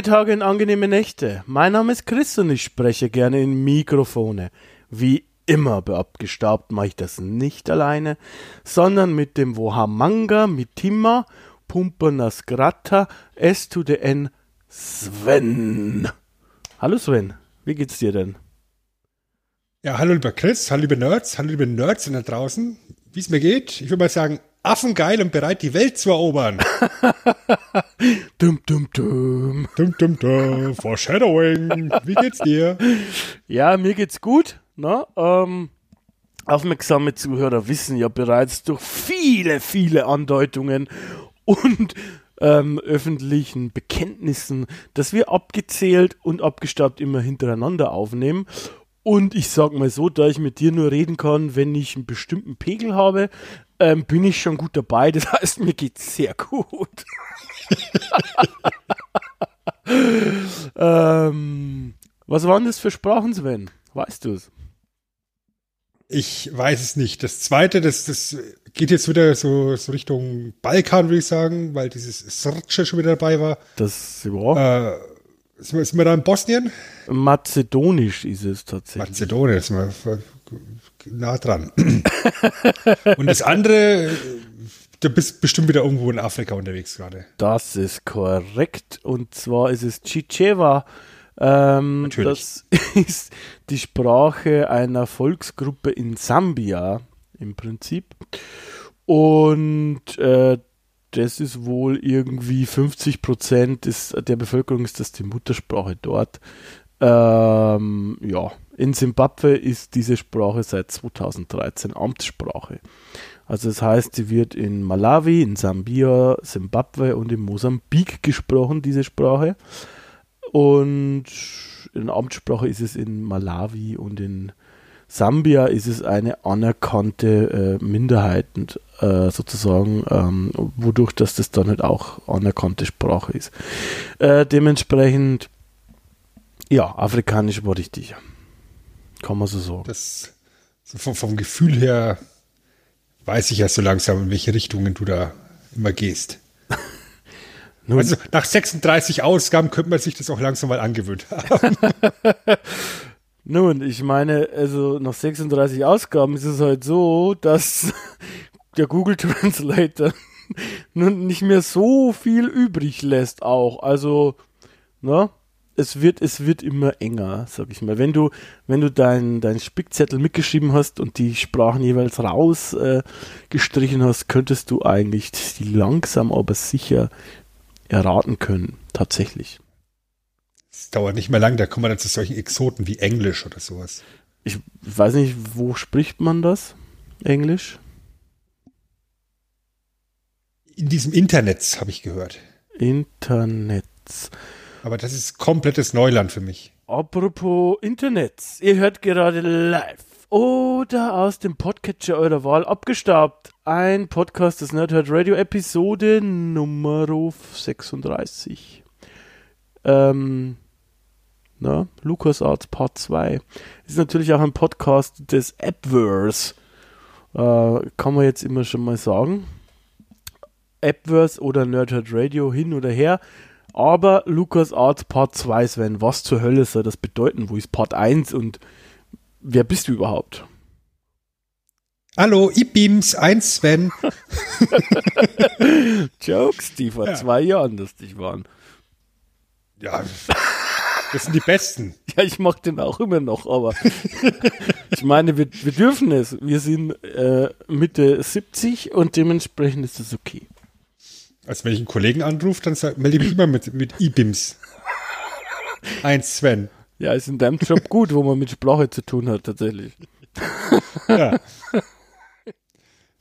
Lange Tage und angenehme Nächte. Mein Name ist Chris und ich spreche gerne in Mikrofone. Wie immer beabgestaubt mache ich das nicht alleine, sondern mit dem Wohamanga Mitima Pumpernas Grata S to the N Sven. Hallo Sven, wie geht's dir denn? Ja, hallo lieber Chris, hallo liebe Nerds, hallo liebe Nerds da draußen. Wie es mir geht, ich würde mal sagen, affengeil und bereit, die Welt zu erobern. dum, dum, dum. Dum, dum, dum. Foreshadowing. Wie geht's dir? Ja, mir geht's gut. Ne? Ähm, aufmerksame Zuhörer wissen ja bereits durch viele, viele Andeutungen und ähm, öffentlichen Bekenntnissen, dass wir abgezählt und abgestaubt immer hintereinander aufnehmen. Und ich sag mal so, da ich mit dir nur reden kann, wenn ich einen bestimmten Pegel habe, ähm, bin ich schon gut dabei. Das heißt, mir geht's sehr gut. ähm, was waren das für Sprachen, Sven? Weißt du es? Ich weiß es nicht. Das zweite, das, das geht jetzt wieder so, so Richtung Balkan, würde ich sagen, weil dieses Srce schon wieder dabei war. Das, ja. Äh, sind wir, da in Bosnien? Mazedonisch ist es tatsächlich. Mazedonisch, sind wir nah dran. Und das andere, du bist bestimmt wieder irgendwo in Afrika unterwegs gerade. Das ist korrekt. Und zwar ist es Chichewa. Ähm, Natürlich. Das ist die Sprache einer Volksgruppe in Sambia im Prinzip. Und äh, das ist wohl irgendwie 50 Prozent der Bevölkerung ist das die Muttersprache dort. Ähm, ja, in Simbabwe ist diese Sprache seit 2013 Amtssprache. Also das heißt, sie wird in Malawi, in Sambia, Simbabwe und in Mosambik gesprochen, diese Sprache. Und in Amtssprache ist es in Malawi und in Sambia ist es eine anerkannte äh, Minderheit äh, sozusagen, ähm, wodurch dass das dann halt auch anerkannte Sprache ist. Äh, dementsprechend, ja, afrikanisch war richtig. Kann man so sagen. Das, so vom, vom Gefühl her weiß ich ja so langsam, in welche Richtungen du da immer gehst. also nach 36 Ausgaben könnte man sich das auch langsam mal angewöhnt haben. Nun, ich meine, also nach 36 Ausgaben ist es halt so, dass der Google Translator nun nicht mehr so viel übrig lässt auch. Also, ne? Es wird, es wird immer enger, sag ich mal. Wenn du, wenn du deinen dein Spickzettel mitgeschrieben hast und die Sprachen jeweils rausgestrichen äh, hast, könntest du eigentlich die langsam aber sicher erraten können. Tatsächlich. Es dauert nicht mehr lang, da kommen wir dann zu solchen Exoten wie Englisch oder sowas. Ich weiß nicht, wo spricht man das? Englisch? In diesem Internet, habe ich gehört. Internet. Aber das ist komplettes Neuland für mich. Apropos Internet. Ihr hört gerade live oder aus dem Podcatcher eurer Wahl abgestaubt. Ein Podcast des Nerdhurt Radio Episode Nummer 36. Ähm, na, LucasArts Part 2. Ist natürlich auch ein Podcast des Appverse. Äh, kann man jetzt immer schon mal sagen. Appverse oder Nerdhurt Radio hin oder her. Aber LucasArts Part 2, Sven, was zur Hölle soll das bedeuten? Wo ist Part 1 und wer bist du überhaupt? Hallo, Ibims 1 Sven. Jokes, die vor ja. zwei Jahren lustig waren. Ja, das sind die besten. ja, ich mag den auch immer noch, aber ich meine, wir, wir dürfen es. Wir sind äh, Mitte 70 und dementsprechend ist das okay. Also wenn ich einen Kollegen anrufe, dann melde ich mich immer mit, mit IBIMS. Eins Sven. Ja, ist in deinem Job gut, wo man mit Sprache zu tun hat, tatsächlich. ja.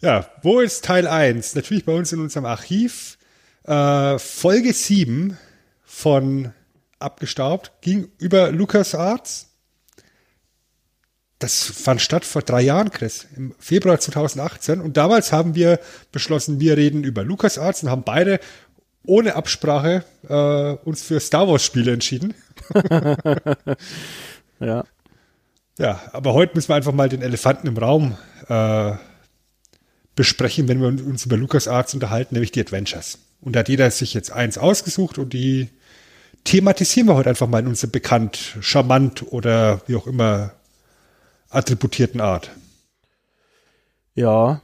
Ja, wo ist Teil 1? Natürlich bei uns in unserem Archiv. Äh, Folge 7 von abgestaubt, ging über LucasArts. Das fand statt vor drei Jahren, Chris, im Februar 2018. Und damals haben wir beschlossen, wir reden über LucasArts und haben beide ohne Absprache äh, uns für Star Wars Spiele entschieden. ja. Ja, aber heute müssen wir einfach mal den Elefanten im Raum äh, besprechen, wenn wir uns über LucasArts unterhalten, nämlich die Adventures. Und da hat jeder sich jetzt eins ausgesucht und die thematisieren wir heute einfach mal in unserer bekannt, charmant oder wie auch immer attributierten Art. Ja,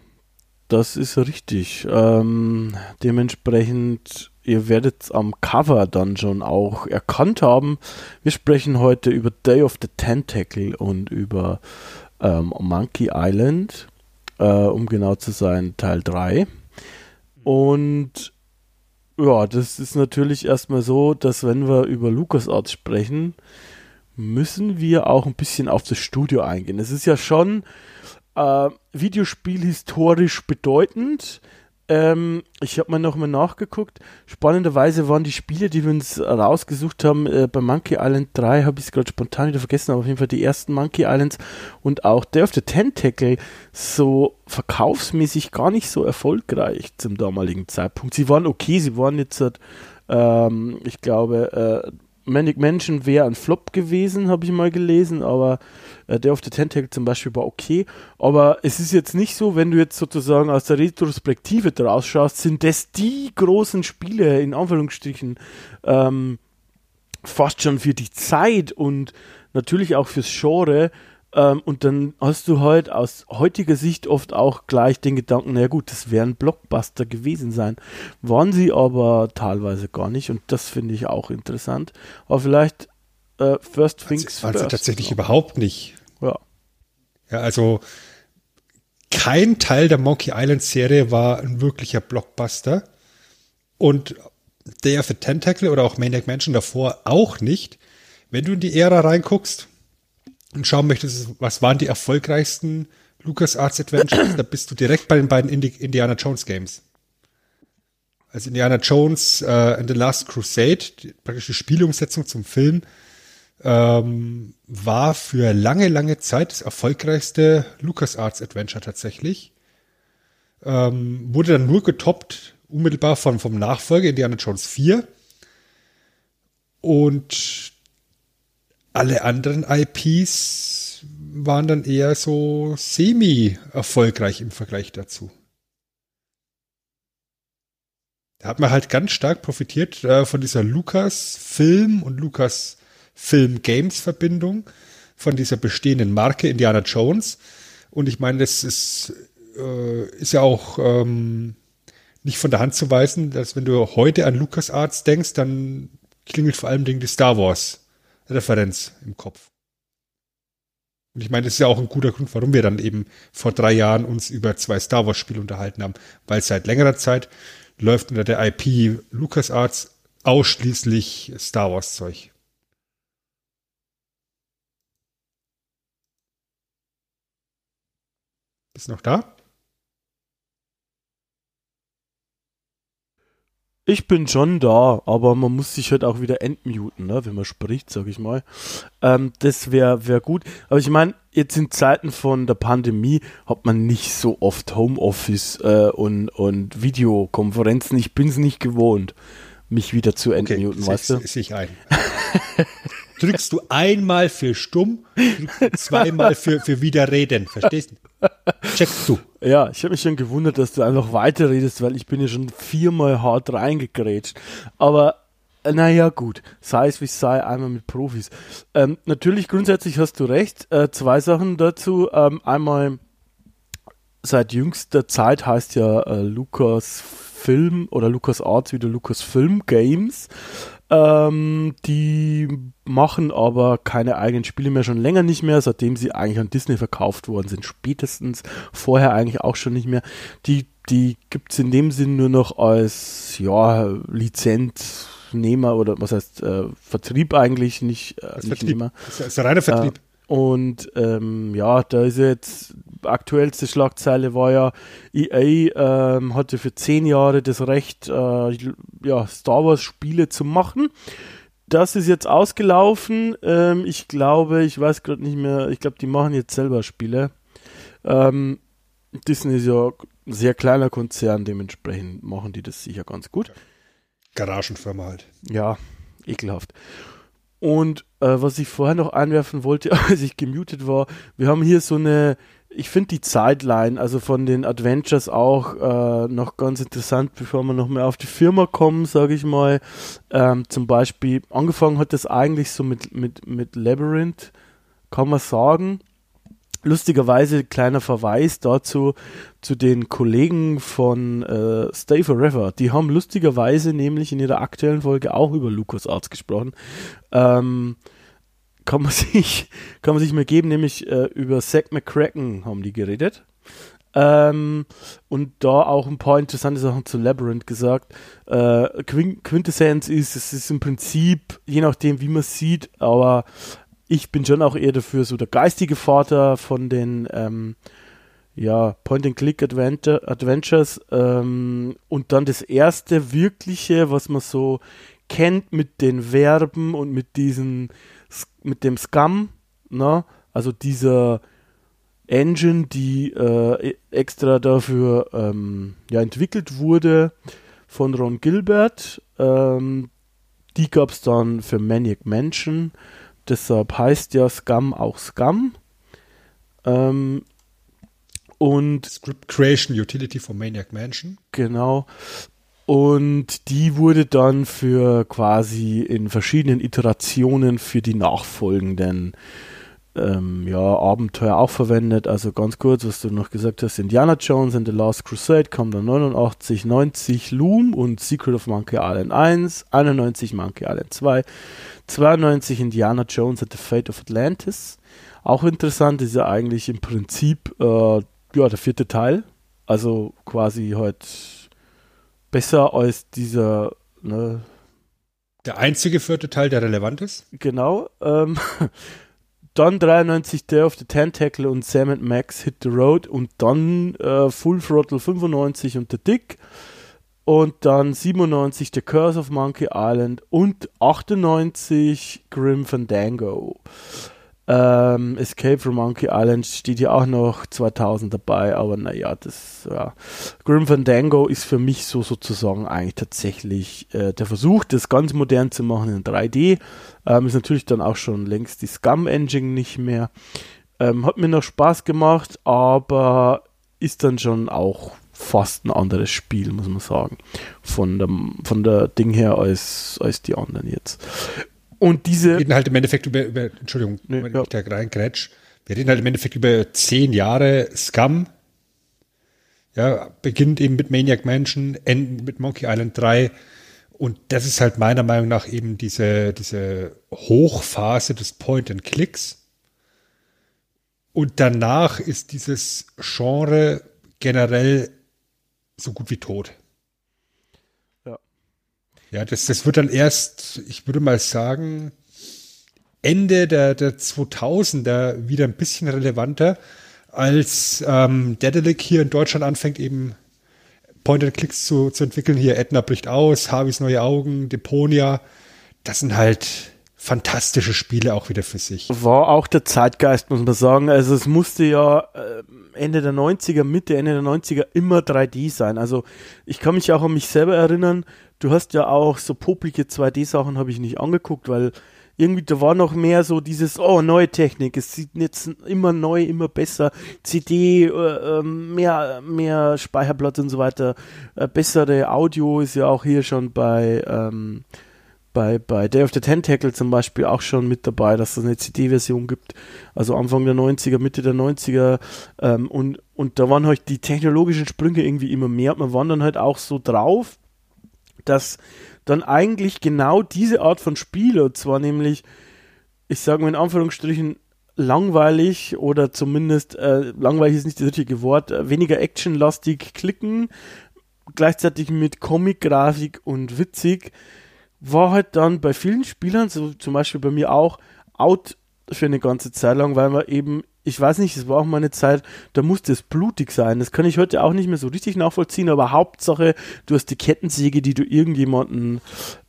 das ist richtig. Ähm, dementsprechend, ihr werdet am Cover dann schon auch erkannt haben. Wir sprechen heute über Day of the Tentacle und über ähm, Monkey Island, äh, um genau zu sein, Teil 3. Und ja, das ist natürlich erstmal so, dass wenn wir über LucasArts sprechen, müssen wir auch ein bisschen auf das Studio eingehen. Es ist ja schon äh, Videospiel historisch bedeutend. Ähm, ich habe mal nochmal nachgeguckt. Spannenderweise waren die Spiele, die wir uns rausgesucht haben, äh, bei Monkey Island 3, habe ich es gerade spontan wieder vergessen, aber auf jeden Fall die ersten Monkey Islands und auch Day the Tentacle so verkaufsmäßig gar nicht so erfolgreich zum damaligen Zeitpunkt. Sie waren okay, sie waren jetzt, ähm, ich glaube, äh, Manic Mansion wäre ein Flop gewesen, habe ich mal gelesen, aber äh, Day of the Tentacle zum Beispiel war okay. Aber es ist jetzt nicht so, wenn du jetzt sozusagen aus der Retrospektive draus schaust, sind das die großen Spiele, in Anführungsstrichen, ähm, fast schon für die Zeit und natürlich auch fürs Genre, ähm, und dann hast du halt aus heutiger Sicht oft auch gleich den Gedanken, na gut, das wären Blockbuster gewesen sein. Waren sie aber teilweise gar nicht und das finde ich auch interessant. Aber vielleicht äh, First Things also, First. Also tatsächlich noch. überhaupt nicht. Ja. Ja, also kein Teil der Monkey Island Serie war ein wirklicher Blockbuster. Und Day of the Tentacle oder auch Maniac Mansion davor auch nicht. Wenn du in die Ära reinguckst, und schauen möchtest, was waren die erfolgreichsten LucasArts Adventures, da bist du direkt bei den beiden Indi Indiana Jones Games. Also Indiana Jones uh, and the Last Crusade, die, praktisch die Spielumsetzung zum Film, ähm, war für lange, lange Zeit das erfolgreichste LucasArts Adventure tatsächlich. Ähm, wurde dann nur getoppt, unmittelbar von, vom Nachfolger Indiana Jones 4. Und alle anderen IPs waren dann eher so semi-erfolgreich im Vergleich dazu. Da hat man halt ganz stark profitiert äh, von dieser Lucas-Film und Lucas-Film-Games-Verbindung, von dieser bestehenden Marke Indiana Jones. Und ich meine, das ist, äh, ist ja auch ähm, nicht von der Hand zu weisen, dass wenn du heute an LucasArts denkst, dann klingelt vor allem die Star Wars Referenz im Kopf. Und ich meine, das ist ja auch ein guter Grund, warum wir dann eben vor drei Jahren uns über zwei Star Wars Spiele unterhalten haben, weil seit längerer Zeit läuft unter der IP LucasArts ausschließlich Star Wars Zeug. Bist noch da? Ich bin schon da, aber man muss sich halt auch wieder entmuten, ne, wenn man spricht, sag ich mal. Ähm, das wäre wär gut. Aber ich meine, jetzt in Zeiten von der Pandemie hat man nicht so oft Homeoffice äh, und, und Videokonferenzen. Ich bin es nicht gewohnt, mich wieder zu entmuten, okay, weißt du? Sich ein. drückst du einmal für stumm, zweimal für, für Widerreden. Verstehst du? Checkst du. Ja, ich habe mich schon gewundert, dass du einfach weiterredest, weil ich bin ja schon viermal hart reingegrätscht. Aber äh, naja, gut, sei es wie es sei, einmal mit Profis. Ähm, natürlich, grundsätzlich hast du recht. Äh, zwei Sachen dazu. Ähm, einmal, seit jüngster Zeit heißt ja äh, Lukas Film oder Lukas Arts wieder Lukas Film Games. Ähm, die machen aber keine eigenen Spiele mehr, schon länger nicht mehr, seitdem sie eigentlich an Disney verkauft worden sind. Spätestens vorher eigentlich auch schon nicht mehr. Die, die gibt es in dem Sinn nur noch als ja, Lizenznehmer oder was heißt äh, Vertrieb eigentlich, nicht, äh, nicht Vertrieb. Nehmer. Das ist ein reiner Vertrieb. Äh, und ähm, ja, da ist jetzt aktuellste Schlagzeile war ja, EA ähm, hatte für zehn Jahre das Recht, äh, ja, Star Wars Spiele zu machen. das ist jetzt ausgelaufen. Ähm, ich glaube, ich weiß gerade nicht mehr, ich glaube, die machen jetzt selber Spiele. Ähm, Disney ist ja ein sehr kleiner Konzern, dementsprechend machen die das sicher ganz gut. Garagenfirma halt. Ja, ekelhaft. Und äh, was ich vorher noch einwerfen wollte, als ich gemutet war, wir haben hier so eine, ich finde die Zeitline, also von den Adventures auch äh, noch ganz interessant, bevor wir noch mehr auf die Firma kommen, sage ich mal. Ähm, zum Beispiel, angefangen hat das eigentlich so mit, mit, mit Labyrinth, kann man sagen lustigerweise kleiner Verweis dazu zu den Kollegen von äh, Stay Forever. Die haben lustigerweise nämlich in ihrer aktuellen Folge auch über LucasArts gesprochen. Ähm, kann man sich kann man sich mal geben, nämlich äh, über Zack McCracken haben die geredet. Ähm, und da auch ein paar interessante Sachen zu Labyrinth gesagt. Äh, Quintessenz ist, es ist im Prinzip, je nachdem wie man sieht, aber ich bin schon auch eher dafür so der geistige Vater von den ähm, ja, Point-and-Click-Adventures ähm, und dann das erste wirkliche, was man so kennt mit den Verben und mit diesen mit dem Scum, ne? also dieser Engine, die äh, e-, extra dafür ähm, ja, entwickelt wurde von Ron Gilbert. Ähm, die gab es dann für Maniac Mansion Deshalb heißt ja Scum auch Scum. Ähm, und Script Creation Utility for Maniac Mansion. Genau. Und die wurde dann für quasi in verschiedenen Iterationen für die nachfolgenden ähm, ja, Abenteuer auch verwendet. Also ganz kurz, was du noch gesagt hast, Indiana Jones and the Last Crusade kam dann 89, 90 Loom und Secret of Monkey Island 1, 91 Monkey Island 2, 92 Indiana Jones and the Fate of Atlantis. Auch interessant ist ja eigentlich im Prinzip äh, ja, der vierte Teil. Also quasi halt besser als dieser ne, der einzige vierte Teil, der relevant ist? Genau. Ähm, dann 93 Day of the Tentacle und Sam and Max Hit the Road und dann äh, Full Throttle 95 und The Dick und dann 97 The Curse of Monkey Island und 98 Grim Fandango. Ähm, Escape from Monkey Island steht ja auch noch 2000 dabei, aber naja, das, ja. Grim Fandango ist für mich so sozusagen eigentlich tatsächlich äh, der Versuch, das ganz modern zu machen in 3D. Ähm, ist natürlich dann auch schon längst die Scum Engine nicht mehr. Ähm, hat mir noch Spaß gemacht, aber ist dann schon auch fast ein anderes Spiel, muss man sagen. Von der, von der Ding her als, als die anderen jetzt. Und diese. Wir reden halt im Endeffekt über, über Entschuldigung, nee, wenn ja. ich da reingrätsch. Wir reden halt im Endeffekt über zehn Jahre Scum. Ja, beginnt eben mit Maniac Mansion, endet mit Monkey Island 3. Und das ist halt meiner Meinung nach eben diese, diese Hochphase des Point and Clicks. Und danach ist dieses Genre generell so gut wie tot. Ja, das, das wird dann erst, ich würde mal sagen, Ende der, der 2000er wieder ein bisschen relevanter, als ähm, Dedelic hier in Deutschland anfängt, eben Point-and-Clicks zu, zu entwickeln. Hier Edna bricht aus, Harveys neue Augen, Deponia. Das sind halt fantastische Spiele auch wieder für sich. War auch der Zeitgeist, muss man sagen. Also es musste ja äh, Ende der 90er, Mitte, Ende der 90er immer 3D sein. Also ich kann mich auch an mich selber erinnern, du hast ja auch so poplige 2D-Sachen habe ich nicht angeguckt, weil irgendwie da war noch mehr so dieses, oh, neue Technik, es sieht jetzt immer neu, immer besser, CD, äh, ähm, mehr, mehr Speicherplatz und so weiter, äh, bessere Audio ist ja auch hier schon bei, ähm, bei, bei Day of the Tentacle zum Beispiel auch schon mit dabei, dass es eine CD-Version gibt, also Anfang der 90er, Mitte der 90er ähm, und, und da waren halt die technologischen Sprünge irgendwie immer mehr. Und man war dann halt auch so drauf, dass dann eigentlich genau diese Art von Spiel, zwar nämlich, ich sage mal in Anführungsstrichen, langweilig oder zumindest äh, langweilig ist nicht das richtige Wort, äh, weniger actionlastig klicken, gleichzeitig mit Comic-Grafik und witzig, war halt dann bei vielen Spielern, so zum Beispiel bei mir auch, out für eine ganze Zeit lang, weil man eben ich weiß nicht, es war auch mal eine Zeit, da musste es blutig sein. Das kann ich heute auch nicht mehr so richtig nachvollziehen, aber Hauptsache, du hast die Kettensäge, die du irgendjemanden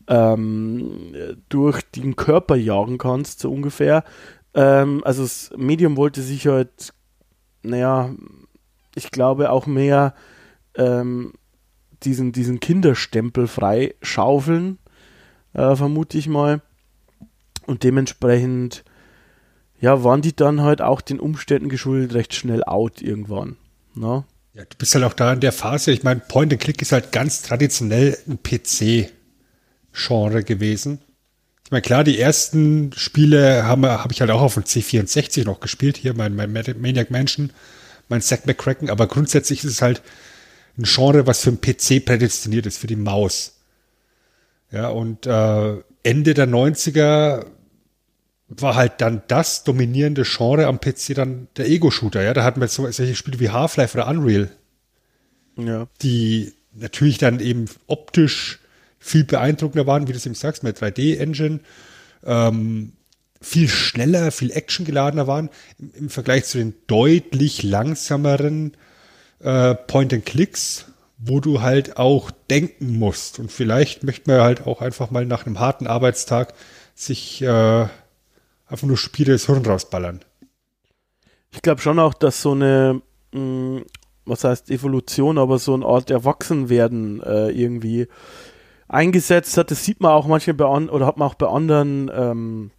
ähm, durch den Körper jagen kannst, so ungefähr. Ähm, also das Medium wollte sich halt, naja, ich glaube auch mehr ähm, diesen, diesen Kinderstempel freischaufeln, äh, vermute ich mal. Und dementsprechend, ja, waren die dann halt auch den Umständen geschuldet recht schnell out irgendwann. Ne? Ja, du bist halt auch da in der Phase, ich meine, Point and Click ist halt ganz traditionell ein PC-Genre gewesen. Ich meine, klar, die ersten Spiele habe hab ich halt auch auf dem C64 noch gespielt, hier mein, mein Maniac Mansion, mein Zack McCracken, aber grundsätzlich ist es halt ein Genre, was für einen PC prädestiniert ist, für die Maus. Ja, und äh, Ende der 90er war halt dann das dominierende Genre am PC dann der Ego-Shooter. Ja, da hatten wir so, solche Spiele wie Half-Life oder Unreal. Ja. Die natürlich dann eben optisch viel beeindruckender waren, wie du es eben sagst, mit 3D-Engine. Ähm, viel schneller, viel actiongeladener waren im, im, Vergleich zu den deutlich langsameren äh, Point-and-Clicks, wo du halt auch denken musst. Und vielleicht möchte man halt auch einfach mal nach einem harten Arbeitstag sich äh, einfach nur stupide das Hirn rausballern. Ich glaube schon auch, dass so eine, mh, mm, was heißt Evolution, aber so eine Art Erwachsenwerden äh, irgendwie eingesetzt hat. Das sieht man auch manchmal bei an, oder hat man auch bei anderen ähm,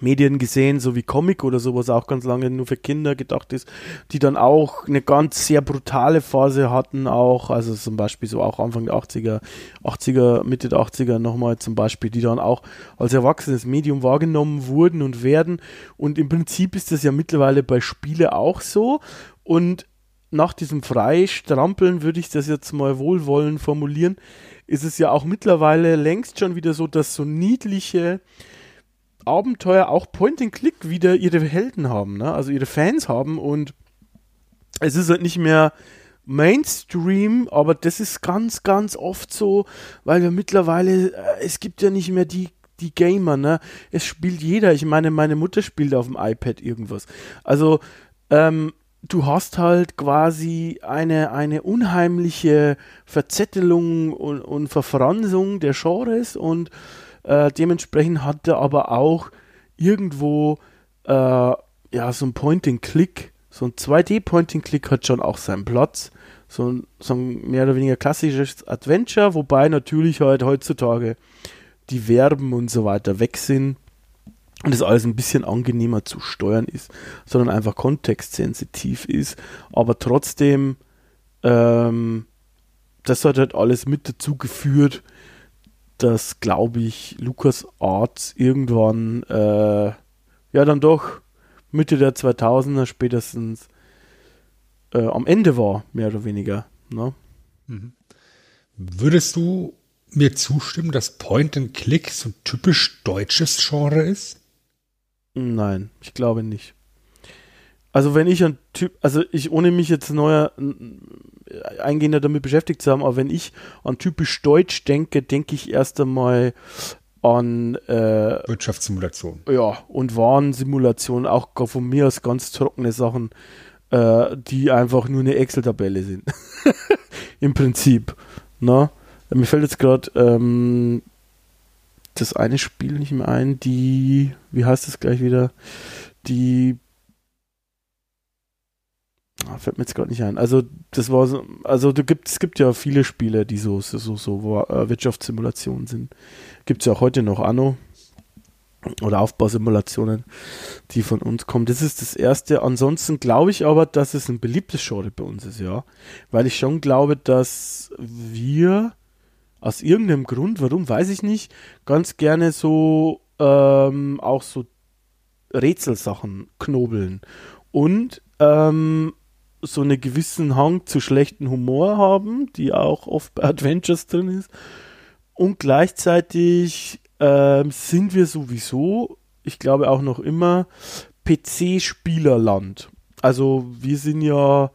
Medien gesehen, so wie Comic oder sowas auch ganz lange nur für Kinder gedacht ist, die dann auch eine ganz sehr brutale Phase hatten, auch, also zum Beispiel so auch Anfang der 80er, 80er, Mitte der 80er nochmal zum Beispiel, die dann auch als erwachsenes Medium wahrgenommen wurden und werden. Und im Prinzip ist das ja mittlerweile bei Spiele auch so. Und nach diesem Freistrampeln würde ich das jetzt mal wohlwollend formulieren, ist es ja auch mittlerweile längst schon wieder so, dass so niedliche Abenteuer auch Point-and-Click wieder ihre Helden haben, ne? also ihre Fans haben und es ist halt nicht mehr Mainstream, aber das ist ganz, ganz oft so, weil wir mittlerweile, äh, es gibt ja nicht mehr die, die Gamer, ne? Es spielt jeder. Ich meine, meine Mutter spielt auf dem iPad irgendwas. Also, ähm, du hast halt quasi eine, eine unheimliche Verzettelung und, und Verfransung der Genres und äh, dementsprechend hat er aber auch irgendwo äh, ja so ein Point-and-Click, so ein 2D-Point-and-Click hat schon auch seinen Platz. So ein, so ein mehr oder weniger klassisches Adventure, wobei natürlich halt heutzutage die Verben und so weiter weg sind und das alles ein bisschen angenehmer zu steuern ist, sondern einfach kontextsensitiv ist, aber trotzdem ähm, das hat halt alles mit dazu geführt, dass, glaube ich, Lukas Arts irgendwann, äh, ja, dann doch Mitte der 2000er spätestens äh, am Ende war, mehr oder weniger. Ne? Mhm. Würdest du mir zustimmen, dass Point and Click so ein typisch deutsches Genre ist? Nein, ich glaube nicht. Also wenn ich ein Typ, also ich ohne mich jetzt neuer eingehender damit beschäftigt zu haben, aber wenn ich an typisch Deutsch denke, denke ich erst einmal an äh, Wirtschaftssimulation. Ja, und Warnsimulation, auch von mir aus ganz trockene Sachen, äh, die einfach nur eine Excel-Tabelle sind. Im Prinzip. Na? Ne? Mir fällt jetzt gerade ähm, das eine Spiel nicht mehr ein, die, wie heißt das gleich wieder? Die Ah, fällt mir jetzt gerade nicht ein. Also, das war so, also du gibt, es gibt ja viele Spiele, die so, so, so, äh, Wirtschaftssimulationen sind. Gibt es ja auch heute noch Anno oder Aufbausimulationen, die von uns kommen. Das ist das erste. Ansonsten glaube ich aber, dass es ein beliebtes Genre bei uns ist, ja. Weil ich schon glaube, dass wir aus irgendeinem Grund, warum weiß ich nicht, ganz gerne so ähm, auch so Rätselsachen knobeln. Und ähm, so einen gewissen Hang zu schlechten Humor haben, die auch oft bei Adventures drin ist. Und gleichzeitig äh, sind wir sowieso, ich glaube auch noch immer, PC-Spielerland. Also wir sind ja,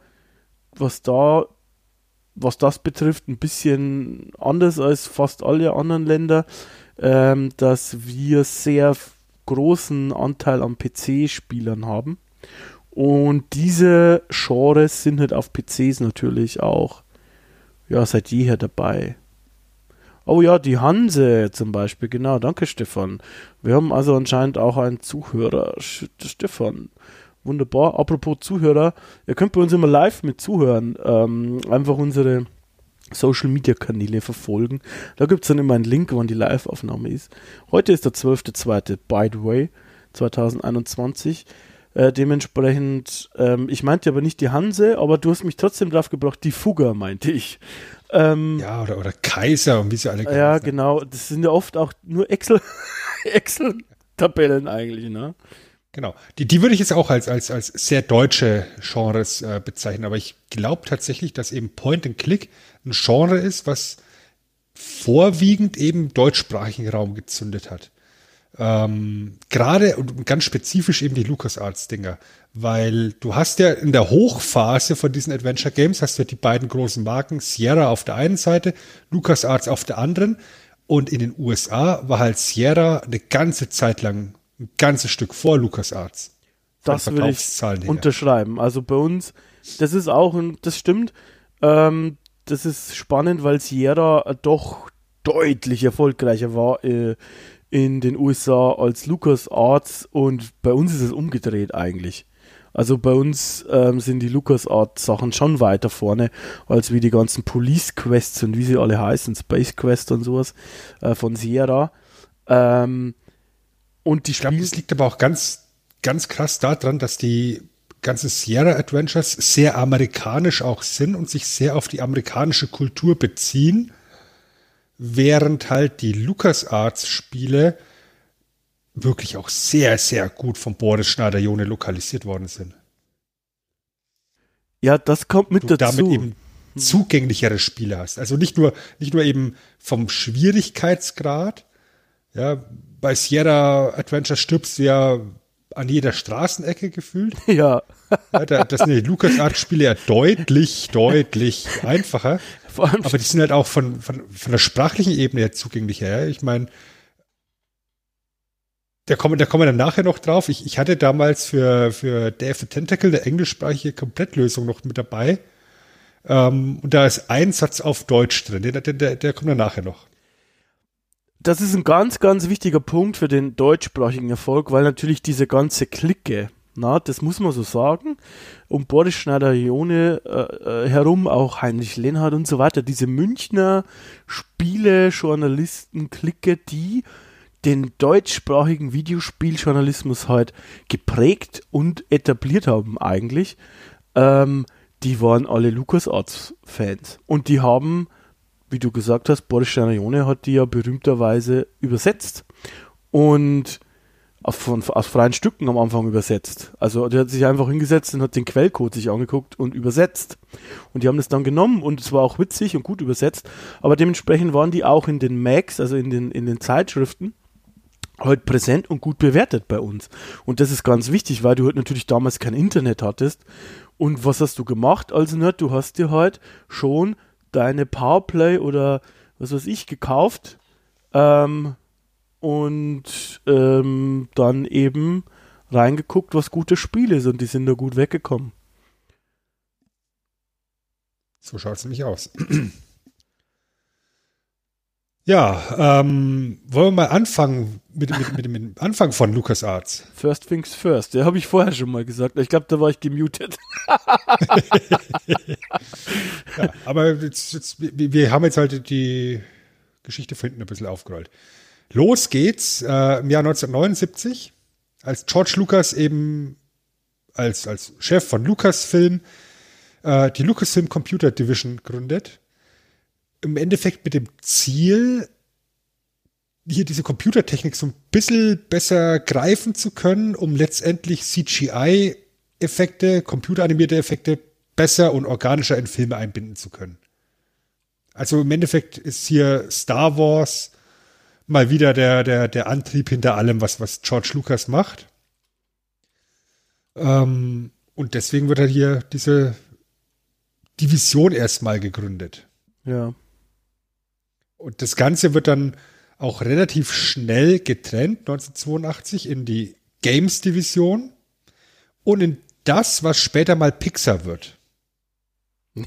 was da, was das betrifft, ein bisschen anders als fast alle anderen Länder, ähm, dass wir sehr großen Anteil an PC-Spielern haben. Und diese Genres sind halt auf PCs natürlich auch ja, seit jeher dabei. Oh ja, die Hanse zum Beispiel, genau, danke Stefan. Wir haben also anscheinend auch einen Zuhörer, Stefan. Wunderbar. Apropos Zuhörer, ihr könnt bei uns immer live mit zuhören. Ähm, einfach unsere Social Media Kanäle verfolgen. Da gibt es dann immer einen Link, wann die Live-Aufnahme ist. Heute ist der 12.2. by the way, 2021. Äh, dementsprechend, ähm, ich meinte aber nicht die Hanse, aber du hast mich trotzdem drauf gebracht, die Fugger meinte ich. Ähm, ja, oder, oder Kaiser und wie sie alle Ja, genau. Das sind ja oft auch nur Excel, Excel-Tabellen eigentlich, ne? Genau. Die, die würde ich jetzt auch als, als, als sehr deutsche Genres äh, bezeichnen, aber ich glaube tatsächlich, dass eben Point and Click ein Genre ist, was vorwiegend eben deutschsprachigen Raum gezündet hat. Ähm, Gerade und ganz spezifisch eben die LucasArts-Dinger, weil du hast ja in der Hochphase von diesen Adventure Games hast du ja die beiden großen Marken Sierra auf der einen Seite, LucasArts auf der anderen und in den USA war halt Sierra eine ganze Zeit lang ein ganzes Stück vor LucasArts. Das will ich unterschreiben. Also bei uns, das ist auch, ein, das stimmt, ähm, das ist spannend, weil Sierra doch deutlich erfolgreicher war äh, in den USA als LucasArts und bei uns ist es umgedreht eigentlich. Also bei uns ähm, sind die LucasArts Sachen schon weiter vorne als wie die ganzen Police Quests und wie sie alle heißen, Space Quest und sowas äh, von Sierra. Ähm, und die ich glaube, das liegt aber auch ganz, ganz krass daran, dass die ganzen Sierra Adventures sehr amerikanisch auch sind und sich sehr auf die amerikanische Kultur beziehen, während halt die LucasArts Spiele wirklich auch sehr, sehr gut von Boris Schneider-Jone lokalisiert worden sind. Ja, das kommt mit du dazu. damit eben zugänglichere Spiele hast. Also nicht nur, nicht nur eben vom Schwierigkeitsgrad, ja, bei Sierra Adventure stirbst du ja an jeder Straßenecke gefühlt. Ja. Da, das sind die LucasArts-Spiele ja deutlich, deutlich einfacher. Aber die sind halt auch von, von, von der sprachlichen Ebene her zugänglicher. Ja? Ich meine, da kommen, da kommen wir dann nachher noch drauf. Ich, ich hatte damals für, für Dave the Tentacle eine englischsprachige Komplettlösung noch mit dabei. Ähm, und da ist ein Satz auf Deutsch drin. Der, der, der kommt dann nachher noch das ist ein ganz, ganz wichtiger Punkt für den deutschsprachigen Erfolg, weil natürlich diese ganze Clique, na, das muss man so sagen, um Boris Schneider-Jone äh, äh, herum, auch Heinrich Lenhardt und so weiter, diese Münchner Spiele, Journalisten, Clique, die den deutschsprachigen Videospieljournalismus halt geprägt und etabliert haben eigentlich, ähm, die waren alle LucasArts-Fans. Und die haben wie du gesagt hast, Boris Sternajone hat die ja berühmterweise übersetzt und von, aus freien Stücken am Anfang übersetzt. Also der hat sich einfach hingesetzt und hat den Quellcode sich angeguckt und übersetzt. Und die haben das dann genommen und es war auch witzig und gut übersetzt. Aber dementsprechend waren die auch in den Macs, also in den, in den Zeitschriften, halt präsent und gut bewertet bei uns. Und das ist ganz wichtig, weil du halt natürlich damals kein Internet hattest. Und was hast du gemacht als Nerd? Du hast dir halt schon deine Powerplay oder was weiß ich gekauft ähm, und ähm, dann eben reingeguckt, was gute Spiele sind. Die sind da gut weggekommen. So schaut es nämlich aus. Ja, ähm, wollen wir mal anfangen mit, mit, mit, mit dem Anfang von LucasArts. First things first, der habe ich vorher schon mal gesagt. Ich glaube, da war ich gemutet. ja, aber jetzt, jetzt, wir haben jetzt halt die Geschichte von hinten ein bisschen aufgerollt. Los geht's äh, im Jahr 1979, als George Lucas eben als, als Chef von Lucasfilm äh, die Lucasfilm Computer Division gründet im Endeffekt mit dem Ziel, hier diese Computertechnik so ein bisschen besser greifen zu können, um letztendlich CGI-Effekte, computeranimierte Effekte besser und organischer in Filme einbinden zu können. Also im Endeffekt ist hier Star Wars mal wieder der, der, der Antrieb hinter allem, was, was George Lucas macht. Ähm, und deswegen wird er hier diese Division erstmal gegründet. Ja. Und das Ganze wird dann auch relativ schnell getrennt, 1982, in die Games-Division und in das, was später mal Pixar wird.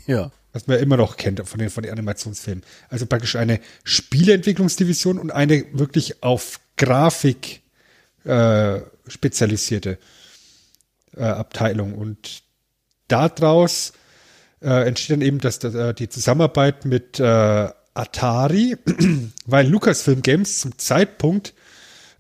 Ja. Was man immer noch kennt von den, von den Animationsfilmen. Also praktisch eine Spieleentwicklungsdivision und eine wirklich auf Grafik äh, spezialisierte äh, Abteilung. Und daraus äh, entsteht dann eben das, das, äh, die Zusammenarbeit mit äh, Atari, weil Lucasfilm Games zum Zeitpunkt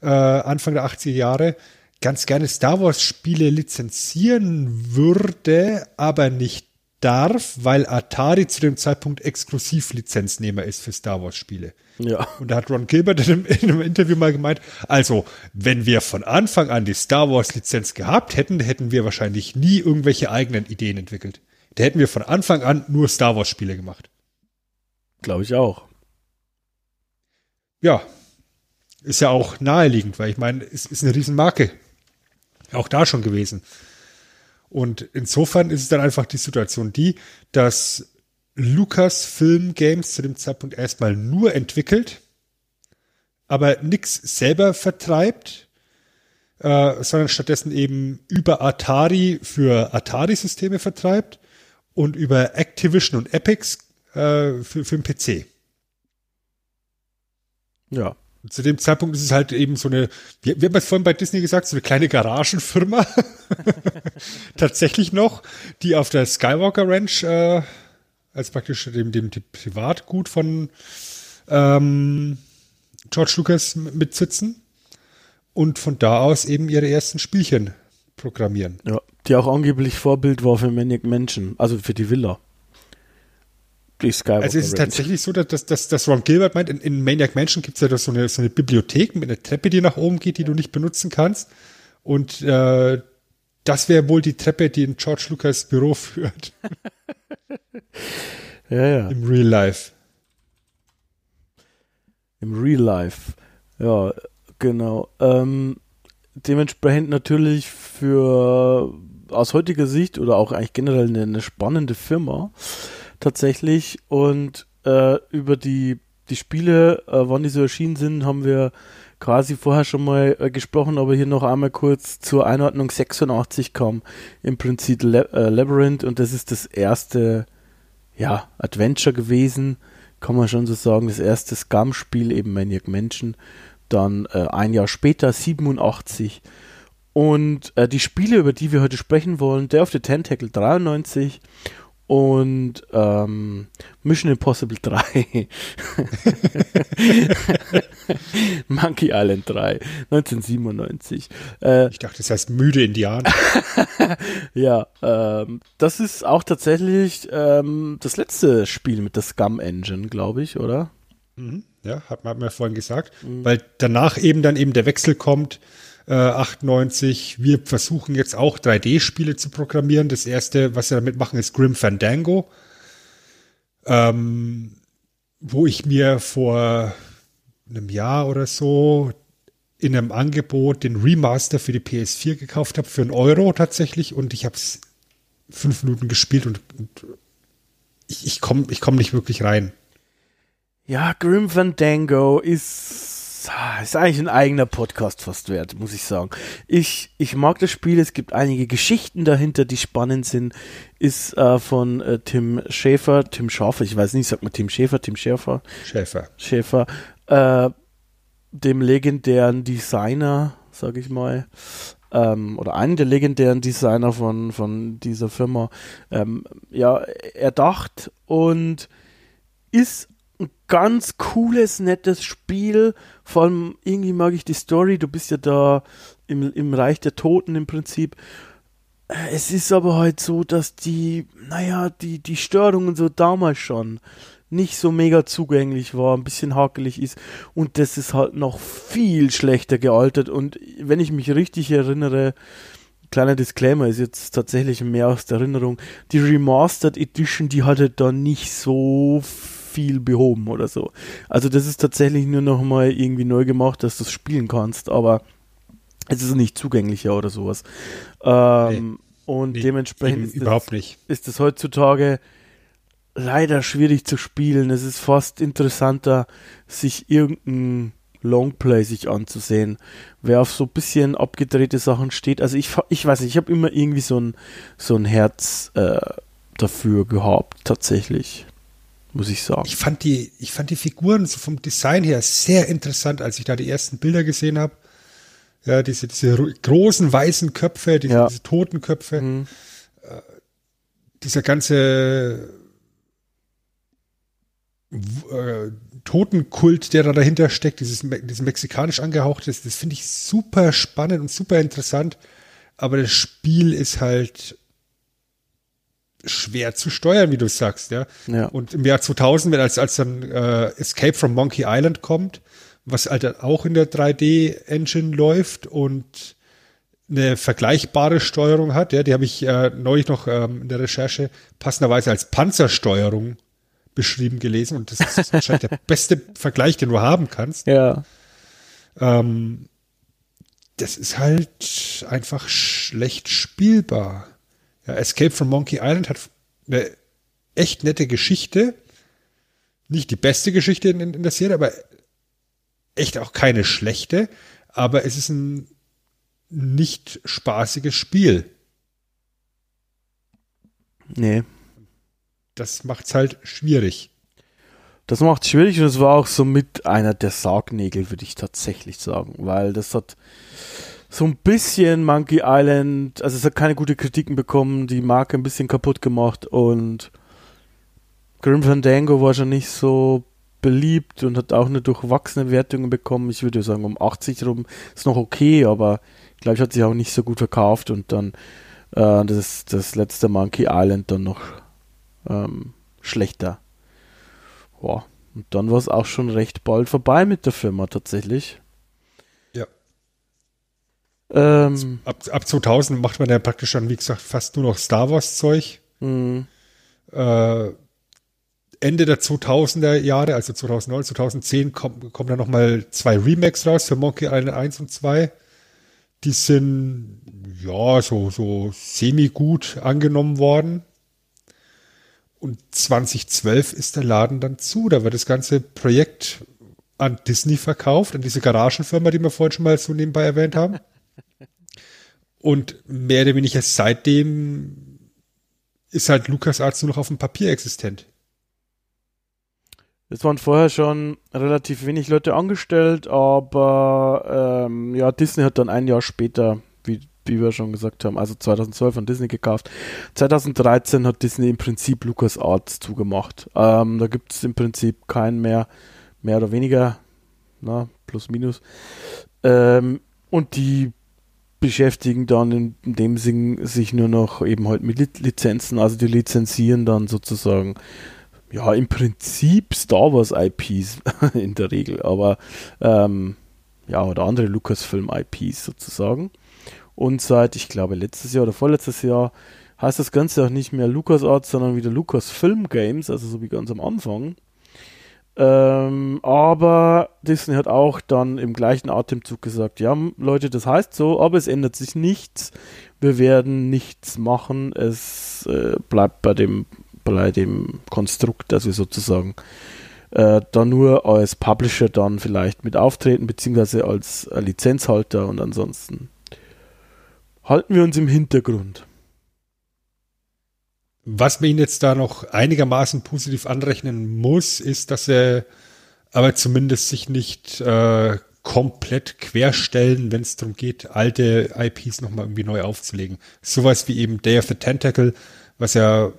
äh, Anfang der 80er Jahre ganz gerne Star Wars Spiele lizenzieren würde, aber nicht darf, weil Atari zu dem Zeitpunkt Exklusivlizenznehmer ist für Star Wars Spiele. Ja. Und da hat Ron Gilbert in einem, in einem, Interview mal gemeint, also wenn wir von Anfang an die Star Wars Lizenz gehabt hätten, hätten wir wahrscheinlich nie irgendwelche eigenen Ideen entwickelt. Da hätten wir von Anfang an nur Star Wars Spiele gemacht. Glaube ich auch. Ja. Ist ja auch naheliegend, weil ich meine, es ist eine Riesenmarke. Auch da schon gewesen. Und insofern ist es dann einfach die Situation die, dass Lucasfilm Games zu dem Zeitpunkt erstmal nur entwickelt, aber nichts selber vertreibt, äh, sondern stattdessen eben über Atari für Atari-Systeme vertreibt und über Activision und Epics äh, für, für den PC. Ja. Und zu dem Zeitpunkt ist es halt eben so eine, wie, wie haben wir es vorhin bei Disney gesagt, so eine kleine Garagenfirma. Tatsächlich noch, die auf der Skywalker Ranch äh, als praktisch dem, dem, Privatgut von ähm, George Lucas mitsitzen und von da aus eben ihre ersten Spielchen programmieren. Ja, die auch angeblich Vorbild war für Maniac Menschen, also für die Villa. Die Skywalker also es ist tatsächlich so, dass, dass, dass Ron Gilbert meint, in, in Maniac Mansion gibt es ja so eine, so eine Bibliothek mit einer Treppe, die nach oben geht, die du nicht benutzen kannst. Und äh, das wäre wohl die Treppe, die in George Lucas Büro führt. ja, ja. Im Real Life. Im Real Life. Ja, genau. Ähm, dementsprechend natürlich für aus heutiger Sicht oder auch eigentlich generell eine, eine spannende Firma tatsächlich. Und äh, über die, die Spiele, äh, wann die so erschienen sind, haben wir quasi vorher schon mal äh, gesprochen, aber hier noch einmal kurz zur Einordnung. 86 kam im Prinzip Le äh, Labyrinth und das ist das erste ja, Adventure gewesen, kann man schon so sagen, das erste Scum-Spiel, eben Maniac Mansion, dann äh, ein Jahr später, 87 und äh, die Spiele, über die wir heute sprechen wollen, der of the Tentacle 93 und ähm, Mission Impossible 3. Monkey Island 3, 1997. Äh, ich dachte, das heißt müde Indianer. ja, ähm, das ist auch tatsächlich ähm, das letzte Spiel mit der Scum Engine, glaube ich, oder? Mhm. Ja, hat man, hat man vorhin gesagt. Mhm. Weil danach eben dann eben der Wechsel kommt 98. Äh, wir versuchen jetzt auch 3D-Spiele zu programmieren. Das erste, was wir damit machen, ist Grim Fandango. Ähm, wo ich mir vor einem Jahr oder so in einem Angebot den Remaster für die PS4 gekauft habe, für einen Euro tatsächlich. Und ich habe es fünf Minuten gespielt und, und ich, ich komme ich komm nicht wirklich rein. Ja, Grim Fandango ist ist eigentlich ein eigener Podcast fast wert, muss ich sagen. Ich, ich mag das Spiel, es gibt einige Geschichten dahinter, die spannend sind. Ist äh, von äh, Tim Schäfer, Tim Schäfer, ich weiß nicht, sagt man Tim Schäfer, Tim Schäfer? Schäfer. Schäfer, äh, dem legendären Designer, sag ich mal, ähm, oder einen der legendären Designer von, von dieser Firma, ähm, ja, erdacht und ist ein ganz cooles, nettes Spiel. Vor allem irgendwie mag ich die Story. Du bist ja da im, im Reich der Toten im Prinzip. Es ist aber halt so, dass die, naja, die, die Störungen so damals schon nicht so mega zugänglich war, ein bisschen hakelig ist und das ist halt noch viel schlechter gealtert und wenn ich mich richtig erinnere, kleiner Disclaimer ist jetzt tatsächlich mehr aus der Erinnerung, die Remastered Edition, die hatte da nicht so viel behoben oder so. Also das ist tatsächlich nur noch mal irgendwie neu gemacht, dass du es spielen kannst, aber es ist nicht zugänglicher oder sowas. Ähm, nee, und nee, dementsprechend ist überhaupt das, nicht. ist es heutzutage leider schwierig zu spielen. Es ist fast interessanter, sich irgendein Longplay sich anzusehen. Wer auf so ein bisschen abgedrehte Sachen steht, also ich, ich weiß nicht, ich habe immer irgendwie so ein, so ein Herz äh, dafür gehabt, tatsächlich. Muss ich sagen. Ich fand die, ich fand die Figuren so vom Design her sehr interessant, als ich da die ersten Bilder gesehen habe. Ja, diese, diese großen weißen Köpfe, diese, ja. diese toten Köpfe. Mhm. Äh, dieser ganze äh, Totenkult, der da dahinter steckt, dieses, dieses mexikanisch angehauchte, das, das finde ich super spannend und super interessant. Aber das Spiel ist halt schwer zu steuern, wie du sagst, ja. ja. Und im Jahr 2000, wenn als, als dann äh, Escape from Monkey Island kommt, was halt auch in der 3D-Engine läuft und eine vergleichbare Steuerung hat, ja, die habe ich äh, neulich noch ähm, in der Recherche passenderweise als Panzersteuerung beschrieben gelesen und das ist wahrscheinlich der beste Vergleich, den du haben kannst. Ja. Ähm, das ist halt einfach schlecht spielbar. Ja, Escape from Monkey Island hat eine echt nette Geschichte. Nicht die beste Geschichte in, in der Serie, aber echt auch keine schlechte. Aber es ist ein nicht spaßiges Spiel. Nee. Das macht's halt schwierig. Das macht schwierig und es war auch so mit einer der Sargnägel, würde ich tatsächlich sagen, weil das hat so ein bisschen Monkey Island, also es hat keine gute Kritiken bekommen, die Marke ein bisschen kaputt gemacht und Grim Fandango war schon nicht so beliebt und hat auch eine durchwachsene Wertungen bekommen. Ich würde sagen, um 80 rum ist noch okay, aber ich glaube, ich hat sich auch nicht so gut verkauft und dann äh, das, das letzte Monkey Island dann noch ähm, schlechter. Boah. Und dann war es auch schon recht bald vorbei mit der Firma tatsächlich. Ähm, ab, ab 2000 macht man ja praktisch dann, wie gesagt, fast nur noch Star Wars Zeug. Mhm. Äh, Ende der 2000er Jahre, also 2009, 2010, kommen, kommen dann nochmal zwei Remakes raus für Monkey Island 1 und 2. Die sind, ja, so, so semi-gut angenommen worden. Und 2012 ist der Laden dann zu. Da wird das ganze Projekt an Disney verkauft, an diese Garagenfirma, die wir vorhin schon mal so nebenbei erwähnt haben. Und mehr oder weniger seitdem ist halt LucasArts nur noch auf dem Papier existent. Es waren vorher schon relativ wenig Leute angestellt, aber ähm, ja, Disney hat dann ein Jahr später, wie wie wir schon gesagt haben, also 2012 von Disney gekauft. 2013 hat Disney im Prinzip LucasArts zugemacht. Ähm, da gibt es im Prinzip keinen mehr, mehr oder weniger, na, plus minus. Ähm, und die beschäftigen dann in, dem Sinn sich nur noch eben halt mit Lizenzen, also die lizenzieren dann sozusagen ja, im Prinzip Star Wars IPs in der Regel, aber ähm, ja, oder andere Lucasfilm IPs sozusagen. Und seit, ich glaube, letztes Jahr oder vorletztes Jahr heißt das Ganze auch nicht mehr LucasArts, sondern wieder Lucasfilm Games, also so wie ganz am Anfang. Ähm, aber Disney hat auch dann im gleichen Atemzug gesagt, ja, Leute, das heißt so, aber es ändert sich nichts. Wir werden nichts machen. Es äh, bleibt bei dem, bei dem Konstrukt, dass wir sozusagen äh, da nur als Publisher dann vielleicht mit auftreten, beziehungsweise als Lizenzhalter und ansonsten halten wir uns im Hintergrund. Was man ihn jetzt da noch einigermaßen positiv anrechnen muss, ist, dass er aber zumindest sich nicht äh, komplett querstellen, wenn es darum geht, alte IPs nochmal irgendwie neu aufzulegen. Sowas wie eben Day of the Tentacle, was ja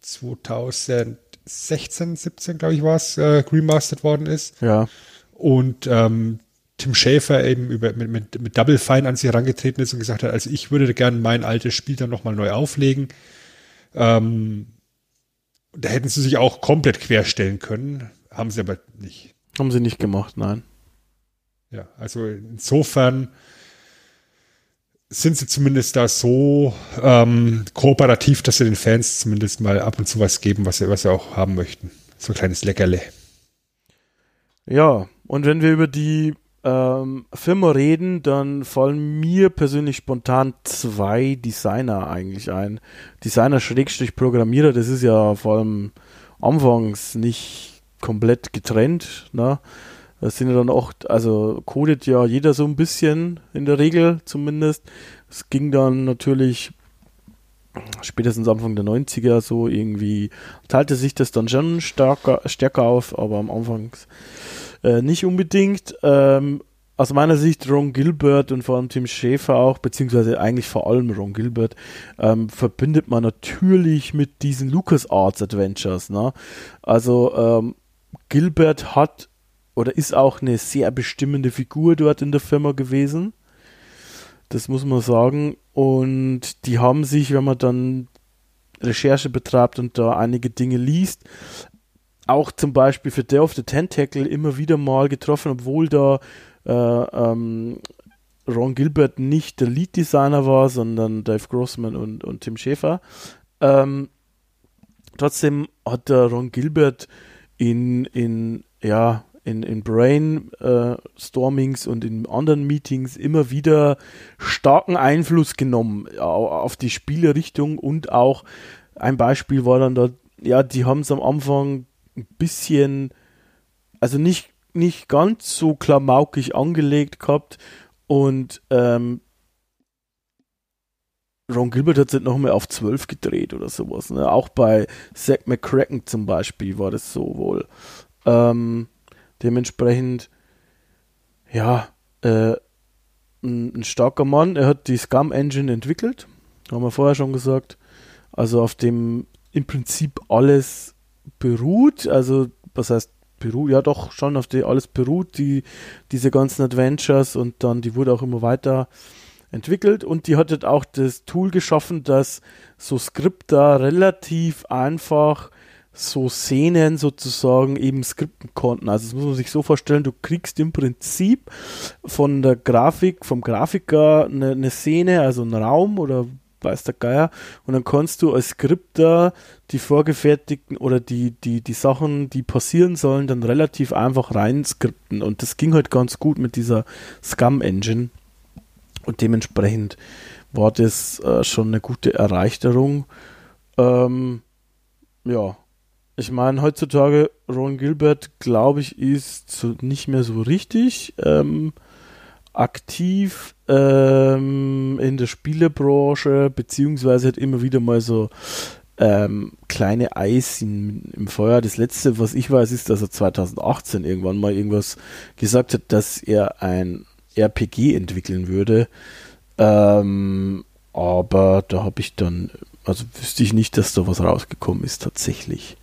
2016, 17, glaube ich, war es, äh, remastered worden ist. Ja. Und ähm, Tim Schäfer eben über, mit, mit, mit Double Fine an sie herangetreten ist und gesagt hat, also ich würde gerne mein altes Spiel dann nochmal neu auflegen. Ähm, da hätten sie sich auch komplett querstellen können, haben sie aber nicht. Haben sie nicht gemacht, nein. Ja, also insofern sind sie zumindest da so ähm, kooperativ, dass sie den Fans zumindest mal ab und zu was geben, was sie, was sie auch haben möchten. So ein kleines Leckerle. Ja, und wenn wir über die ähm, Firma reden, dann fallen mir persönlich spontan zwei Designer eigentlich ein. Designer Schrägstrich Programmierer, das ist ja vor allem anfangs nicht komplett getrennt. Ne? Das sind ja dann auch, also codet ja jeder so ein bisschen in der Regel zumindest. Es ging dann natürlich spätestens Anfang der 90er so irgendwie teilte sich das dann schon stärker, stärker auf, aber am Anfang äh, nicht unbedingt. Ähm, aus meiner Sicht Ron Gilbert und vor allem Tim Schäfer auch, beziehungsweise eigentlich vor allem Ron Gilbert, ähm, verbindet man natürlich mit diesen LucasArts Adventures. Ne? Also ähm, Gilbert hat oder ist auch eine sehr bestimmende Figur dort in der Firma gewesen. Das muss man sagen. Und die haben sich, wenn man dann Recherche betreibt und da einige Dinge liest, auch zum Beispiel für Day of the Tentacle immer wieder mal getroffen, obwohl da äh, ähm, Ron Gilbert nicht der Lead-Designer war, sondern Dave Grossman und, und Tim Schäfer. Ähm, trotzdem hat der Ron Gilbert in, in ja, in, in Brainstormings äh, und in anderen Meetings immer wieder starken Einfluss genommen auf die Spielerichtung und auch ein Beispiel war dann da, ja, die haben es am Anfang ein bisschen, also nicht, nicht ganz so klamaukig angelegt gehabt und ähm, Ron Gilbert hat es halt nochmal auf 12 gedreht oder sowas. Ne? Auch bei Zack McCracken zum Beispiel war das so wohl. Ähm, Dementsprechend, ja, äh, ein, ein, starker Mann. Er hat die Scum Engine entwickelt, haben wir vorher schon gesagt. Also auf dem im Prinzip alles beruht. Also, was heißt beruht? Ja, doch schon auf die alles beruht, die, diese ganzen Adventures und dann, die wurde auch immer weiter entwickelt und die hat halt auch das Tool geschaffen, dass so Skripter relativ einfach so Szenen sozusagen eben skripten konnten. Also das muss man sich so vorstellen, du kriegst im Prinzip von der Grafik, vom Grafiker eine, eine Szene, also einen Raum oder weiß der Geier, und dann kannst du als Skripter die vorgefertigten oder die, die, die Sachen, die passieren sollen, dann relativ einfach rein skripten. Und das ging halt ganz gut mit dieser Scum-Engine. Und dementsprechend war das äh, schon eine gute Erleichterung. Ähm, ja, ich meine, heutzutage Ron Gilbert, glaube ich, ist so nicht mehr so richtig ähm, aktiv ähm, in der Spielebranche, beziehungsweise hat immer wieder mal so ähm, kleine Eis in, im Feuer. Das letzte, was ich weiß, ist, dass er 2018 irgendwann mal irgendwas gesagt hat, dass er ein RPG entwickeln würde. Ähm, aber da habe ich dann, also wüsste ich nicht, dass da was rausgekommen ist tatsächlich.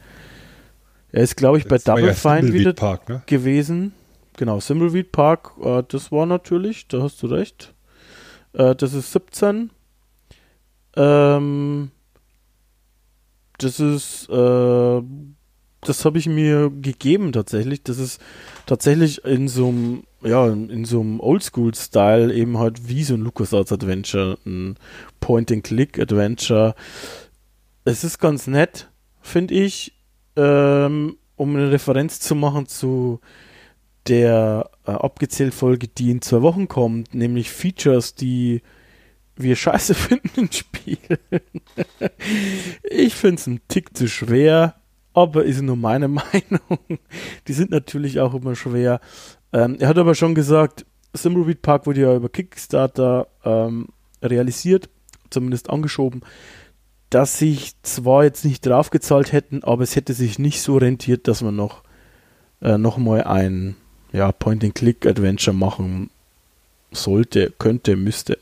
Er ist, glaube ich, bei Double Fine wieder Park, ne? gewesen. Genau, Thimbleweed Park, äh, das war natürlich, da hast du recht. Äh, das ist 17. Ähm, das ist, äh, das habe ich mir gegeben tatsächlich. Das ist tatsächlich in so einem, ja, in so einem Oldschool-Style eben halt wie so ein LucasArts Adventure, ein Point-and-Click-Adventure. Es ist ganz nett, finde ich ähm, um eine Referenz zu machen zu der äh, abgezählt Folge, die in zwei Wochen kommt, nämlich Features, die wir scheiße finden in Spielen. ich finde es ein Tick zu schwer, aber ist nur meine Meinung. Die sind natürlich auch immer schwer. Ähm, er hat aber schon gesagt, Thimbleweed Park wurde ja über Kickstarter ähm, realisiert, zumindest angeschoben dass sich zwar jetzt nicht draufgezahlt hätten, aber es hätte sich nicht so rentiert, dass man noch, äh, noch mal ein ja, Point-and-Click-Adventure machen sollte, könnte, müsste.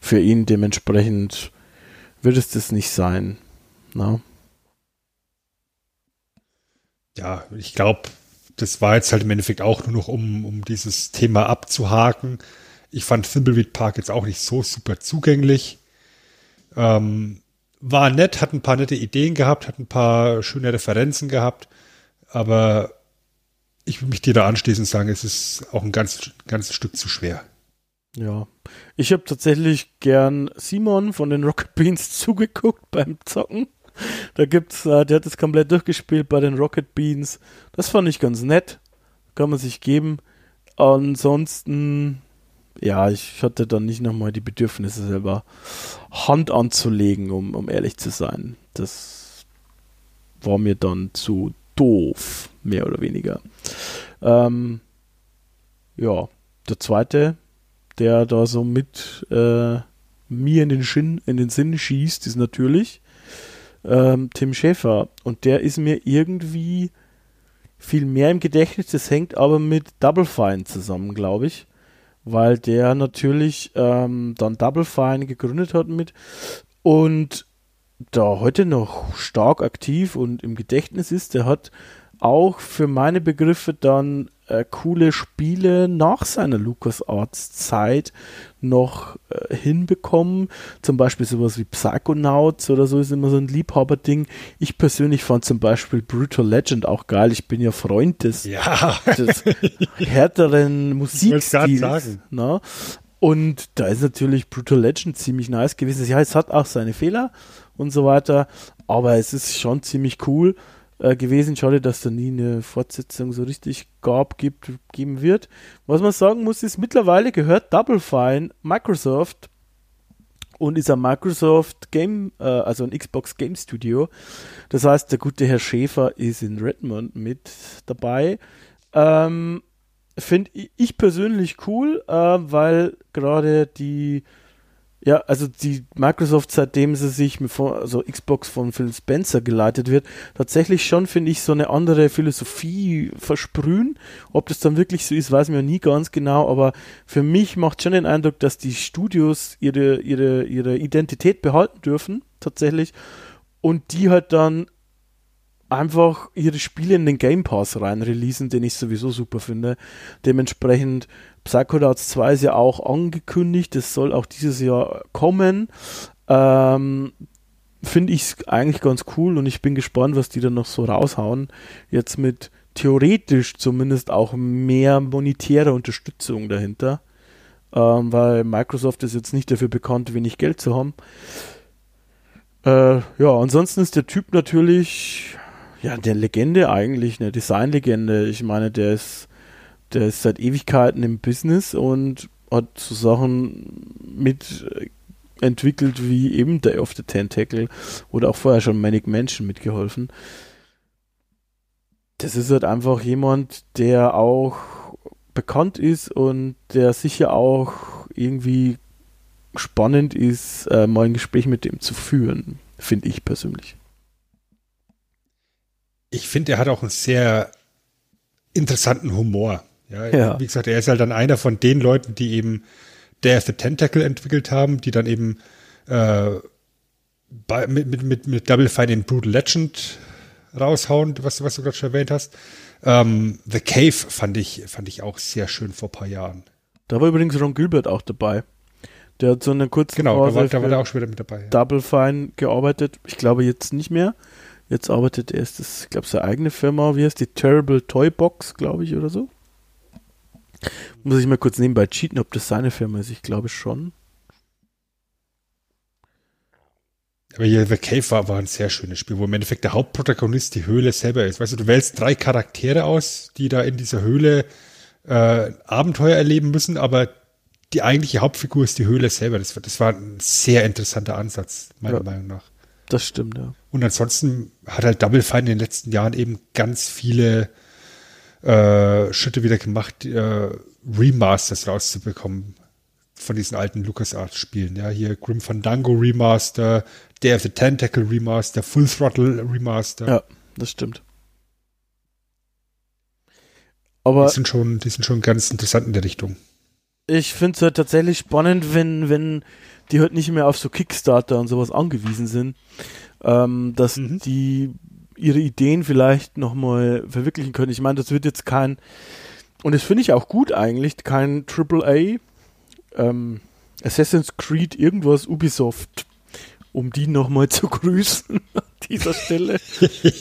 Für ihn dementsprechend wird es das nicht sein. Na? Ja, ich glaube, das war jetzt halt im Endeffekt auch nur noch, um, um dieses Thema abzuhaken. Ich fand Thimbleweed Park jetzt auch nicht so super zugänglich. Ähm, war nett, hat ein paar nette Ideen gehabt, hat ein paar schöne Referenzen gehabt, aber ich will mich dir da anschließen und sagen, es ist auch ein ganz, ganzes Stück zu schwer. Ja, ich habe tatsächlich gern Simon von den Rocket Beans zugeguckt beim Zocken. Da gibt's, äh, der hat das komplett durchgespielt bei den Rocket Beans. Das fand ich ganz nett. Kann man sich geben. Ansonsten ja, ich hatte dann nicht nochmal die Bedürfnisse selber Hand anzulegen, um, um ehrlich zu sein. Das war mir dann zu doof, mehr oder weniger. Ähm, ja, der zweite, der da so mit äh, mir in den, Sinn, in den Sinn schießt, ist natürlich ähm, Tim Schäfer. Und der ist mir irgendwie viel mehr im Gedächtnis. Das hängt aber mit Double Fine zusammen, glaube ich. Weil der natürlich ähm, dann Double Fine gegründet hat mit und da heute noch stark aktiv und im Gedächtnis ist. Der hat auch für meine Begriffe dann äh, coole Spiele nach seiner LucasArts-Zeit noch äh, hinbekommen. Zum Beispiel sowas wie Psychonauts oder so ist immer so ein Liebhaberding. Ich persönlich fand zum Beispiel Brutal Legend auch geil. Ich bin ja Freund des, ja. des härteren Musikstils. Ne? Und da ist natürlich Brutal Legend ziemlich nice gewesen. Ja, es hat auch seine Fehler und so weiter, aber es ist schon ziemlich cool äh, gewesen. Schade, dass da nie eine Fortsetzung so richtig gab, gibt, geben wird. Was man sagen muss, ist, mittlerweile gehört Double Fine Microsoft und ist ein Microsoft Game, äh, also ein Xbox Game Studio. Das heißt, der gute Herr Schäfer ist in Redmond mit dabei. Ähm, Finde ich persönlich cool, äh, weil gerade die ja, also die Microsoft, seitdem sie sich mit also Xbox von Phil Spencer geleitet wird, tatsächlich schon, finde ich, so eine andere Philosophie versprühen. Ob das dann wirklich so ist, weiß man ja nie ganz genau, aber für mich macht schon den Eindruck, dass die Studios ihre, ihre, ihre Identität behalten dürfen, tatsächlich, und die halt dann einfach ihre Spiele in den Game Pass rein releasen, den ich sowieso super finde. Dementsprechend Psychonauts 2 ist ja auch angekündigt, das soll auch dieses Jahr kommen. Ähm, finde ich eigentlich ganz cool und ich bin gespannt, was die dann noch so raushauen. Jetzt mit theoretisch zumindest auch mehr monetärer Unterstützung dahinter. Ähm, weil Microsoft ist jetzt nicht dafür bekannt, wenig Geld zu haben. Äh, ja, ansonsten ist der Typ natürlich ja, der Legende eigentlich, eine Designlegende. Ich meine, der ist, der ist seit Ewigkeiten im Business und hat so Sachen mit entwickelt wie eben Day of the Tentacle oder auch vorher schon Manic Mansion mitgeholfen. Das ist halt einfach jemand, der auch bekannt ist und der sicher auch irgendwie spannend ist, äh, mal ein Gespräch mit dem zu führen, finde ich persönlich ich finde, er hat auch einen sehr interessanten Humor. Ja, ja, Wie gesagt, er ist halt dann einer von den Leuten, die eben of the Tentacle entwickelt haben, die dann eben äh, bei, mit, mit, mit, mit Double Fine in Brutal Legend raushauen, was, was du gerade schon erwähnt hast. Ähm, the Cave fand ich, fand ich auch sehr schön vor ein paar Jahren. Da war übrigens Ron Gilbert auch dabei. Der hat so eine kurze genau, Pause da war, da war er auch schon wieder mit dabei. Ja. Double Fine gearbeitet. Ich glaube jetzt nicht mehr. Jetzt arbeitet er, ist das, ich glaube, seine eigene Firma, wie heißt die? Terrible Toy Box, glaube ich, oder so. Muss ich mal kurz nebenbei cheaten, ob das seine Firma ist. Ich glaube schon. Aber hier The Cave war, war ein sehr schönes Spiel, wo im Endeffekt der Hauptprotagonist die Höhle selber ist. Weißt du, du wählst drei Charaktere aus, die da in dieser Höhle äh, Abenteuer erleben müssen, aber die eigentliche Hauptfigur ist die Höhle selber. Das, das war ein sehr interessanter Ansatz, meiner ja. Meinung nach. Das stimmt, ja. Und ansonsten hat halt Double Fine in den letzten Jahren eben ganz viele äh, Schritte wieder gemacht, äh, Remasters rauszubekommen von diesen alten LucasArts-Spielen. Ja, hier Grim Fandango Remaster, Day of the Tentacle Remaster, Full Throttle Remaster. Ja, das stimmt. Aber die sind schon, die sind schon ganz interessant in der Richtung. Ich finde es halt tatsächlich spannend, wenn, wenn die halt nicht mehr auf so Kickstarter und sowas angewiesen sind, ähm, dass mhm. die ihre Ideen vielleicht nochmal verwirklichen können. Ich meine, das wird jetzt kein, und das finde ich auch gut eigentlich, kein AAA ähm, Assassin's Creed irgendwas Ubisoft, um die nochmal zu grüßen an dieser Stelle.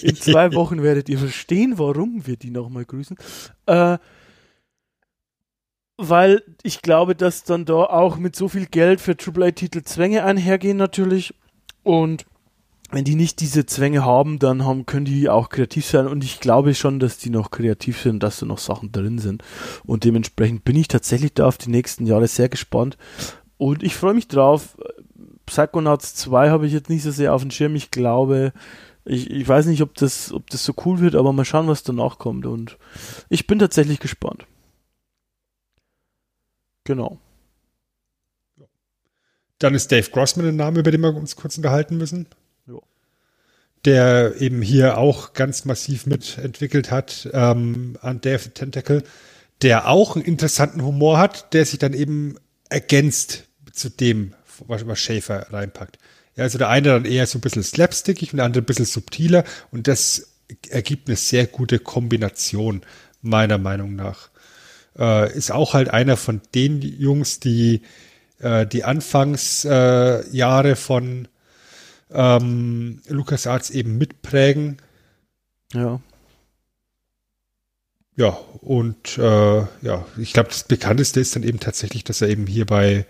In zwei Wochen werdet ihr verstehen, warum wir die nochmal grüßen. Äh, weil ich glaube, dass dann da auch mit so viel Geld für AAA-Titel Zwänge einhergehen natürlich und wenn die nicht diese Zwänge haben, dann haben, können die auch kreativ sein und ich glaube schon, dass die noch kreativ sind, dass da noch Sachen drin sind und dementsprechend bin ich tatsächlich da auf die nächsten Jahre sehr gespannt und ich freue mich drauf. Psychonauts 2 habe ich jetzt nicht so sehr auf dem Schirm, ich glaube, ich, ich weiß nicht, ob das, ob das so cool wird, aber mal schauen, was danach kommt und ich bin tatsächlich gespannt. Genau. Dann ist Dave Grossman ein Name, über den wir uns kurz unterhalten müssen. Der eben hier auch ganz massiv mitentwickelt hat ähm, an Dave Tentacle, der auch einen interessanten Humor hat, der sich dann eben ergänzt zu dem, was, was Schäfer reinpackt. Ja, also der eine dann eher so ein bisschen slapstickig und der andere ein bisschen subtiler und das ergibt eine sehr gute Kombination, meiner Meinung nach. Äh, ist auch halt einer von den Jungs, die äh, die Anfangsjahre äh, von ähm, LucasArts eben mitprägen. Ja. Ja, und äh, ja, ich glaube, das bekannteste ist dann eben tatsächlich, dass er eben hier bei,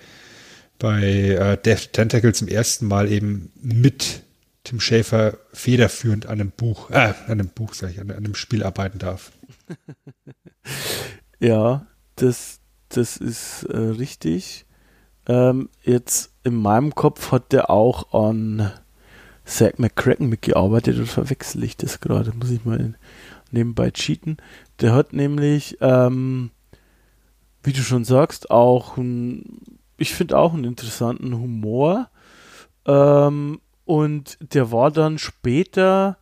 bei äh, Death Tentacle zum ersten Mal eben mit Tim Schäfer federführend an einem Buch, äh, an einem Buch, sag ich, an, an einem Spiel arbeiten darf. ja, das, das ist äh, richtig. Ähm, jetzt in meinem Kopf hat der auch an Zack McCracken mitgearbeitet oder verwechsel ich das gerade? Muss ich mal nebenbei cheaten. Der hat nämlich, ähm, wie du schon sagst, auch ein, ich finde auch einen interessanten Humor. Ähm, und der war dann später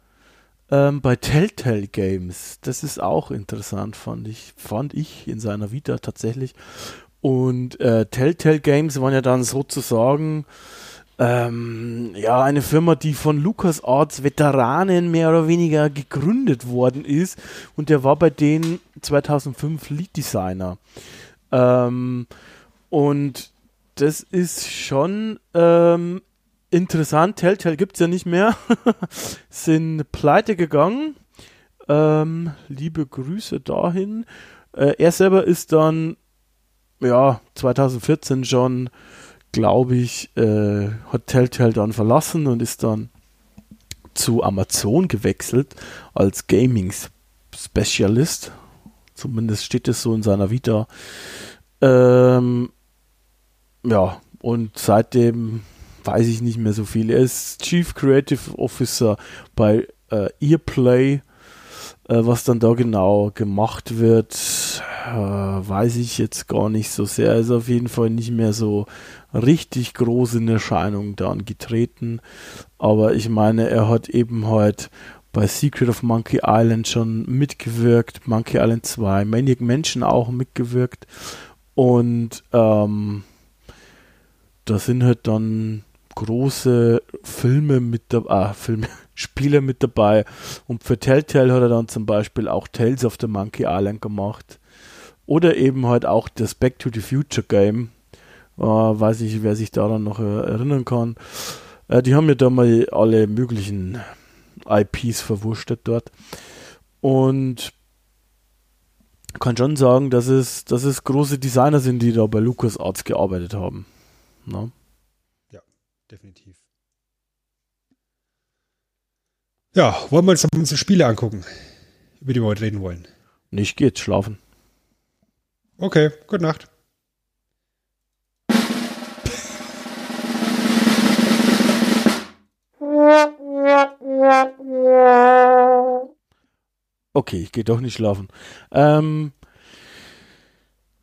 ähm, bei Telltale Games. Das ist auch interessant, fand ich, fand ich in seiner Vita tatsächlich. Und äh, Telltale Games waren ja dann sozusagen ähm, ja eine Firma, die von LucasArts Veteranen mehr oder weniger gegründet worden ist. Und der war bei denen 2005 Lead Designer. Ähm, und das ist schon ähm, interessant. Telltale gibt es ja nicht mehr. Sind pleite gegangen. Ähm, liebe Grüße dahin. Äh, er selber ist dann ja, 2014 schon, glaube ich, äh, hat Telltale dann verlassen und ist dann zu Amazon gewechselt als Gaming Specialist. Zumindest steht es so in seiner Vita. Ähm, ja, und seitdem weiß ich nicht mehr so viel. Er ist Chief Creative Officer bei äh, Earplay. Äh, was dann da genau gemacht wird, äh, weiß ich jetzt gar nicht so sehr. Ist auf jeden Fall nicht mehr so richtig groß in Erscheinung dann getreten. Aber ich meine, er hat eben halt bei Secret of Monkey Island schon mitgewirkt, Monkey Island 2, Maniac Menschen auch mitgewirkt. Und ähm, da sind halt dann große Filme mit dabei, ah, Filme, Spiele mit dabei. Und für Telltale hat er dann zum Beispiel auch Tales of the Monkey Island gemacht. Oder eben halt auch das Back to the Future Game. Äh, weiß ich, wer sich daran noch äh, erinnern kann. Äh, die haben ja da mal alle möglichen IPs verwurstet dort. Und kann schon sagen, dass es, dass es große Designer sind, die da bei LucasArts gearbeitet haben. Na? Definitiv. Ja, wollen wir uns unsere Spiele angucken, über die wir heute reden wollen? Nicht geht, schlafen. Okay, gute Nacht. Okay, ich gehe doch nicht schlafen. Ähm,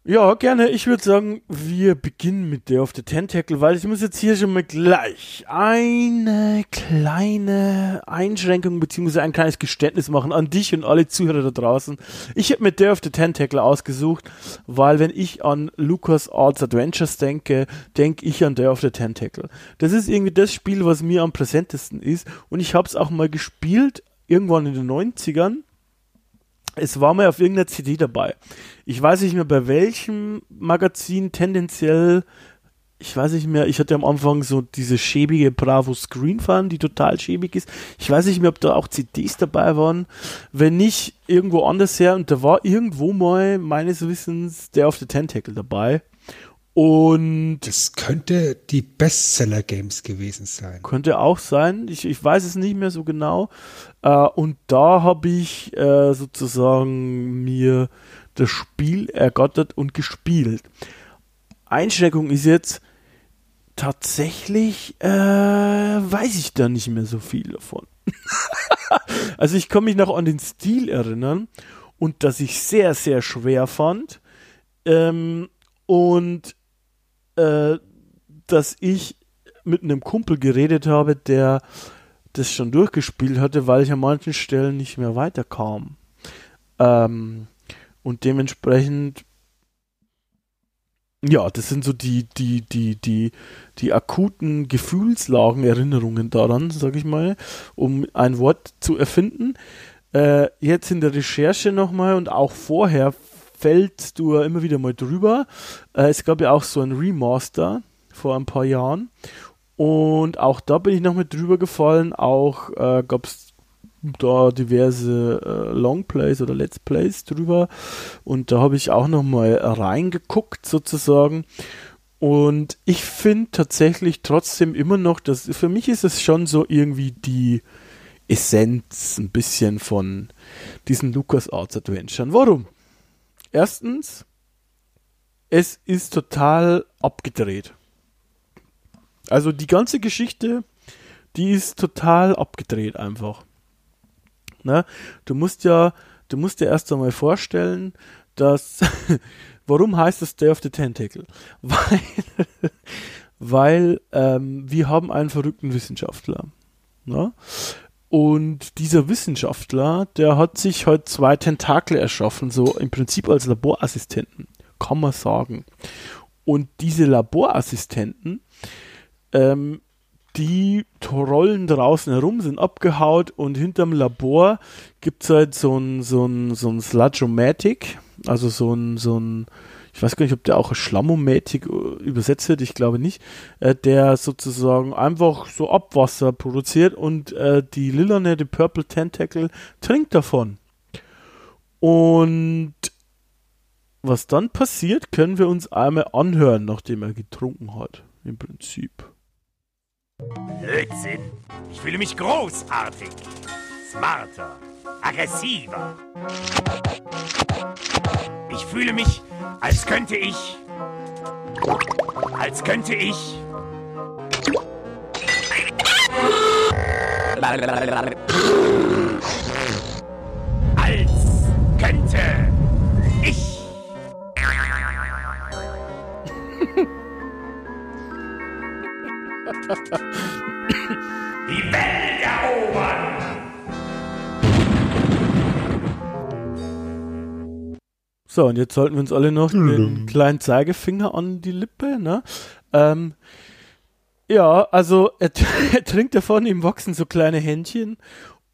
ja, gerne. Ich würde sagen, wir beginnen mit Day of the Tentacle, weil ich muss jetzt hier schon mal gleich eine kleine Einschränkung bzw. ein kleines Geständnis machen an dich und alle Zuhörer da draußen. Ich habe mir Day of the Tentacle ausgesucht, weil wenn ich an Lucas Arts Adventures denke, denke ich an Day of the Tentacle. Das ist irgendwie das Spiel, was mir am präsentesten ist und ich habe es auch mal gespielt, irgendwann in den 90ern es war mal auf irgendeiner CD dabei. Ich weiß nicht mehr bei welchem Magazin tendenziell. Ich weiß nicht mehr, ich hatte am Anfang so diese schäbige Bravo Screen Fan, die total schäbig ist. Ich weiß nicht mehr, ob da auch CDs dabei waren. Wenn nicht, irgendwo anders her. Und da war irgendwo mal, meines Wissens, der auf der Tentacle dabei. Und. Das könnte die Bestseller-Games gewesen sein. Könnte auch sein. Ich, ich weiß es nicht mehr so genau. Äh, und da habe ich äh, sozusagen mir das Spiel ergattert und gespielt. Einschränkung ist jetzt tatsächlich, äh, weiß ich da nicht mehr so viel davon. also ich kann mich noch an den Stil erinnern und dass ich sehr, sehr schwer fand. Ähm, und äh, dass ich mit einem Kumpel geredet habe, der das schon durchgespielt hatte, weil ich an manchen Stellen nicht mehr weiterkam. Ähm, und dementsprechend, ja, das sind so die, die, die, die, die akuten Gefühlslagen, Erinnerungen daran, sag ich mal, um ein Wort zu erfinden. Äh, jetzt in der Recherche nochmal und auch vorher fällst du immer wieder mal drüber. Äh, es gab ja auch so ein Remaster vor ein paar Jahren und auch da bin ich noch mit drüber gefallen. Auch äh, gab es da diverse äh, Longplays oder Let's Plays drüber. Und da habe ich auch noch mal reingeguckt sozusagen. Und ich finde tatsächlich trotzdem immer noch, dass für mich ist es schon so irgendwie die Essenz ein bisschen von diesen LucasArts Adventuren. Warum? Erstens, es ist total abgedreht. Also die ganze Geschichte, die ist total abgedreht einfach. Ne? Du musst ja, du musst dir erst einmal vorstellen, dass warum heißt es Day of the Tentacle? Weil, weil ähm, wir haben einen verrückten Wissenschaftler. Ne? Und dieser Wissenschaftler, der hat sich halt zwei Tentakel erschaffen, so im Prinzip als Laborassistenten, kann man sagen. Und diese Laborassistenten, ähm, die rollen draußen herum, sind abgehaut und hinterm Labor gibt es halt so ein, so ein, so ein Sludge-O-Matic, also so ein, so ein, ich weiß gar nicht, ob der auch Schlammomatic äh, übersetzt wird, ich glaube nicht, äh, der sozusagen einfach so Abwasser produziert und äh, die lilane, die Purple Tentacle trinkt davon. Und was dann passiert, können wir uns einmal anhören, nachdem er getrunken hat, im Prinzip. Blödsinn. Ich fühle mich großartig. Smarter. Aggressiver. Ich fühle mich, als könnte ich. Als könnte ich. Als könnte ich. Die Welt erobern! So, und jetzt sollten wir uns alle noch den kleinen Zeigefinger an die Lippe, ne? Ähm, ja, also er, er trinkt davon, ihm wachsen so kleine Händchen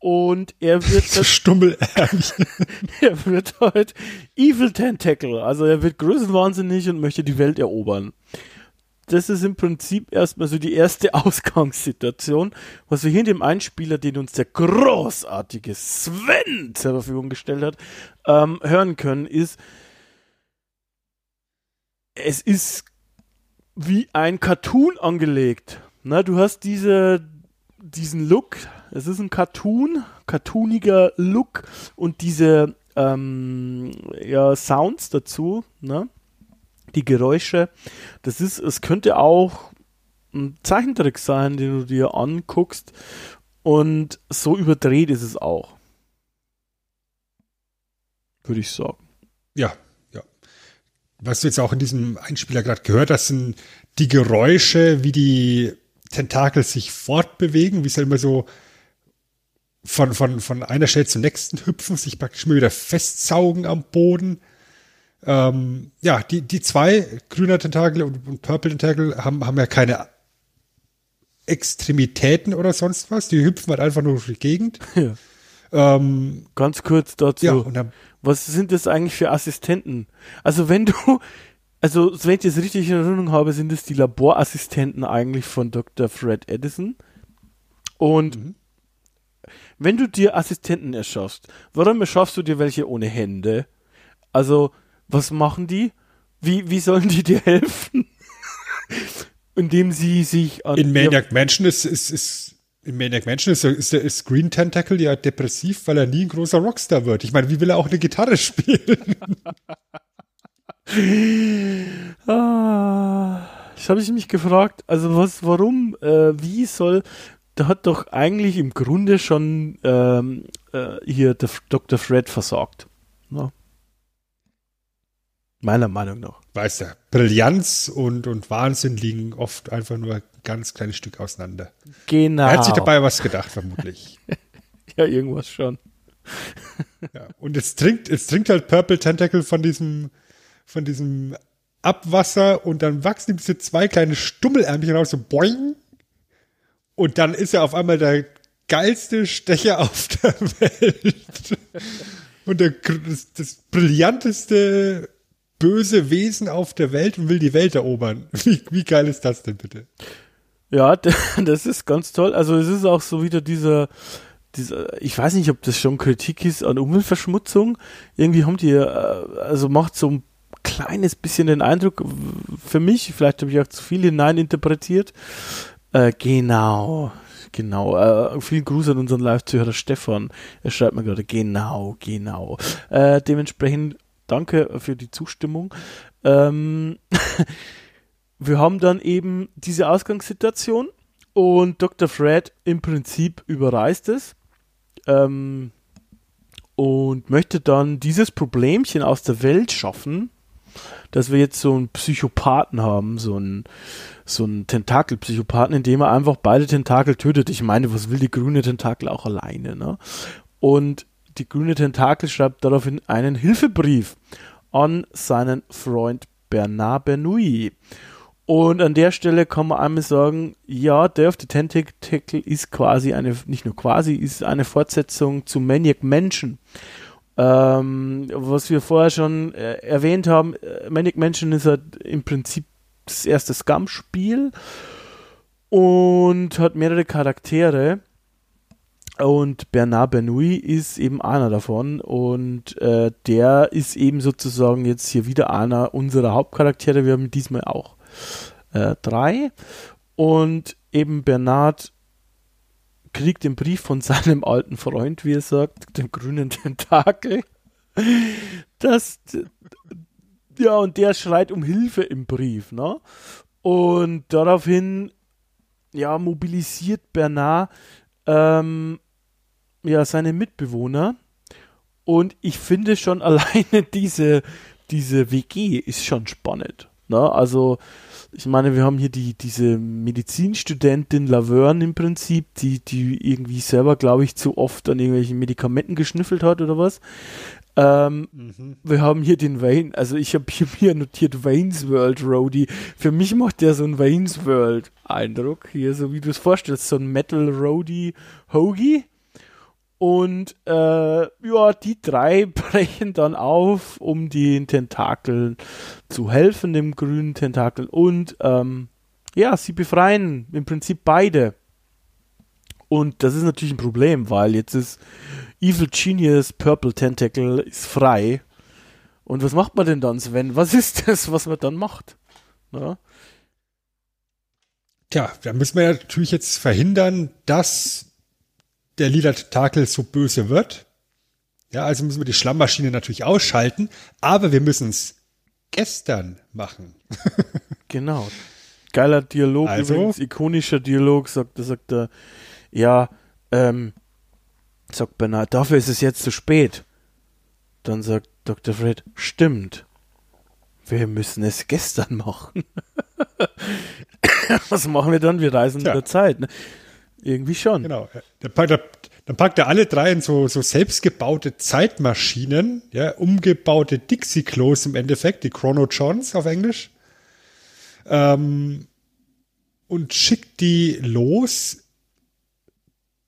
und er wird so Stummelärmchen. er wird halt Evil Tentacle, also er wird größenwahnsinnig und möchte die Welt erobern das ist im Prinzip erstmal so die erste Ausgangssituation. Was wir hier in dem Einspieler, den uns der großartige Sven zur Verfügung gestellt hat, ähm, hören können, ist, es ist wie ein Cartoon angelegt. Na, du hast diese, diesen Look, es ist ein Cartoon, cartooniger Look und diese ähm, ja, Sounds dazu, ne? Die Geräusche, das ist, es könnte auch ein Zeichentrick sein, den du dir anguckst und so überdreht ist es auch. Würde ich sagen. Ja, ja. Was du jetzt auch in diesem Einspieler gerade gehört hast, sind die Geräusche, wie die Tentakel sich fortbewegen, wie es halt immer so von, von, von einer Stelle zur nächsten hüpfen, sich praktisch mal wieder festsaugen am Boden. Ähm, ja, die, die zwei, grüner Tentakel und, und Purple Tentakel, haben, haben ja keine Extremitäten oder sonst was. Die hüpfen halt einfach nur durch die Gegend. Ja. Ähm, Ganz kurz dazu. ja, und dann, Was sind das eigentlich für Assistenten? Also wenn du, also wenn ich das richtig in Erinnerung habe, sind es die Laborassistenten eigentlich von Dr. Fred Edison. Und Mhm. wenn du dir Assistenten erschaffst, warum erschaffst du dir welche ohne Hände? Also, was machen die? Wie, wie sollen die dir helfen? Indem sie sich an in Maniac Mansion ist, ist, ist in Maniac Mansion ist, ist, der- ist Green Tentacle ja depressiv, weil er nie ein großer Rockstar wird. Ich meine, wie will er auch eine Gitarre spielen? Ah, das habe ich mich gefragt, also was, warum, äh, wie soll, da hat doch eigentlich im Grunde schon ähm, äh, hier der Dr. Fred versagt. Ja. Meiner Meinung nach. Weißt du, Brillanz und, und Wahnsinn liegen oft einfach nur ein ganz kleines Stück auseinander. Genau. Er hat sich dabei was gedacht, vermutlich. ja, irgendwas schon. ja. Und es trinkt, es trinkt halt Purple Tentacle von diesem, von diesem Abwasser und dann wachsen ihm diese zwei kleine Stummelärmchen raus, so boing. Und dann ist er auf einmal der geilste Stecher auf der Welt. Und der, das, das brillanteste böse Wesen auf der Welt und will die Welt erobern. Wie, wie geil ist das denn bitte? Ja, das ist ganz toll. Also es ist auch so wieder dieser, dieser, ich weiß nicht, ob das schon Kritik ist an Umweltverschmutzung. Irgendwie haben die, äh, also macht so ein kleines bisschen den Eindruck, für mich, vielleicht habe ich auch zu viel hineininterpretiert. Äh, genau, genau. Äh, vielen Gruß an unseren Live-Zuhörer Stefan. Er schreibt mir gerade, genau, genau. Äh, dementsprechend danke für die Zustimmung. Ähm, wir haben dann eben diese Ausgangssituation und Dr. Fred im Prinzip überreißt es ähm, und möchte dann dieses Problemchen aus der Welt schaffen, dass wir jetzt so einen Psychopathen haben, so einen, so einen Tentakelpsychopathen, indem er einfach beide Tentakel tötet. Ich meine, was will die grüne Tentakel auch alleine, ne? Und die grüne Tentakel schreibt daraufhin einen Hilfebrief an seinen Freund Bernard Bernoulli. Und an der Stelle kann man einmal sagen, ja, Day of the Tentacle ist quasi eine, nicht nur quasi, ist eine Fortsetzung zu Maniac Mansion. Ähm, was wir vorher schon äh, erwähnt haben, äh, Manic Mansion ist halt im Prinzip das erste Scum-Spiel und hat mehrere Charaktere. Und Bernard Bernoulli ist eben einer davon und äh, der ist eben sozusagen jetzt hier wieder einer unserer Hauptcharaktere. Wir haben diesmal auch äh, drei und eben Bernard kriegt den Brief von seinem alten Freund, wie er sagt, dem grünen Tentakel. Das, ja, und der schreit um Hilfe im Brief, ne? Und daraufhin, ja, mobilisiert Bernard ähm, ja, seine Mitbewohner. Und ich finde schon alleine diese, diese WG ist schon spannend. Ne? Also, ich meine, wir haben hier die, diese Medizinstudentin Laverne im Prinzip, die, die irgendwie selber, glaube ich, zu oft an irgendwelchen Medikamenten geschnüffelt hat oder was. Ähm, mhm. Wir haben hier den Wayne, also ich habe hier mir notiert Wayne's World Roadie. Für mich macht der so einen Wayne's World Eindruck. Hier, so wie du es vorstellst, so ein Metal Roadie Hoagie. Und äh, ja, die drei brechen dann auf, um den Tentakeln zu helfen, dem grünen Tentakel. Und ähm, ja, sie befreien im Prinzip beide. Und das ist natürlich ein Problem, weil jetzt ist Evil Genius Purple Tentacle ist frei. Und was macht man denn dann, Sven? Was ist das, was man dann macht? Na? Tja, da müssen wir natürlich jetzt verhindern, dass der lila Tentakel so böse wird. Ja, also müssen wir die Schlammmaschine natürlich ausschalten, aber wir müssen es gestern machen. genau. Geiler Dialog, also, übrigens, ikonischer Dialog, sagt, sagt er, ja, ähm, sagt Bernard, dafür ist es jetzt zu spät. Dann sagt Dr. Fred, stimmt. Wir müssen es gestern machen. Was machen wir dann? Wir reisen Tja. in der Zeit. Ne? Irgendwie schon. Genau. Der, der, dann packt er alle drei in so, so selbstgebaute Zeitmaschinen, ja, umgebaute Dixie-Klos im Endeffekt, die Chrono Johns auf Englisch, ähm, und schickt die los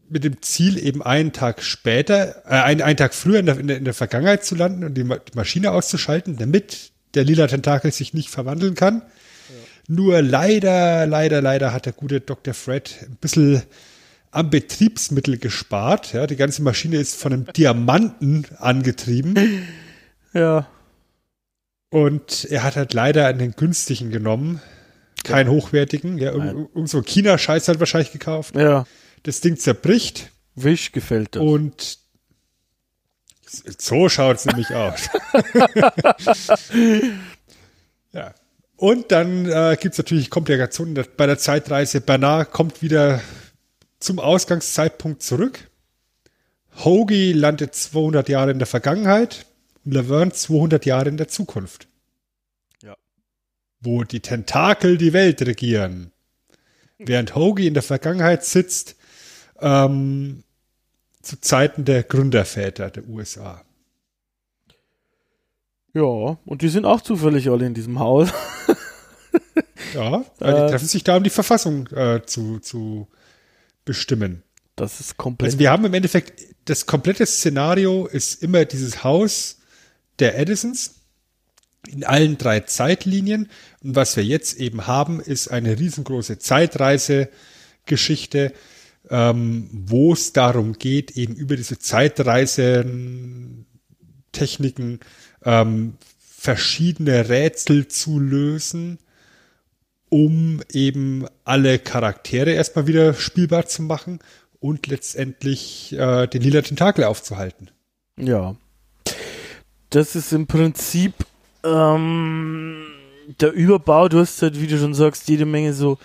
mit dem Ziel, eben einen Tag später, äh, einen, einen Tag früher in der, in der, in der Vergangenheit zu landen und die, die, Maschine auszuschalten, damit der lila Tentakel sich nicht verwandeln kann. Ja. Nur leider, leider, leider hat der gute Dr. Fred ein bisschen am Betriebsmittel gespart. Ja, die ganze Maschine ist von einem Diamanten angetrieben. Ja. Und er hat halt leider einen günstigen genommen. Keinen ja. hochwertigen. Ja, irgend, so China-Scheiß halt wahrscheinlich gekauft. Ja. Das Ding zerbricht. Wisch gefällt das. Und so schaut es nämlich aus. ja. Und dann äh, gibt es natürlich Komplikationen bei der Zeitreise. Bernard kommt wieder zum Ausgangszeitpunkt zurück. Hoagie landet 200 Jahre in der Vergangenheit und Laverne 200 Jahre in der Zukunft. wo die Tentakel die Welt regieren. Während Hoagie in der Vergangenheit sitzt, ähm, zu Zeiten der Gründerväter der USA. Ja, und die sind auch zufällig alle in diesem Haus. ja, die äh, treffen sich da, um die Verfassung äh, zu, zu bestimmen. Das ist komplett. Also wir haben im Endeffekt, das komplette Szenario ist immer dieses Haus der Edisons in allen drei Zeitlinien. Und was wir jetzt eben haben, ist eine riesengroße Zeitreise-Geschichte, ähm, wo es darum geht, eben über diese Zeitreise-Techniken ähm, verschiedene Rätsel zu lösen, um eben alle Charaktere erstmal wieder spielbar zu machen und letztendlich äh, den lila Tentakel aufzuhalten. Ja. Das ist im Prinzip ähm, der Überbau. Du hast halt, wie du schon sagst, jede Menge so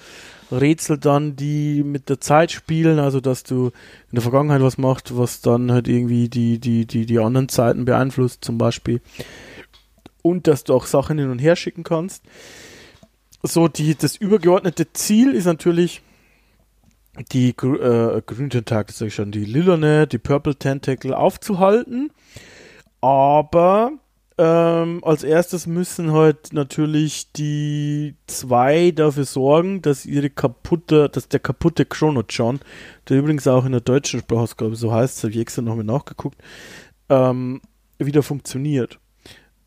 Rätsel dann, die mit der Zeit spielen, also dass du in der Vergangenheit was machst, was dann halt irgendwie die, die, die, die anderen Zeiten beeinflusst, zum Beispiel. Und dass du auch Sachen hin und her schicken kannst. So, die, das übergeordnete Ziel ist natürlich, die äh, grüne Tentakel, sag ich schon, die lilane, die Purple Tentacle aufzuhalten. Aber ähm, als erstes müssen halt natürlich die zwei dafür sorgen, dass ihre kaputte, dass der kaputte Chrono John, der übrigens auch in der deutschen Sprachausgabe so heißt, habe ich extra nochmal nachgeguckt, ähm, wieder funktioniert.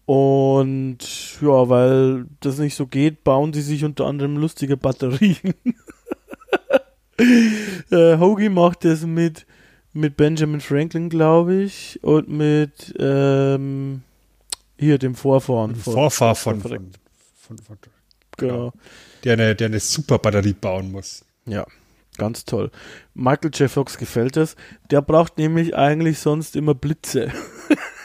Und ja, weil das nicht so geht, bauen sie sich unter anderem lustige Batterien. äh, Hoagie macht das mit, mit Benjamin Franklin, glaube ich, und mit ähm, hier, dem Vorfahren. Von, Vorfahr von, von, von, von genau. genau. Der eine, der eine super Batterie bauen muss. Ja, ganz toll. Michael J. Fox gefällt das. Der braucht nämlich eigentlich sonst immer Blitze.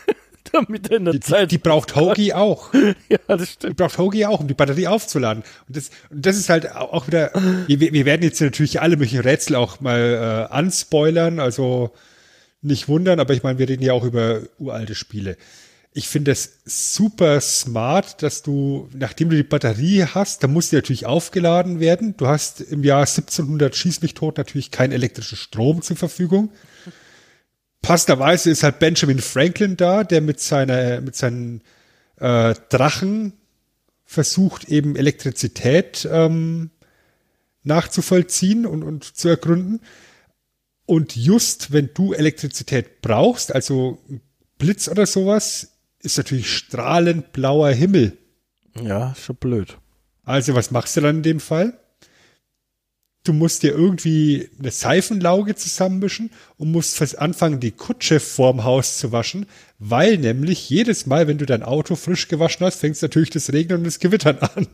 Damit er in der die, Zeit. Die, braucht Hoagie auch. ja, das stimmt. Die braucht Hoagie auch, um die Batterie aufzuladen. Und das, und das ist halt auch wieder. Wir, wir werden jetzt natürlich alle möglichen Rätsel auch mal äh, anspoilern, also nicht wundern, aber ich meine, wir reden ja auch über uralte Spiele ich finde es super smart, dass du, nachdem du die Batterie hast, da muss die natürlich aufgeladen werden. Du hast im Jahr 1700 schieß mich tot natürlich keinen elektrischen Strom zur Verfügung. Passenderweise ist halt Benjamin Franklin da, der mit seiner, mit seinen äh, Drachen versucht eben Elektrizität ähm, nachzuvollziehen und, und zu ergründen. Und just wenn du Elektrizität brauchst, also Blitz oder sowas, ist natürlich strahlend blauer Himmel. Ja, schon blöd. Also, was machst du dann in dem Fall? Du musst dir irgendwie eine Seifenlauge zusammenmischen und musst anfangen, die Kutsche vorm Haus zu waschen, weil nämlich jedes Mal, wenn du dein Auto frisch gewaschen hast, fängt natürlich das Regnen und das Gewittern an.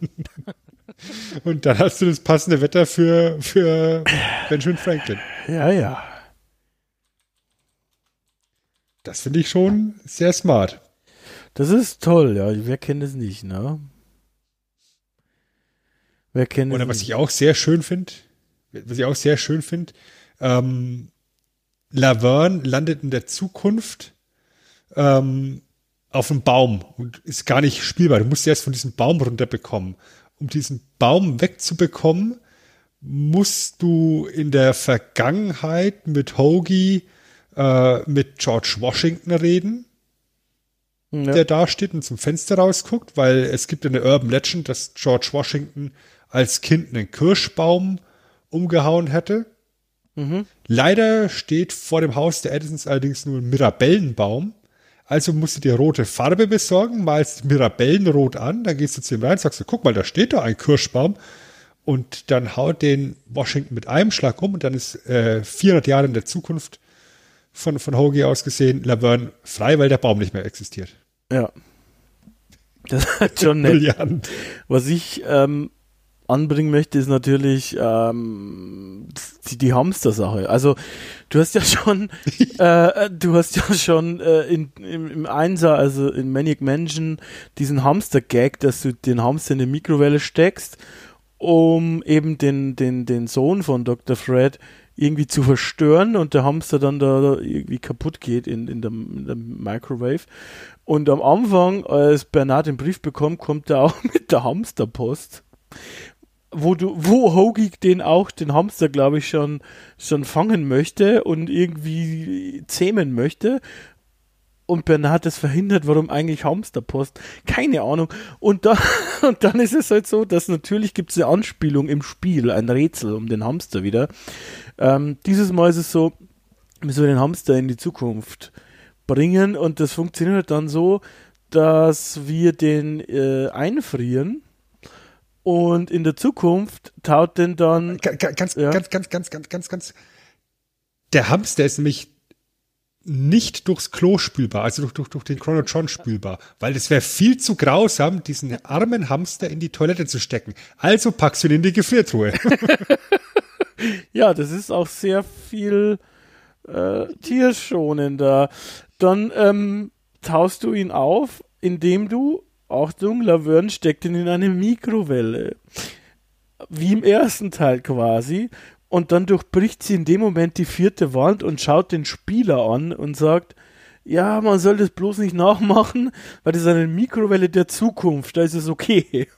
und dann hast du das passende Wetter für, für Benjamin Franklin. Ja, ja. Das finde ich schon sehr smart. Das ist toll, ja. Wer kennt es nicht, ne? Wer kennt Oder was nicht? ich auch sehr schön finde, was ich auch sehr schön finde, ähm, Laverne landet in der Zukunft ähm, auf einem Baum und ist gar nicht spielbar. Du musst erst von diesem Baum runterbekommen. Um diesen Baum wegzubekommen, musst du in der Vergangenheit mit Hoagie, äh, mit George Washington reden ja. der da steht und zum Fenster rausguckt, weil es gibt eine Urban Legend, dass George Washington als Kind einen Kirschbaum umgehauen hätte. Mhm. Leider steht vor dem Haus der Edisons allerdings nur ein Mirabellenbaum. Also musst du dir rote Farbe besorgen, malst Mirabellenrot an, dann gehst du zu ihm rein, sagst du, guck mal, da steht da ein Kirschbaum. Und dann haut den Washington mit einem Schlag um und dann ist äh, 400 Jahre in der Zukunft von, von Hoagie aus gesehen Laverne frei, weil der Baum nicht mehr existiert. Ja. Das ist schon nett. Was ich ähm, anbringen möchte, ist natürlich ähm, die, die Hamster-Sache. Also du hast ja schon, äh, du hast ja schon äh, in, im, im Einser, also in Maniac Mansion, diesen Hamster-Gag, dass du den Hamster in die Mikrowelle steckst, um eben den, den, den Sohn von Dr. Fred irgendwie zu verstören und der Hamster dann da, da irgendwie kaputt geht in, in, der, in der Microwave. Und am Anfang, als Bernard den Brief bekommt, kommt er auch mit der Hamsterpost wo du, wo Hoagie den auch, den Hamster, glaube ich, schon, schon fangen möchte und irgendwie zähmen möchte und Bernhard das verhindert, warum eigentlich Hamsterpost? Keine Ahnung. Und, da, und dann ist es halt so, dass natürlich gibt es eine Anspielung im Spiel, ein Rätsel um den Hamster wieder. Ähm, dieses Mal ist es so, wir den Hamster in die Zukunft bringen und das funktioniert dann so, dass wir den äh, einfrieren und in der Zukunft taut den dann ganz, ja. ganz, ganz, ganz, ganz, ganz, ganz. Der Hamster ist nämlich nicht durchs Klo spülbar, also durch, durch, durch den Chronotron spülbar, weil es wäre viel zu grausam, diesen armen Hamster in die Toilette zu stecken. Also packst du ihn in die Gefriertruhe. ja, das ist auch sehr viel äh, tierschonender. Dann ähm, taust du ihn auf, indem du, Achtung, Laverne steckt ihn in eine Mikrowelle. Wie im ersten Teil quasi und dann durchbricht sie in dem Moment die vierte Wand und schaut den Spieler an und sagt, ja, man soll das bloß nicht nachmachen, weil das ist eine Mikrowelle der Zukunft, da ist es okay.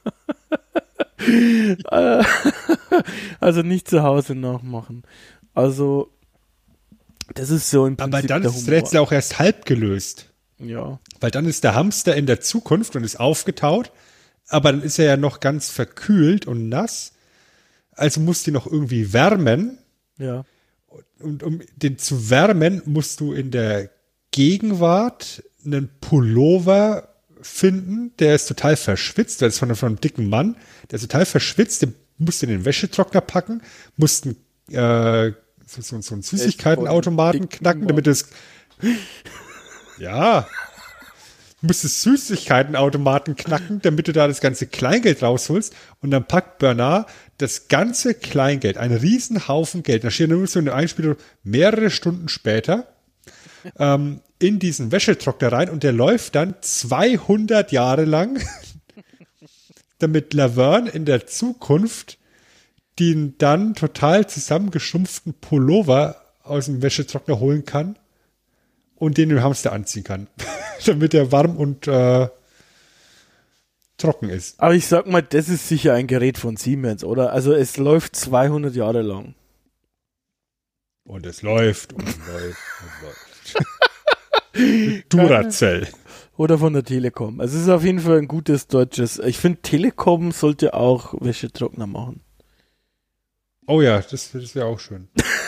Also nicht zu Hause nachmachen. Also, das ist so im Prinzip Aber dann ist das Rätsel auch erst halb gelöst. Ja. Weil dann ist der Hamster in der Zukunft und ist aufgetaut, aber dann ist er ja noch ganz verkühlt und nass also musst du ihn noch irgendwie wärmen. Ja. Und um den zu wärmen, musst du in der Gegenwart einen Pullover finden, der ist total verschwitzt, der ist von, von einem dicken Mann, der ist total verschwitzt, den musst du in den Wäschetrockner packen, musst einen, äh, so, so, so einen Süßigkeitenautomaten knacken, damit es ja, du musstest Süßigkeitenautomaten knacken, damit du da das ganze Kleingeld rausholst? Und dann packt Bernard das ganze Kleingeld, ein Riesenhaufen Geld, da steht nur so eine Einspielung mehrere Stunden später, ähm, in diesen Wäschetrockner rein und der läuft dann 200 Jahre lang, damit Laverne in der Zukunft den dann total zusammengeschrumpften Pullover aus dem Wäschetrockner holen kann und den dem Hamster anziehen kann, damit er warm und äh, trocken ist. Aber ich sag mal, das ist sicher ein Gerät von Siemens, oder? Also es läuft 200 Jahre lang. Und es läuft und läuft und läuft. Duracell. Oder von der Telekom. Also es ist auf jeden Fall ein gutes deutsches. Ich finde, Telekom sollte auch Wäschetrockner machen. Oh ja, das, das wäre auch schön.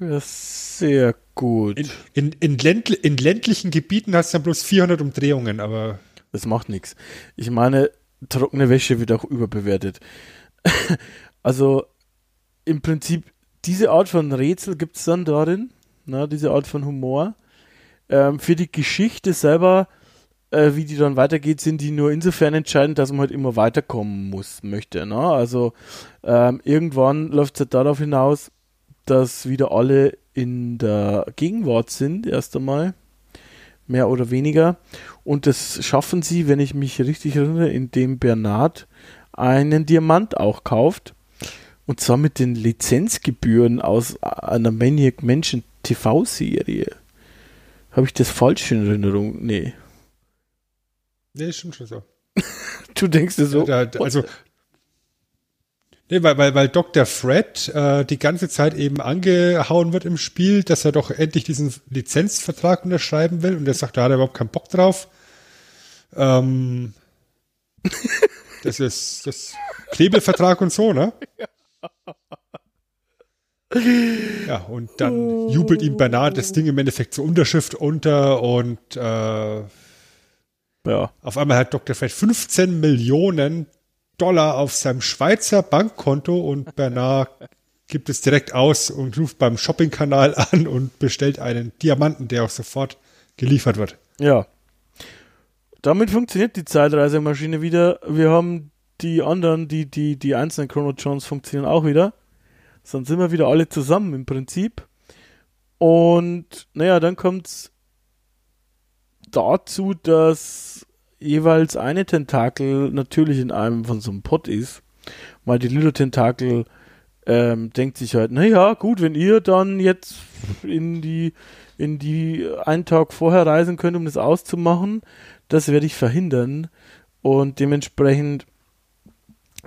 das sehr gut. In, in, in, ländl in ländlichen Gebieten hast du dann bloß 400 Umdrehungen, aber das macht nichts. Ich meine, trockene Wäsche wird auch überbewertet. also im Prinzip, diese Art von Rätsel gibt es dann darin, na, ne, diese Art von Humor. Ähm, für die Geschichte selber, äh, wie die dann weitergeht, sind die nur insofern entscheidend, dass man halt immer weiterkommen muss, möchte. Ne? Also ähm, irgendwann läuft es halt darauf hinaus, dass wieder alle in der Gegenwart sind, erst einmal mehr oder weniger. Und das schaffen sie, wenn ich mich richtig erinnere, indem Bernard einen Diamant auch kauft. Und zwar mit den Lizenzgebühren aus einer Maniac Mansion TV-Serie. Habe ich das falsch in Erinnerung? Nee. Nee, stimmt schon so. du denkst dir so. Also Nee, weil, weil, weil Dr. Fred äh, die ganze Zeit eben angehauen wird im Spiel, dass er doch endlich diesen Lizenzvertrag unterschreiben will und er sagt, da hat er überhaupt keinen Bock drauf. Ähm, das ist das Klebelvertrag und so, ne? Ja, und dann jubelt ihm Bernard das Ding im Endeffekt zur Unterschrift unter und äh, ja. auf einmal hat Dr. Fred 15 Millionen Dollar auf seinem Schweizer Bankkonto und Bernard gibt es direkt aus und ruft beim Shoppingkanal an und bestellt einen Diamanten, der auch sofort geliefert wird. Ja. Damit funktioniert die Zeitreisemaschine wieder. Wir haben die anderen, die, die, die einzelnen Chrono Jones funktionieren auch wieder. Dann sind wir wieder alle zusammen im Prinzip. Und naja, dann kommt es dazu, dass jeweils eine Tentakel natürlich in einem von so einem Pot ist, weil die Lilo-Tentakel ähm, denkt sich halt, naja, gut, wenn ihr dann jetzt in die, in die einen Tag vorher reisen könnt, um das auszumachen, das werde ich verhindern. Und dementsprechend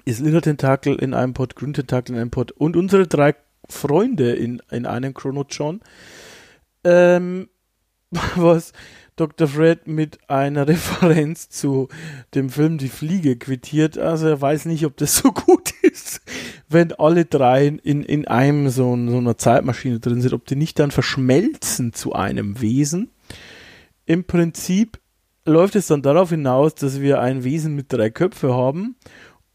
ist Lila Tentakel in einem Pod, Grün Tentakel in einem Pod und unsere drei Freunde in, in einem Chrono John. Ähm, was Dr. Fred mit einer Referenz zu dem Film Die Fliege quittiert. Also er weiß nicht, ob das so gut ist, wenn alle drei in, in einem so, so einer Zeitmaschine drin sind, ob die nicht dann verschmelzen zu einem Wesen. Im Prinzip läuft es dann darauf hinaus, dass wir ein Wesen mit drei Köpfen haben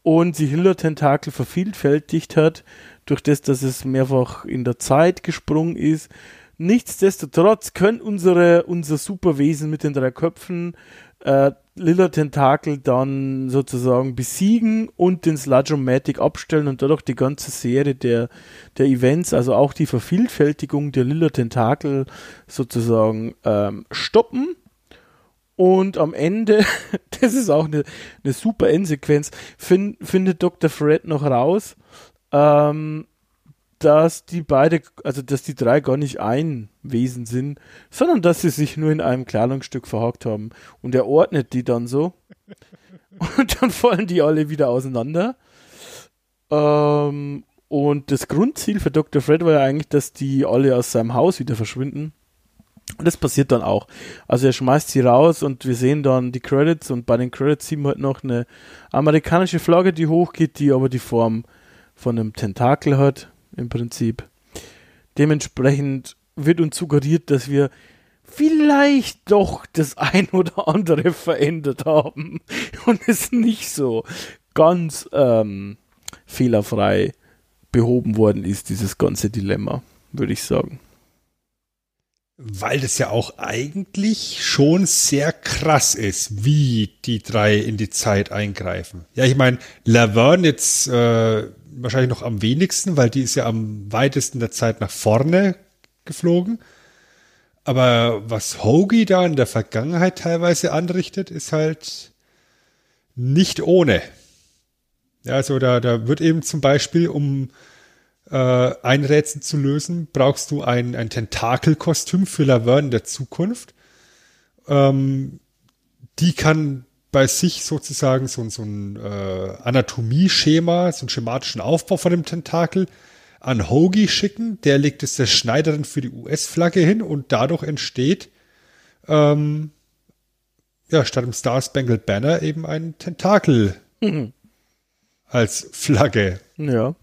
und sich Hiller-Tentakel vervielfältigt hat, durch das, dass es mehrfach in der Zeit gesprungen ist, Nichtsdestotrotz können unsere, unser Superwesen mit den drei Köpfen äh, Lilla Tentakel dann sozusagen besiegen und den Sludge-O-Matic abstellen und dadurch die ganze Serie der, der Events, also auch die Vervielfältigung der Lilla Tentakel sozusagen ähm, stoppen. Und am Ende, das ist auch eine, eine super Endsequenz, find, findet Dr. Fred noch raus, ähm, dass die beide, also dass die drei gar nicht ein Wesen sind, sondern dass sie sich nur in einem Kleidungsstück verhakt haben. Und er ordnet die dann so. Und dann fallen die alle wieder auseinander. Ähm, und das Grundziel für Dr. Fred war ja eigentlich, dass die alle aus seinem Haus wieder verschwinden. Und das passiert dann auch. Also er schmeißt sie raus und wir sehen dann die Credits und bei den Credits sehen wir halt noch eine amerikanische Flagge, die hochgeht, die aber die Form von einem Tentakel hat im Prinzip. Dementsprechend wird uns suggeriert, dass wir vielleicht doch das ein oder andere verändert haben und es nicht so ganz ähm, fehlerfrei behoben worden ist, dieses ganze Dilemma, würde ich sagen. Weil das ja auch eigentlich schon sehr krass ist, wie die drei in die Zeit eingreifen. Ja, ich meine, Laverne jetzt äh, wahrscheinlich noch am wenigsten, weil die ist ja am weitesten der Zeit nach vorne geflogen. Aber was Hoagie da in der Vergangenheit teilweise anrichtet, ist halt nicht ohne. Ja, also da, da wird eben zum Beispiel, um äh, ein Rätsel zu lösen, brauchst du ein, ein Tentakelkostüm für Laverne der Zukunft. Ähm, die kann bei sich sozusagen so, so ein äh, Anatomie-Schema, so einen schematischen Aufbau von dem Tentakel an Hoagie schicken. Der legt es der Schneiderin für die US-Flagge hin und dadurch entsteht ähm, ja statt dem Star Spangled Banner eben ein Tentakel mhm. als Flagge. Ja.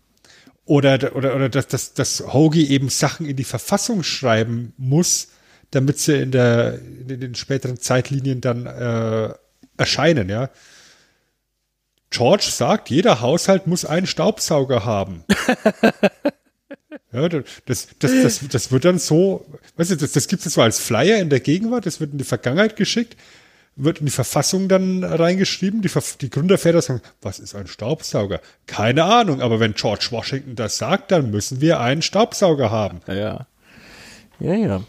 Oder, oder, oder dass, dass, dass Hoagie eben Sachen in die Verfassung schreiben muss, damit sie in, der, in den späteren Zeitlinien dann äh, erscheinen, ja. George sagt, jeder Haushalt muss einen Staubsauger haben. ja, das, das, das, das, wird dann so, weißt du, das, das gibt es so als Flyer in der Gegenwart, das wird in die Vergangenheit geschickt, wird in die Verfassung dann reingeschrieben, die, die Gründerväter sagen, was ist ein Staubsauger? Keine Ahnung, aber wenn George Washington das sagt, dann müssen wir einen Staubsauger haben. Ja, ja, ja.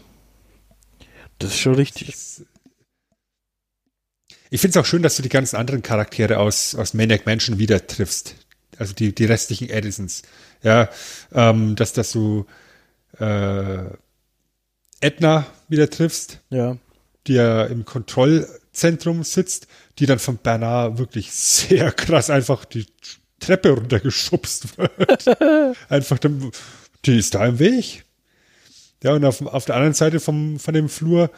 Das ist schon richtig. Das, ich finde es auch schön, dass du die ganzen anderen Charaktere aus, aus Maniac Mansion wieder triffst. Also die, die restlichen Edisons. Ja, ähm, dass, dass du äh, Edna wieder triffst. Ja. Die ja im Kontrollzentrum sitzt, die dann von Bernard wirklich sehr krass einfach die Treppe runtergeschubst wird. einfach, dann, die ist da im Weg. Ja, und auf, auf der anderen Seite vom, von dem Flur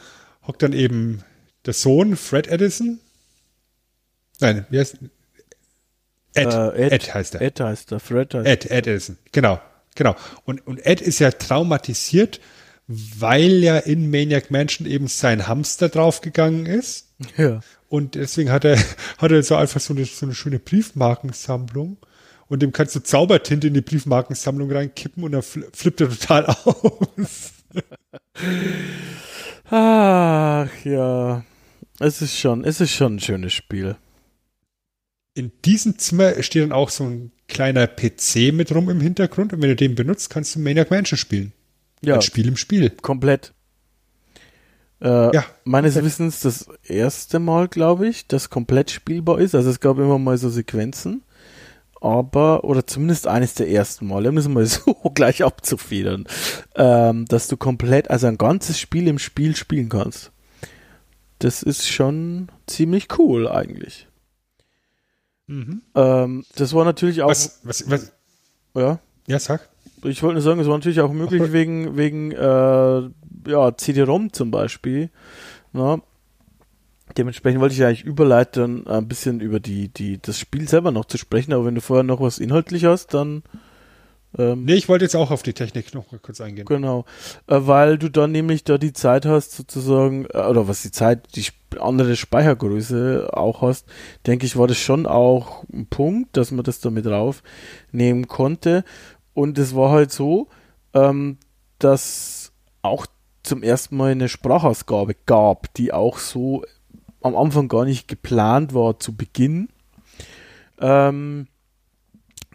hockt dann eben der Sohn, Fred Edison. Nein, wie heißt Ed, uh, Ed, Ed heißt er. Ed heißt er, Fred heißt Ed, Ed Edison, genau, genau. Und, und Ed ist ja traumatisiert, weil ja in Maniac Mansion eben sein Hamster draufgegangen ist. Ja. Und deswegen hat er, hat er so einfach so eine, so eine schöne Briefmarkensammlung. Und dem kannst du Zaubertinte in die Briefmarkensammlung reinkippen und dann flippt er total aus. Ach ja. Es ist schon, es ist schon ein schönes Spiel. In diesem Zimmer steht dann auch so ein kleiner PC mit rum im Hintergrund und wenn du den benutzt, kannst du Maniac Mansion spielen. Ja. Ein Spiel im Spiel. Komplett. Äh, ja. Meines. Wissens das erste Mal, glaube ich, das komplett spielbar ist. Also es gab immer mal so Sequenzen. aber, oder zumindest eines der ersten Male, das mal so gleich abzufedern, ähm, dass du komplett, also ein ganzes Spiel im Spiel spielen kannst. Das ist schon ziemlich cool eigentlich. Mhm. Ähm, das war natürlich auch. Was, was, was? Ja. Ja, sag. Ich wollte nur sagen, es war natürlich auch möglich Ach, wegen, wegen äh, ja, CD-ROM zum Beispiel. Na, dementsprechend wollte ich eigentlich überleiten, ein bisschen über die, die, das Spiel selber noch zu sprechen, aber wenn du vorher noch was inhaltlich hast, dann. Ähm, nee, ich wollte jetzt auch auf die Technik noch kurz eingehen. Genau, äh, weil du dann nämlich da die Zeit hast, sozusagen, äh, oder was die Zeit, die andere Speichergröße auch hast, denke ich, war das schon auch ein Punkt, dass man das da mit draufnehmen konnte. Und es war halt so, ähm, dass auch zum ersten Mal eine Sprachausgabe gab, die auch so am Anfang gar nicht geplant war zu Beginn. Ähm,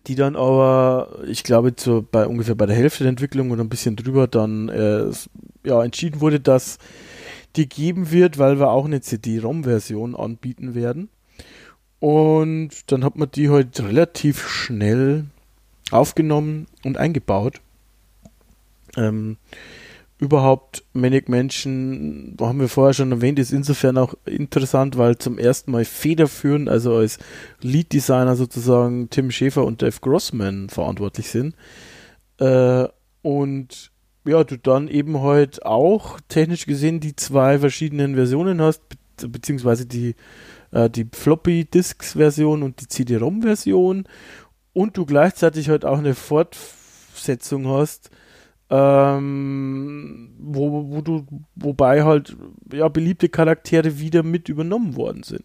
die dann aber, ich glaube, zu, bei ungefähr bei der Hälfte der Entwicklung oder ein bisschen drüber dann äh, ja, entschieden wurde, dass die geben wird, weil wir auch eine CD-ROM-Version anbieten werden. Und dann hat man die halt relativ schnell aufgenommen und eingebaut. Ähm, überhaupt Manic Mansion, haben wir vorher schon erwähnt, ist insofern auch interessant, weil zum ersten Mal federführend, also als Lead Designer sozusagen Tim Schäfer und Dave Grossman verantwortlich sind. Äh, und ja, du dann eben halt auch technisch gesehen die zwei verschiedenen Versionen hast, be beziehungsweise die, äh, die Floppy Disks Version und die CD-ROM Version und du gleichzeitig halt auch eine Fortsetzung hast, ähm, wo, wo du, wobei halt ja beliebte Charaktere wieder mit übernommen worden sind.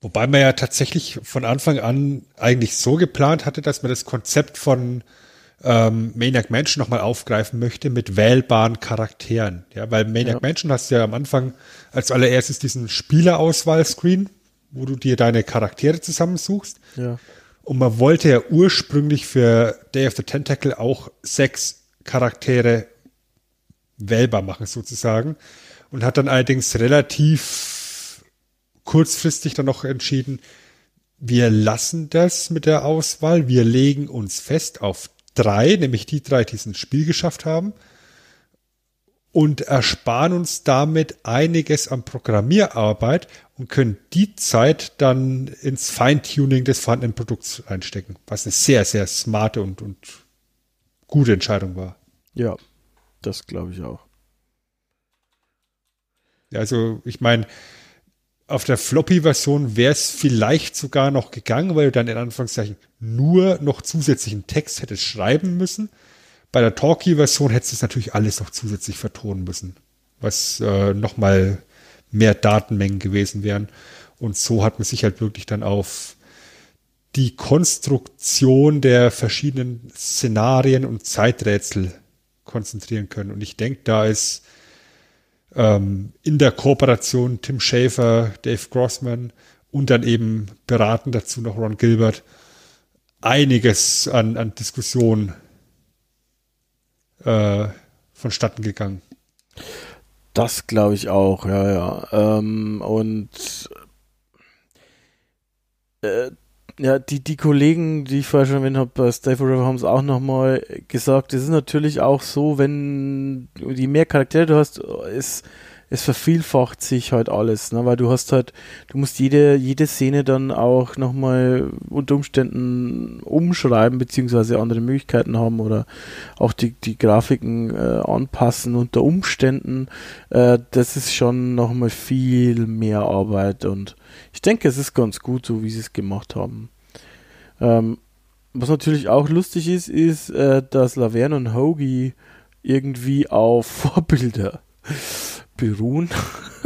Wobei man ja tatsächlich von Anfang an eigentlich so geplant hatte, dass man das Konzept von ähm, Maniac Mansion nochmal aufgreifen möchte mit wählbaren Charakteren. Ja, weil Maniac ja. Mansion hast du ja am Anfang als allererstes diesen Spielerauswahl-Screen, wo du dir deine Charaktere zusammensuchst. Ja. Und man wollte ja ursprünglich für Day of the Tentacle auch sechs Charaktere wählbar machen, sozusagen. Und hat dann allerdings relativ kurzfristig dann noch entschieden, wir lassen das mit der Auswahl, wir legen uns fest auf drei, nämlich die drei, die es ins Spiel geschafft haben und ersparen uns damit einiges an Programmierarbeit und können die Zeit dann ins Feintuning des vorhandenen Produkts einstecken, was eine sehr, sehr smarte und, und gute Entscheidung war. Ja, das glaube ich auch. Also, ich meine, auf der Floppy-Version wäre es vielleicht sogar noch gegangen, weil du dann in Anführungszeichen nur noch zusätzlichen Text hättest schreiben müssen. Bei der Talkie-Version hättest du es natürlich alles noch zusätzlich vertonen müssen, was äh, nochmal mehr Datenmengen gewesen wären. Und so hat man sich halt wirklich dann auf die Konstruktion der verschiedenen Szenarien und Zeiträtsel konzentrieren können. Und ich denke, da ist ähm, in der Kooperation Tim Schafer, Dave Grossman und dann eben beraten dazu noch Ron Gilbert einiges an, an Diskussion äh, vonstatten gegangen. Das glaube ich auch, ja, ja. Ähm, und äh, ja, die, die Kollegen, die ich vorher schon erwähnt habe, bei Stay Forever haben es auch nochmal gesagt, es ist natürlich auch so, wenn je mehr Charaktere du hast, ist es vervielfacht sich halt alles, ne? weil du hast halt, du musst jede, jede Szene dann auch nochmal unter Umständen umschreiben, beziehungsweise andere Möglichkeiten haben oder auch die, die Grafiken äh, anpassen unter Umständen. Äh, das ist schon nochmal viel mehr Arbeit und ich denke, es ist ganz gut, so wie sie es gemacht haben. Ähm, was natürlich auch lustig ist, ist, äh, dass Laverne und Hoagie irgendwie auf Vorbilder beruhen.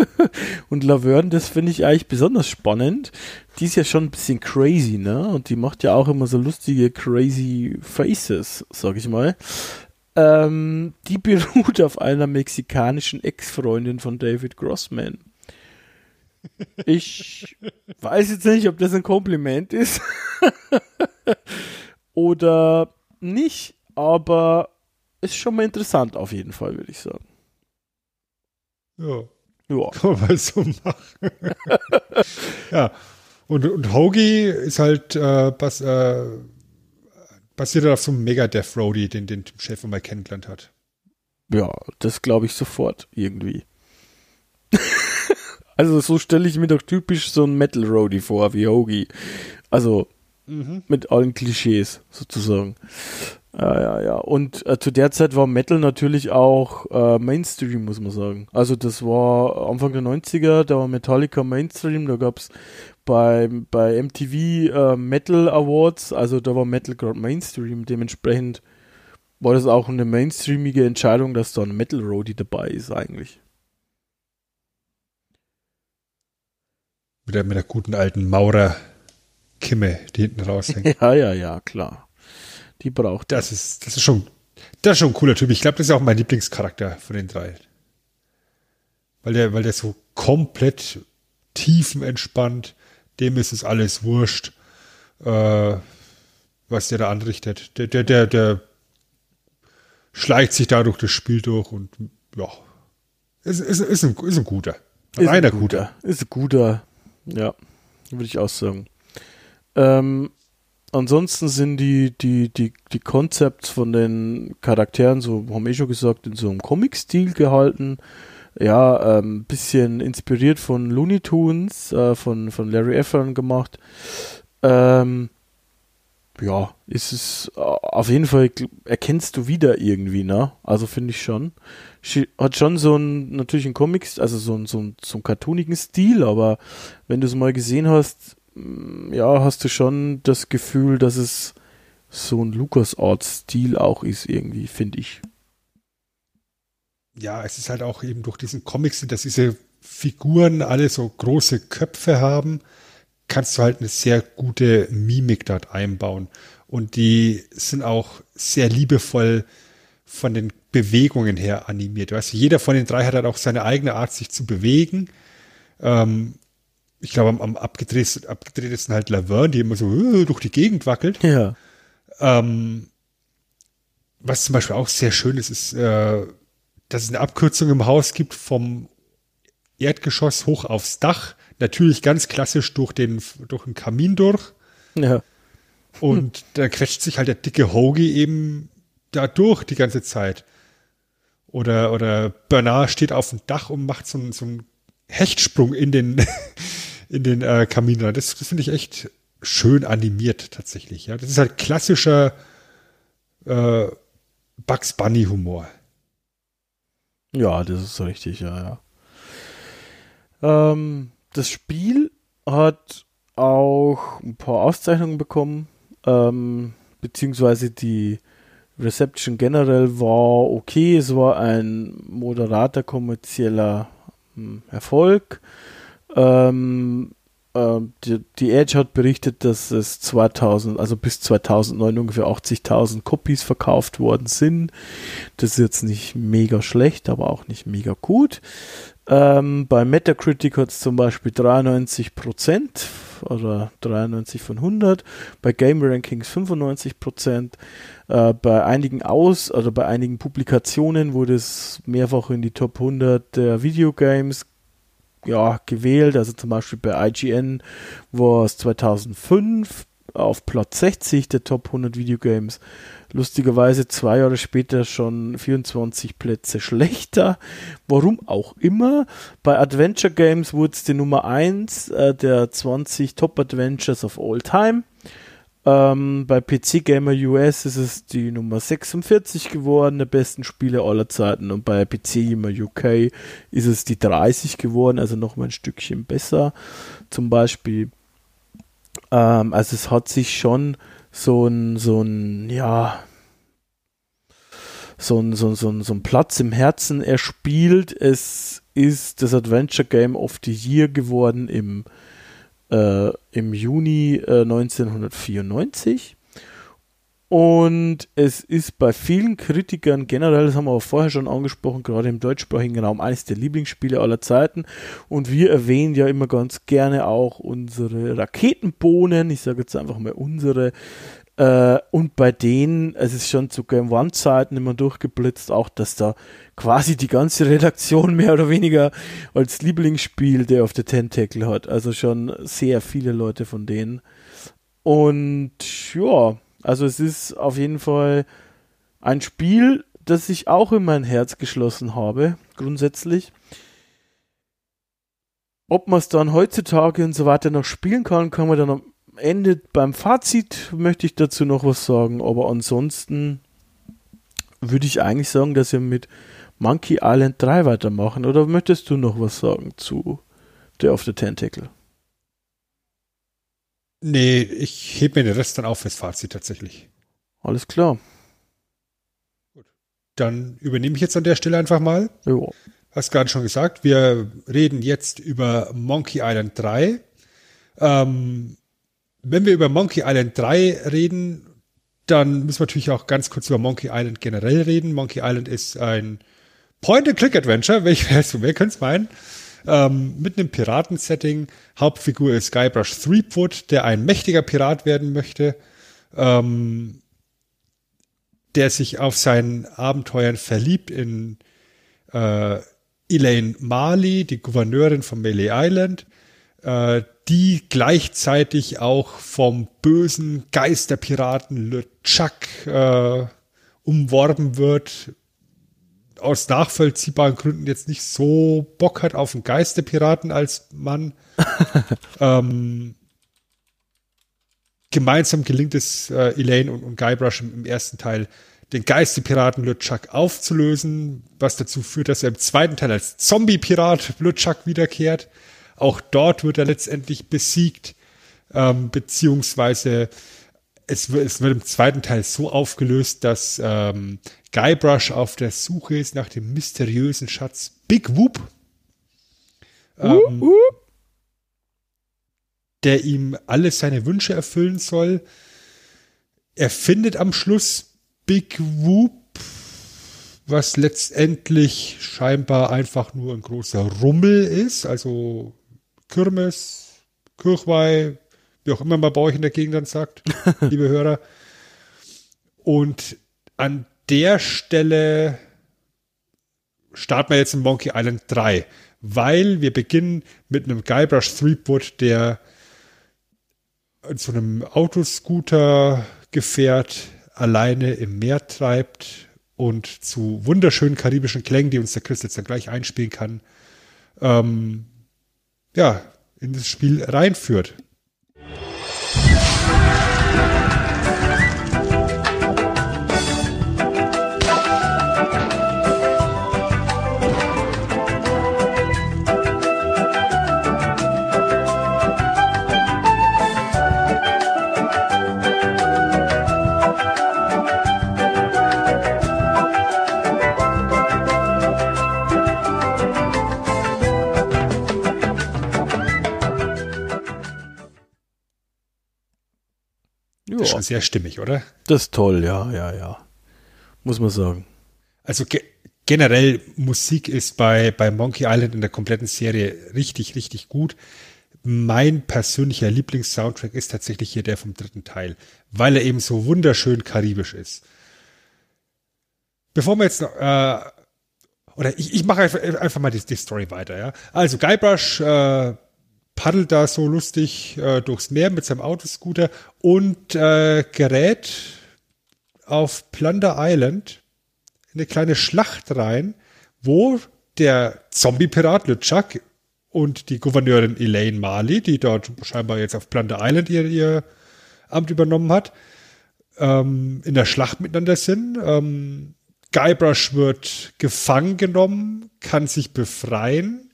und Laverne, das finde ich eigentlich besonders spannend. Die ist ja schon ein bisschen crazy, ne? Und die macht ja auch immer so lustige crazy Faces, sag ich mal. Ähm, die beruht auf einer mexikanischen Ex-Freundin von David Grossman. Ich weiß jetzt nicht, ob das ein Kompliment ist oder nicht, aber ist schon mal interessant auf jeden Fall, würde ich sagen. Ja. Ja. Kann man mal so machen. ja. Und, und Hoagie ist halt äh, bas, äh, basiert auf so einem Megadeth Roadie, den, den Chef mal kennengelernt hat. Ja, das glaube ich sofort irgendwie. also so stelle ich mir doch typisch so ein Metal Roadie vor wie Hoagie. Also mhm. mit allen Klischees sozusagen. Ja, ja, ja. Und äh, zu der Zeit war Metal natürlich auch äh, Mainstream, muss man sagen. Also das war Anfang der 90er, da war Metallica Mainstream, da gab es bei, bei MTV äh, Metal Awards, also da war Metal gerade Mainstream, dementsprechend war das auch eine mainstreamige Entscheidung, dass da ein Metal Roadie dabei ist eigentlich. Mit der, mit der guten alten Maurer Kimme, die hinten raushängt. ja, ja, ja, klar. Die braucht. Das ist, das ist schon, das ist schon ein cooler Typ. Ich glaube, das ist auch mein Lieblingscharakter von den drei. Weil der, weil der so komplett tiefenentspannt, dem ist es alles wurscht, äh, was der da anrichtet. Der, der, der, der schleicht sich dadurch das Spiel durch und ja, ist, ist, ist, ein, ist ein guter. Ist ein guter. guter. Ist ein guter, ja, würde ich auch sagen. Ähm, ansonsten sind die, die, die, die Concepts von den Charakteren, so haben wir eh schon gesagt, in so einem Comic-Stil gehalten. Ja, ein ähm, bisschen inspiriert von Looney Tunes, äh, von, von Larry Efron gemacht. Ähm, ja, ist es äh, auf jeden Fall, erkennst du wieder irgendwie, ne? Also finde ich schon. Hat schon so ein, natürlich ein Comics, also so ein, so ein, so ein cartoonigen Stil, aber wenn du es mal gesehen hast, ja, hast du schon das Gefühl, dass es so ein LucasArts-Stil auch ist, irgendwie, finde ich. Ja, es ist halt auch eben durch diesen Comics, dass diese Figuren alle so große Köpfe haben kannst du halt eine sehr gute Mimik dort einbauen. Und die sind auch sehr liebevoll von den Bewegungen her animiert. Weißt du, jeder von den drei hat halt auch seine eigene Art, sich zu bewegen. Ähm, ich glaube, am, am abgedrehtesten, abgedrehtesten halt Laverne, die immer so uh, durch die Gegend wackelt. Ja. Ähm, was zum Beispiel auch sehr schön ist, ist, äh, dass es eine Abkürzung im Haus gibt vom Erdgeschoss hoch aufs Dach. Natürlich ganz klassisch durch den, durch den Kamin durch. Ja. Und hm. da quetscht sich halt der dicke Hoagie eben da durch die ganze Zeit. Oder, oder Bernard steht auf dem Dach und macht so, so einen Hechtsprung in den, in den äh, Kamin. Das, das finde ich echt schön animiert tatsächlich. Ja, das ist halt klassischer äh, Bugs Bunny Humor. Ja, das ist richtig, ja, ja. Ähm, das Spiel hat auch ein paar Auszeichnungen bekommen, ähm, beziehungsweise die Reception generell war okay. Es war ein moderater kommerzieller hm, Erfolg. Ähm, äh, die, die, Edge hat berichtet, dass es 2000, also bis 2009 ungefähr 80.000 Copies verkauft worden sind. Das ist jetzt nicht mega schlecht, aber auch nicht mega gut. Ähm, bei Metacritic hat es zum Beispiel 93% oder 93 von 100, bei Game Rankings 95% Äh, bei einigen Aus- oder bei einigen Publikationen wurde es mehrfach in die Top 100 der Videogames ja, gewählt. Also zum Beispiel bei IGN war es 2005 auf Platz 60 der Top 100 Videogames lustigerweise zwei Jahre später schon 24 Plätze schlechter. Warum auch immer. Bei Adventure Games wurde es die Nummer 1 äh, der 20 Top Adventures of All Time. Ähm, bei PC Gamer US ist es die Nummer 46 geworden, der besten Spiele aller Zeiten. Und bei PC Gamer UK ist es die 30 geworden, also nochmal ein Stückchen besser. Zum Beispiel. Ähm, also es hat sich schon so ein, so ein, ja, so ein, so, so, so ein Platz im Herzen erspielt. Es ist das Adventure Game of the Year geworden im, äh, im Juni äh, 1994. Und es ist bei vielen Kritikern generell, das haben wir auch vorher schon angesprochen, gerade im deutschsprachigen Raum, eines der Lieblingsspiele aller Zeiten. Und wir erwähnen ja immer ganz gerne auch unsere Raketenbohnen. Ich sage jetzt einfach mal unsere, Äh, und bei denen, es ist schon zu Game One-Zeiten immer durchgeblitzt, auch dass da quasi die ganze Redaktion mehr oder weniger als Lieblingsspiel der auf der Tentacle hat. Also schon sehr viele Leute von denen. Und ja, also es ist auf jeden Fall ein Spiel, das ich auch in mein Herz geschlossen habe, grundsätzlich. Ob man es dann heutzutage und so weiter noch spielen kann, kann man dann am Ende beim Fazit möchte ich dazu noch was sagen, aber ansonsten würde ich eigentlich sagen, dass wir mit Monkey Island 3 weitermachen. Oder möchtest du noch was sagen zu Day of the Tentacle? Nee, ich hebe mir den Rest dann auf fürs Fazit tatsächlich. Alles klar. Gut. Dann übernehme ich jetzt an der Stelle einfach mal. Jo. Hast gerade schon gesagt, wir reden jetzt über Monkey Island 3. Ähm, wenn wir über Monkey Island 3 reden, dann müssen wir natürlich auch ganz kurz über Monkey Island generell reden. Monkey Island ist ein Point-and-Click-Adventure, welch, wer könnte es meinen? Ähm, mit einem Piratensetting. Hauptfigur ist Guybrush Threepwood, der ein mächtiger Pirat werden möchte, ähm, der sich auf seinen Abenteuern verliebt in äh, Elaine Marley, die Gouverneurin von Melee Island, äh, die gleichzeitig auch vom bösen Geisterpiraten Le Chuck äh, umworben wird, aus nachvollziehbaren Gründen jetzt nicht so Bock hat auf einen Geisterpiraten als Mann. ähm, gemeinsam gelingt es äh, Elaine und, und Guybrush im, im, ersten Teil, den Geisterpiraten LeChuck aufzulösen, was dazu führt, dass er im zweiten Teil als Zombie-Pirat LeChuck wiederkehrt. Auch dort wird er letztendlich besiegt, ähm, beziehungsweise es wird, es wird im zweiten Teil so aufgelöst, dass ähm, Guybrush auf der Suche ist nach dem mysteriösen Schatz Big Whoop. Ähm, uh, uh. Der ihm alle seine Wünsche erfüllen soll. Er findet am Schluss Big Whoop, was letztendlich scheinbar einfach nur ein großer Rummel ist, also Kirmes, Kirchweih, wie auch immer man bei euch in der Gegend dann sagt, liebe Hörer. Und an der Stelle starten wir jetzt in Monkey Island 3, weil wir beginnen mit einem Guybrush Threepwood, der zu einem Autoscooter-Gefährt alleine im Meer treibt und zu wunderschönen karibischen Klängen, die uns der Chris jetzt dann gleich einspielen kann, ähm, ja, in das Spiel reinführt. Schon sehr stimmig, oder? Das ist toll, ja, ja, ja. Muss man sagen. Also ge generell Musik ist bei, bei Monkey Island in der kompletten Serie richtig, richtig gut. Mein persönlicher Lieblingssoundtrack ist tatsächlich hier der vom dritten Teil, weil er eben so wunderschön karibisch ist. Bevor wir jetzt noch, äh, oder ich, ich mache einfach, einfach mal die, die Story weiter, ja. Also Guybrush äh, paddelt da so lustig äh, durchs Meer mit seinem Autoscooter und äh, gerät auf Plunder Island in eine kleine Schlacht rein, wo der Zombie-Pirat LeChuck und die Gouverneurin Elaine Marley, die dort scheinbar jetzt auf Plunder Island ihr, ihr Amt übernommen hat, ähm, in der Schlacht miteinander sind. Ähm, Guybrush wird gefangen genommen, kann sich befreien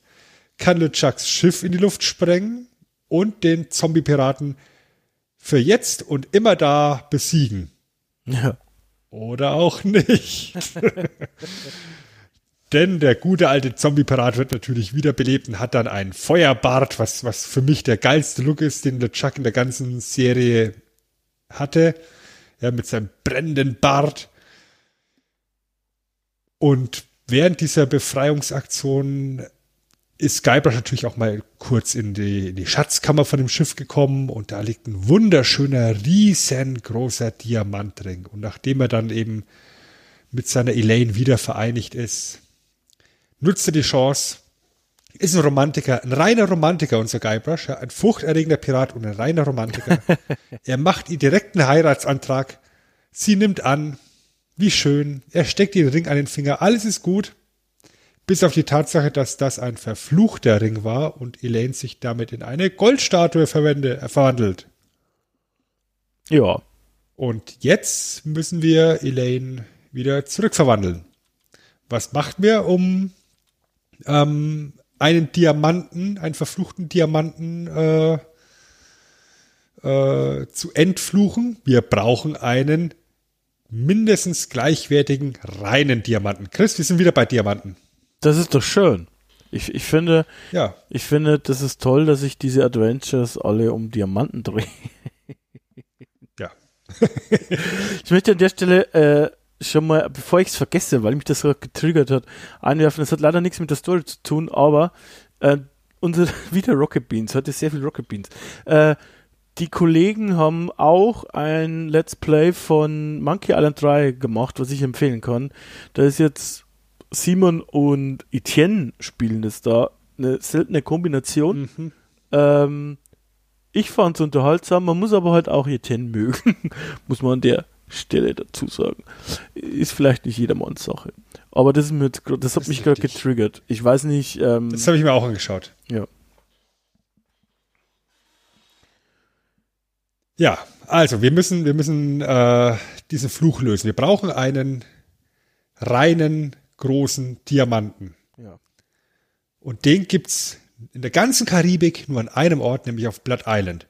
kann LeChucks Schiff in die Luft sprengen und den Zombie-Piraten für jetzt und immer da besiegen. Ja. Oder auch nicht. Denn der gute alte Zombie-Pirat wird natürlich wiederbelebt und hat dann einen Feuerbart, was, was für mich der geilste Look ist, den LeChuck in der ganzen Serie hatte. Ja, mit seinem brennenden Bart. Und während dieser Befreiungsaktion ist Guybrush natürlich auch mal kurz in die, in die Schatzkammer von dem Schiff gekommen und da liegt ein wunderschöner, riesengroßer Diamantring. Und nachdem er dann eben mit seiner Elaine wieder vereinigt ist, nutzt er die Chance, ist ein Romantiker, ein reiner Romantiker, unser Guybrush, ja, ein furchterregender Pirat und ein reiner Romantiker. er macht ihr direkt einen Heiratsantrag. Sie nimmt an. Wie schön. Er steckt den Ring an den Finger. Alles ist gut. Bis auf die Tatsache, dass das ein verfluchter Ring war und Elaine sich damit in eine Goldstatue verwende, äh, verwandelt. Ja. Und jetzt müssen wir Elaine wieder zurückverwandeln. Was macht wir, um ähm, einen Diamanten, einen verfluchten Diamanten äh, äh, zu entfluchen? Wir brauchen einen mindestens gleichwertigen reinen Diamanten. Chris, wir sind wieder bei Diamanten. Das ist doch schön. Ich, ich finde, Ja, ich finde, das ist toll, dass sich diese Adventures alle um Diamanten drehen. ja. Ich möchte an der Stelle äh, schon mal, bevor ich es vergesse, weil mich das so getriggert hat, einwerfen. Das hat leider nichts mit der Story zu tun, aber äh, unsere, wieder Rocket Beans, heute sehr viel Rocket Beans. Äh, die Kollegen haben auch ein Let's Play von Monkey Island 3 gemacht, was ich empfehlen kann. Da ist jetzt Simon und Etienne spielen das da. Eine seltene Kombination. Mhm. Ähm, ich fand es unterhaltsam, man muss aber halt auch Etienne mögen, muss man an der Stelle dazu sagen. Ist vielleicht nicht jedermanns Sache. Aber das, ist mir jetzt, grad- das hat mich gerade getriggert. Ich weiß nicht, ähm, Das habe ich mir auch angeschaut. ja. Ja, also wir müssen, wir müssen äh, diesen Fluch lösen. Wir brauchen einen reinen, großen Diamanten. Ja. Und den gibt's in der ganzen Karibik nur an einem Ort, nämlich auf Blood Island.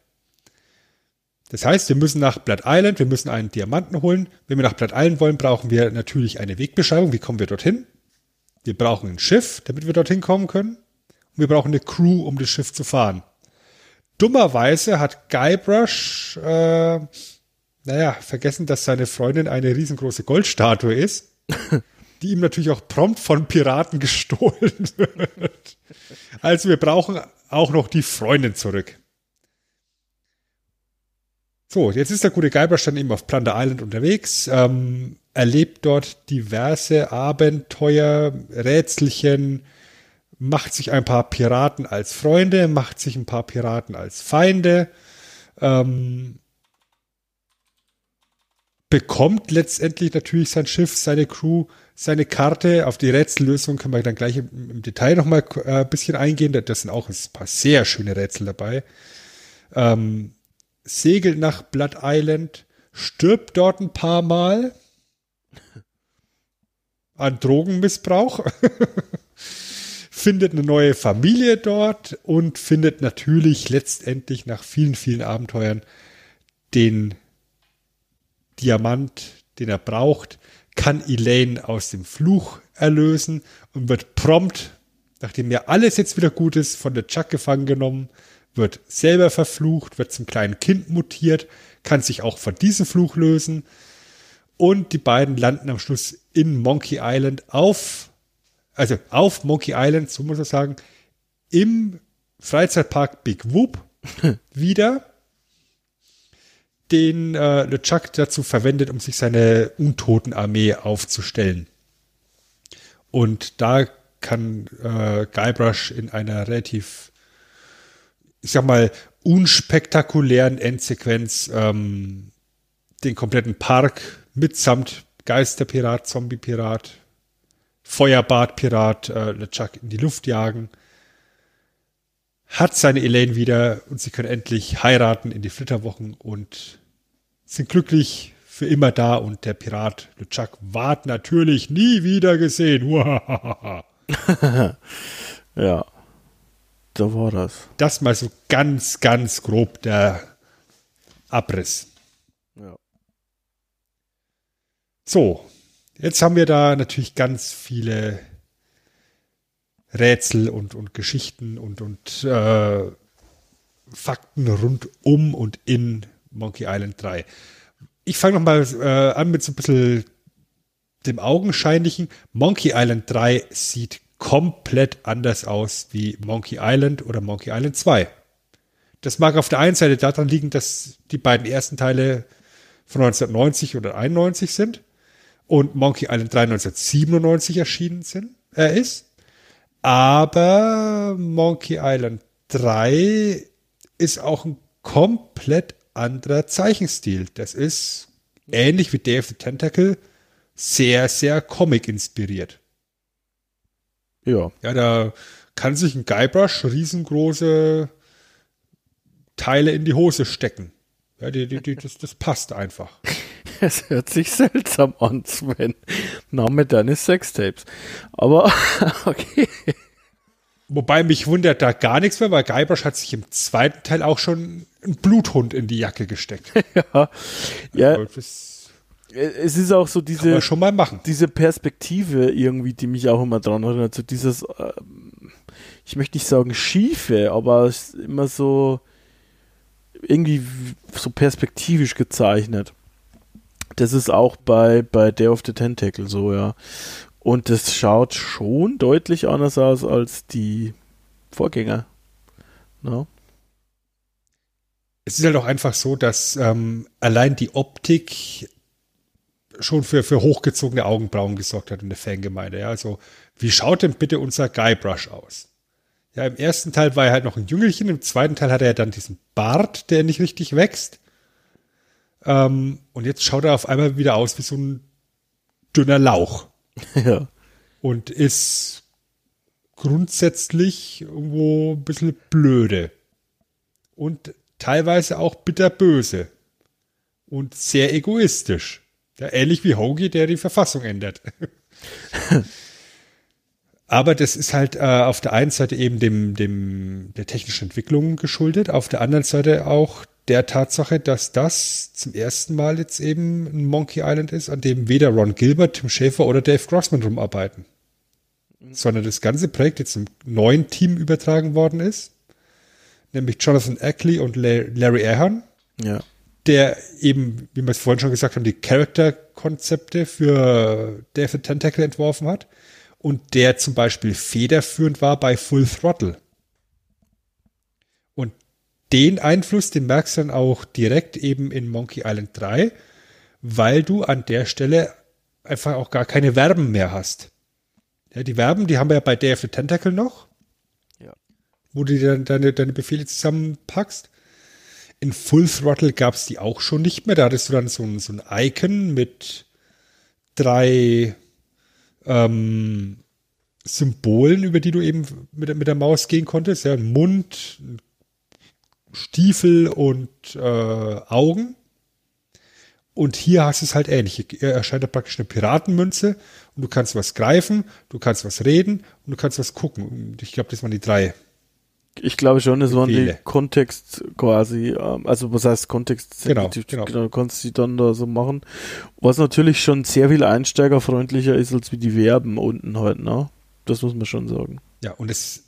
Das heißt, wir müssen nach Blood Island, wir müssen einen Diamanten holen. Wenn wir nach Blood Island wollen, brauchen wir natürlich eine Wegbeschreibung. Wie kommen wir dorthin? Wir brauchen ein Schiff, damit wir dorthin kommen können. Und wir brauchen eine Crew, um das Schiff zu fahren. Dummerweise hat Guybrush, äh, naja, vergessen, dass seine Freundin eine riesengroße Goldstatue ist, die ihm natürlich auch prompt von Piraten gestohlen wird. Also wir brauchen auch noch die Freundin zurück. So, jetzt ist der gute dann eben auf Plunder Island unterwegs, ähm, erlebt dort diverse Abenteuer, Rätselchen, macht sich ein paar Piraten als Freunde, macht sich ein paar Piraten als Feinde, ähm, bekommt letztendlich natürlich sein Schiff, seine Crew, seine Karte. Auf die Rätsellösung können wir dann gleich im, Detail nochmal äh, ein bisschen eingehen. Da- Das sind auch ein paar sehr schöne Rätsel dabei. Ähm, segelt nach Blood Island, stirbt dort ein paar Mal an Drogenmissbrauch, findet eine neue Familie dort und findet natürlich letztendlich nach vielen, vielen Abenteuern den Diamant, den er braucht, kann Elaine aus dem Fluch erlösen und wird prompt, nachdem ja alles jetzt wieder gut ist, von der Chuck gefangen genommen, wird selber verflucht, wird zum kleinen Kind mutiert, kann sich auch von diesem Fluch lösen. Und die beiden landen am Schluss in Monkey Island auf, also auf Monkey Island, so muss man sagen, im Freizeitpark Big Whoop wieder den äh, LeChuck dazu verwendet, um sich seine Untotenarmee aufzustellen. Und da kann äh, Guybrush in einer relativ, ich sag mal, unspektakulären Endsequenz ähm, den kompletten Park mitsamt Geisterpirat, Zombiepirat, Feuerbadpirat äh, LeChuck in die Luft jagen hat seine Elaine wieder und sie können endlich heiraten in die Flitterwochen und sind glücklich für immer da und der Pirat LeChuck ward natürlich nie wieder gesehen. Ja. Da war das. Das mal so ganz, ganz grob der Abriss. Ja. So, jetzt haben wir da natürlich ganz viele Rätsel und, und Geschichten und, und äh, Fakten rund um und in Monkey Island 3. Ich fange nochmal äh, an mit so ein bisschen dem Augenscheinlichen. Monkey Island 3 sieht komplett anders aus wie Monkey Island oder Monkey Island 2. Das mag auf der einen Seite daran liegen, dass die beiden ersten Teile von 1990 oder 91 sind und Monkey Island 3 1997 erschienen sind, er äh, ist. Aber Monkey Island 3 ist auch ein komplett anderer Zeichenstil. Das ist ähnlich wie Day of the Tentacle sehr, sehr Comic inspiriert. Ja. Ja, da kann sich ein Guybrush riesengroße Teile in die Hose stecken. Ja, die, die, die, das, das passt einfach. Es hört sich seltsam an, Sven. Name deines Sextapes. Aber, okay. Wobei mich wundert da gar nichts mehr, weil Guybrush hat sich im zweiten Teil auch schon einen Bluthund in die Jacke gesteckt. ja. ja. Also, es ist auch so diese, schon mal machen. diese Perspektive irgendwie, die mich auch immer dran erinnert. So dieses, ähm, ich möchte nicht sagen schiefe, aber es ist immer so irgendwie so perspektivisch gezeichnet. Das ist auch bei, bei Day of the Tentacle so, ja. Und das schaut schon deutlich anders aus als die Vorgänger. No? Es ist halt auch einfach so, dass ähm, allein die Optik schon für, für hochgezogene Augenbrauen gesorgt hat in der Fangemeinde. Ja, also, wie schaut denn bitte unser Guybrush aus? Ja, im ersten Teil war er halt noch ein Jüngelchen, im zweiten Teil hat er dann diesen Bart, der nicht richtig wächst. Ähm, und jetzt schaut er auf einmal wieder aus wie so ein dünner Lauch. ja. Und ist grundsätzlich irgendwo ein bisschen blöde. Und teilweise auch bitterböse. Und sehr egoistisch. Ja, ähnlich wie Hoagie, der die Verfassung ändert. Aber das ist halt äh, auf der einen Seite eben dem, dem, der technischen Entwicklung geschuldet, auf der anderen Seite auch der Tatsache, dass das zum ersten Mal jetzt eben ein Monkey Island ist, an dem weder Ron Gilbert, Tim Schafer oder Dave Grossman rumarbeiten. Sondern das ganze Projekt jetzt einem neuen Team übertragen worden ist, nämlich Jonathan Ackley und Larry Ahern, Ja. der eben, wie wir es vorhin schon gesagt haben, die Charakterkonzepte für David Tentacle entworfen hat und der zum Beispiel federführend war bei Full Throttle. Und den Einfluss, den merkst du dann auch direkt eben in Monkey Island 3, weil du an der Stelle einfach auch gar keine Verben mehr hast. Ja, die Verben, die haben wir ja bei Day of the Tentacle noch. Ja. Wo du dann deine, deine Befehle zusammenpackst. In Full Throttle gab es die auch schon nicht mehr. Da hattest du dann so ein, so ein Icon mit drei ähm, Symbolen, über die du eben mit, der- mit der Maus gehen konntest. Ja, Mund, Stiefel und äh, Augen. Und hier hast du es halt ähnlich. Hier erscheint da praktisch eine Piratenmünze und du kannst was greifen, du kannst was reden und du kannst was gucken. Ich glaube, das waren die drei. Ich glaube schon, es waren die. Kontext quasi, ähm, also was heißt Kontext? Genau, die- genau. Du kannst die dann da so machen. Was natürlich schon sehr viel einsteigerfreundlicher ist als wie die Verben unten halt, ne? Das muss man schon sagen. Ja, und es,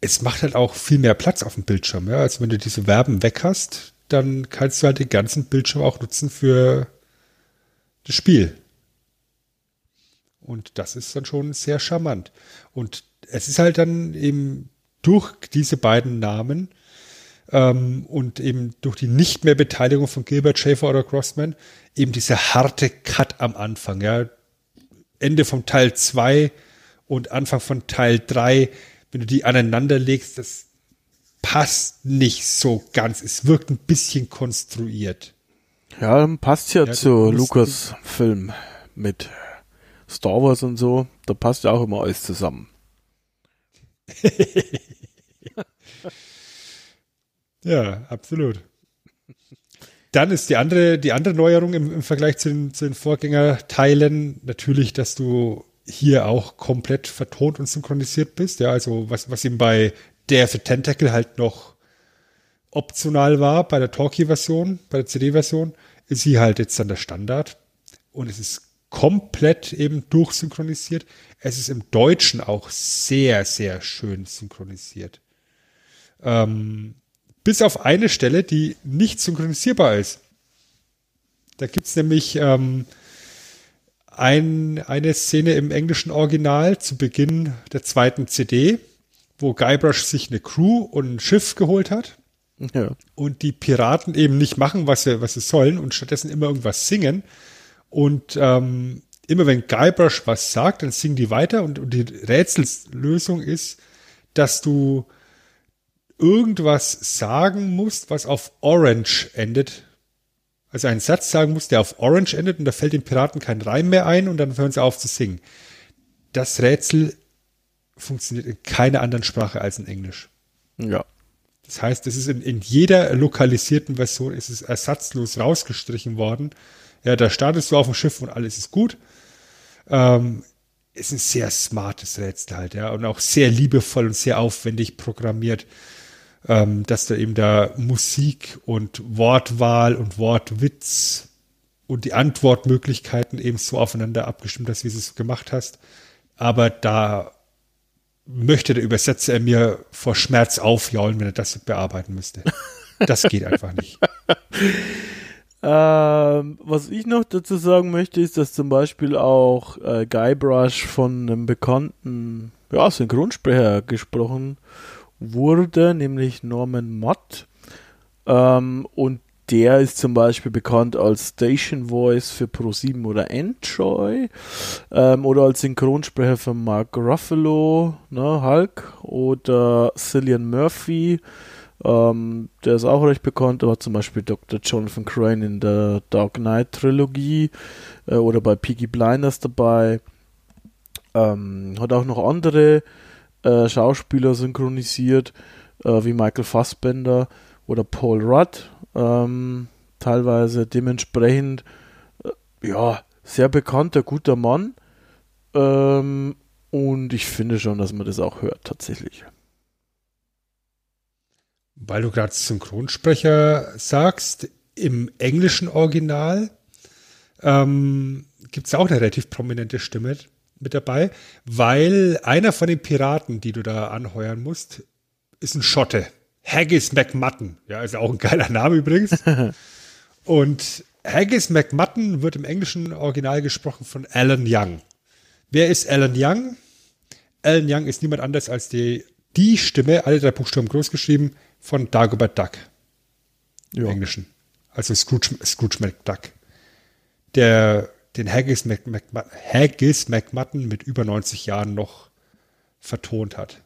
es macht halt auch viel mehr Platz auf dem Bildschirm. Ja? Also wenn du diese Verben weg hast, dann kannst du halt den ganzen Bildschirm auch nutzen für das Spiel. Und das ist dann schon sehr charmant. Und es ist halt dann eben durch diese beiden Namen ähm, und eben durch die nicht mehr Beteiligung von Gilbert Schaefer oder Crossman eben dieser harte Cut am Anfang. Ja? Ende vom Teil 2 und Anfang von Teil 3, wenn du die aneinander legst, das passt nicht so ganz. Es wirkt ein bisschen konstruiert. Ja, passt ja, Ja, zu du musst- Lukas-Film mit Star Wars und so. Da passt ja auch immer alles zusammen. Ja, absolut. Dann ist die andere, die andere Neuerung im, im Vergleich zu den, zu den Vorgängerteilen natürlich, dass du hier auch komplett vertont und synchronisiert bist. Ja, also was, was ihm bei of the Tentacle halt noch optional war, bei der Talkie-Version, bei der CD-Version, ist sie halt jetzt dann der Standard. Und es ist komplett eben durchsynchronisiert. Es ist im Deutschen auch sehr, sehr schön synchronisiert. Ähm, bis auf eine Stelle, die nicht synchronisierbar ist. Da gibt's nämlich ähm, ein, eine Szene im englischen Original zu Beginn der zweiten CD, wo Guybrush sich eine Crew und ein Schiff geholt hat. Ja. Und die Piraten eben nicht machen, was sie, was sie sollen und stattdessen immer irgendwas singen. Und ähm, immer wenn Guybrush was sagt, dann singen die weiter und, und die Rätselslösung ist, dass du irgendwas sagen musst, was auf Orange endet. Also einen Satz sagen musst, der auf Orange endet und da fällt den Piraten kein Reim mehr ein und dann hören sie auf zu singen. Das Rätsel funktioniert in keiner anderen Sprache als in Englisch. Ja. Das heißt, es ist in, in jeder lokalisierten Version ist es ersatzlos rausgestrichen worden. Ja, da startest du auf dem Schiff und alles ist gut. Ähm, ist ein sehr smartes Rätsel halt, ja, und auch sehr liebevoll und sehr aufwendig programmiert, ähm, dass da eben da Musik und Wortwahl und Wortwitz und die Antwortmöglichkeiten eben so aufeinander abgestimmt hast, wie du es gemacht hast. Aber da möchte der Übersetzer mir vor Schmerz aufjaulen, wenn er das bearbeiten müsste. Das geht einfach nicht. Ähm, was ich noch dazu sagen möchte, ist, dass zum Beispiel auch äh, Guybrush von einem bekannten ja, Synchronsprecher gesprochen wurde, nämlich Norman Mott. Ähm, und der ist zum Beispiel bekannt als Station Voice für Pro7 oder Enjoy ähm, oder als Synchronsprecher für Mark Ruffalo, ne, Hulk oder Cillian Murphy ähm, der ist auch recht bekannt, aber zum Beispiel Dr. Jonathan Crane in der Dark Knight Trilogie äh, oder bei Peaky Blinders dabei. Ähm, hat auch noch andere äh, Schauspieler synchronisiert, äh, wie Michael Fassbender oder Paul Rudd. Ähm, teilweise dementsprechend, äh, ja, sehr bekannter, guter Mann. Ähm, und ich finde schon, dass man das auch hört, tatsächlich. Weil du gerade Synchronsprecher sagst, im englischen Original ähm, gibt es auch eine relativ prominente Stimme mit dabei, weil einer von den Piraten, die du da anheuern musst, ist ein Schotte. Haggis McMutton. Ja, ist auch ein geiler Name übrigens. Und Haggis McMutton wird im englischen Original gesprochen von Alan Young. Wer ist Alan Young? Alan Young ist niemand anders als die, die Stimme, alle drei Buchstaben groß geschrieben, von Dagobert Duck. Im ja. Englischen. Also Scrooge, Scrooge McDuck. Der den Haggis, Mac, Mac, Haggis McMutton mit über 90 Jahren noch vertont hat.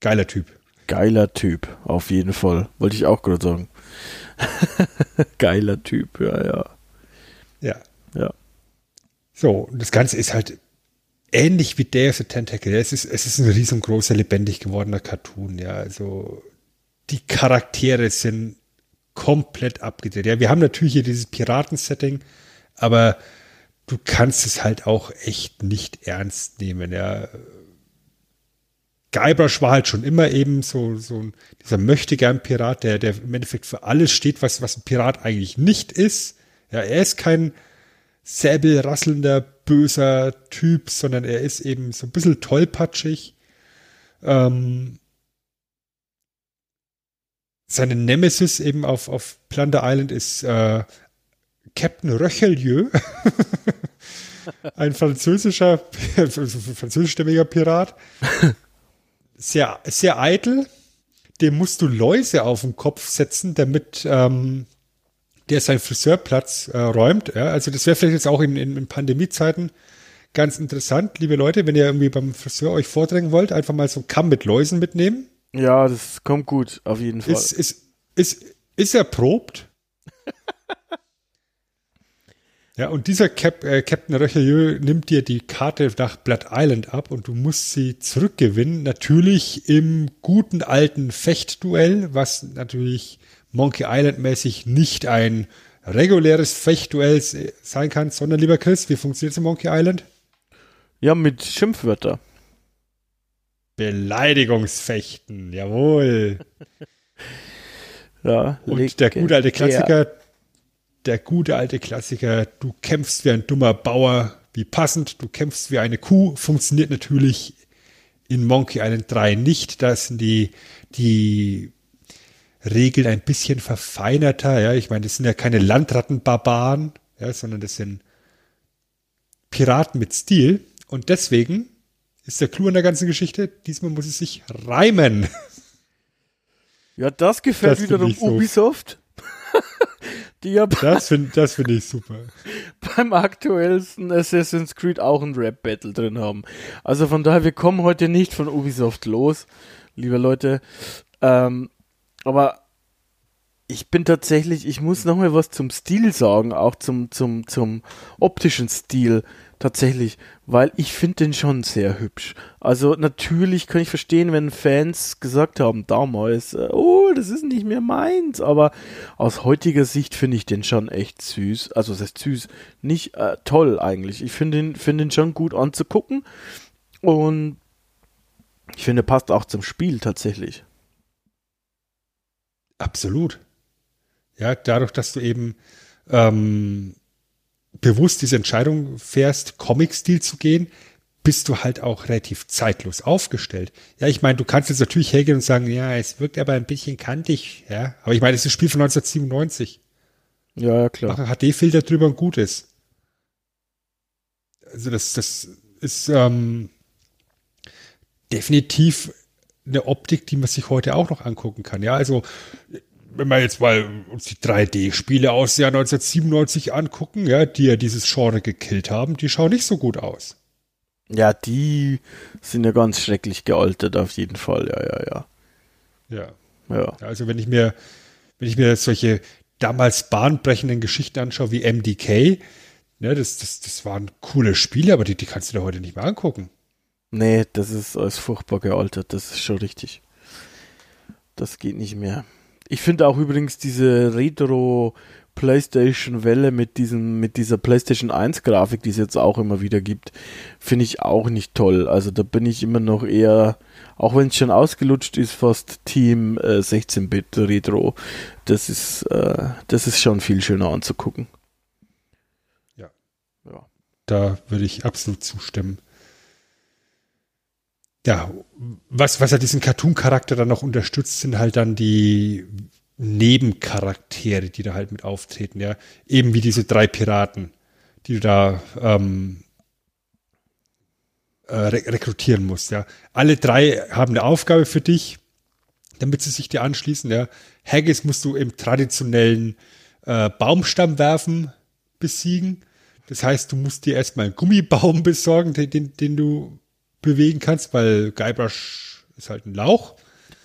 Geiler Typ. Geiler Typ, auf jeden Fall. Wollte ich auch gerade sagen. Geiler Typ, ja, ja. Ja. Ja. So, und das Ganze ist halt ähnlich wie Day of the Tentacle. Es ist, es ist ein riesengroßer, lebendig gewordener Cartoon, ja. Also die Charaktere sind komplett abgedreht. Ja, wir haben natürlich hier dieses Piraten-Setting, aber du kannst es halt auch echt nicht ernst nehmen, ja. Guybrush war halt schon immer eben so, so ein, dieser möchtegern Pirat, der, der im Endeffekt für alles steht, was, was ein Pirat eigentlich nicht ist. Ja, er ist kein säbelrasselnder böser Typ, sondern er ist eben so ein bisschen tollpatschig. Ähm, seine Nemesis eben auf, auf Plunder Island ist äh, Captain Röchelieu, ein französischer, französischstämmiger Pirat. Sehr, sehr eitel. Dem musst du Läuse auf den Kopf setzen, damit ähm, der seinen Friseurplatz äh, räumt. Ja? Also das wäre vielleicht jetzt auch in, in, in Pandemiezeiten ganz interessant, liebe Leute, wenn ihr irgendwie beim Friseur euch vordrängen wollt, einfach mal so einen Kamm mit Läusen mitnehmen. Ja, das kommt gut, auf jeden Fall. Ist, ist, ist, ist erprobt. ja, und dieser Cap, äh, Captain Röchelieu nimmt dir die Karte nach Blood Island ab und du musst sie zurückgewinnen. Natürlich im guten alten Fechtduell, was natürlich Monkey Island mäßig nicht ein reguläres Fechtduell sein kann, sondern lieber Chris, wie funktioniert es in Monkey Island? Ja, mit Schimpfwörter. Beleidigungsfechten, jawohl. ja, und der gute alte Klassiker, der. gute alte Klassiker, du kämpfst wie ein dummer Bauer, wie passend, du kämpfst wie eine Kuh, funktioniert natürlich in Monkey Island 3 nicht. Da sind die, die Regeln ein bisschen verfeinerter. Ja, ich meine, das sind ja keine Landrattenbarbaren, ja, sondern das sind Piraten mit Stil. Und deswegen ist der Clou an der ganzen Geschichte, diesmal muss es sich reimen. Ja, das gefällt Das wiederum so. Ubisoft. Die ja Das finde das find ich super. beim aktuellsten Assassin's Creed auch ein Rap-Battle drin haben. Also von daher, wir kommen heute nicht von Ubisoft los, liebe Leute. Ähm, aber ich bin tatsächlich, ich muss noch mal was zum Stil sagen, auch zum, zum, zum optischen Stil tatsächlich, weil ich finde den schon sehr hübsch. Also natürlich kann ich verstehen, wenn Fans gesagt haben damals, äh, oh, das ist nicht mehr meins, aber aus heutiger Sicht finde ich den schon echt süß. Also das heißt süß, nicht äh, toll eigentlich. Ich finde ihn, finde ihn schon gut anzugucken und ich finde, passt auch zum Spiel tatsächlich. Absolut. Ja, dadurch, dass du eben ähm, bewusst diese Entscheidung fährst, Comic-Stil zu gehen, bist du halt auch relativ zeitlos aufgestellt. Ja, ich meine, du kannst jetzt natürlich hergehen und sagen, ja, es wirkt aber ein bisschen kantig, ja. Aber ich meine, es ist ein Spiel von 1997. Ja, ja, klar. Mach einen HD-Filter drüber und gut ist. Also das, das ist ähm, definitiv eine Optik, die man sich heute auch noch angucken kann. Ja, also wenn wir jetzt mal uns die 3D-Spiele aus Jahr 1997 angucken, ja, die ja dieses Genre gekillt haben, die schauen nicht so gut aus. Ja, die sind ja ganz schrecklich gealtert, auf jeden Fall. Ja, ja, ja. Ja. Ja, Also wenn ich mir, wenn ich mir solche damals bahnbrechenden Geschichten anschaue wie MDK, ne, das, das, das waren coole Spiele, aber die, die kannst du dir heute nicht mehr angucken. nee, das ist alles furchtbar gealtert, das ist schon richtig. Das geht nicht mehr. Ich finde auch übrigens diese Retro PlayStation Welle mit diesem mit dieser PlayStation 1 Grafik, die es jetzt auch immer wieder gibt, finde ich auch nicht toll. Also da bin ich immer noch eher auch wenn es schon ausgelutscht ist, fast Team äh, 16-Bit Retro. Das ist äh, das ist schon viel schöner anzugucken. Ja. Ja. Da würde ich absolut zustimmen. Ja, was, was ja diesen Cartoon-Charakter dann noch unterstützt, sind halt dann die Nebencharaktere, die da halt mit auftreten, ja. Eben wie diese drei Piraten, die du da ähm, äh, re rekrutieren musst, ja. Alle drei haben eine Aufgabe für dich, damit sie sich dir anschließen, ja. Haggis musst du im traditionellen äh, Baumstamm besiegen. Das heißt, du musst dir erstmal einen Gummibaum besorgen, den, den, den du bewegen kannst, weil Guybrush ist halt ein Lauch.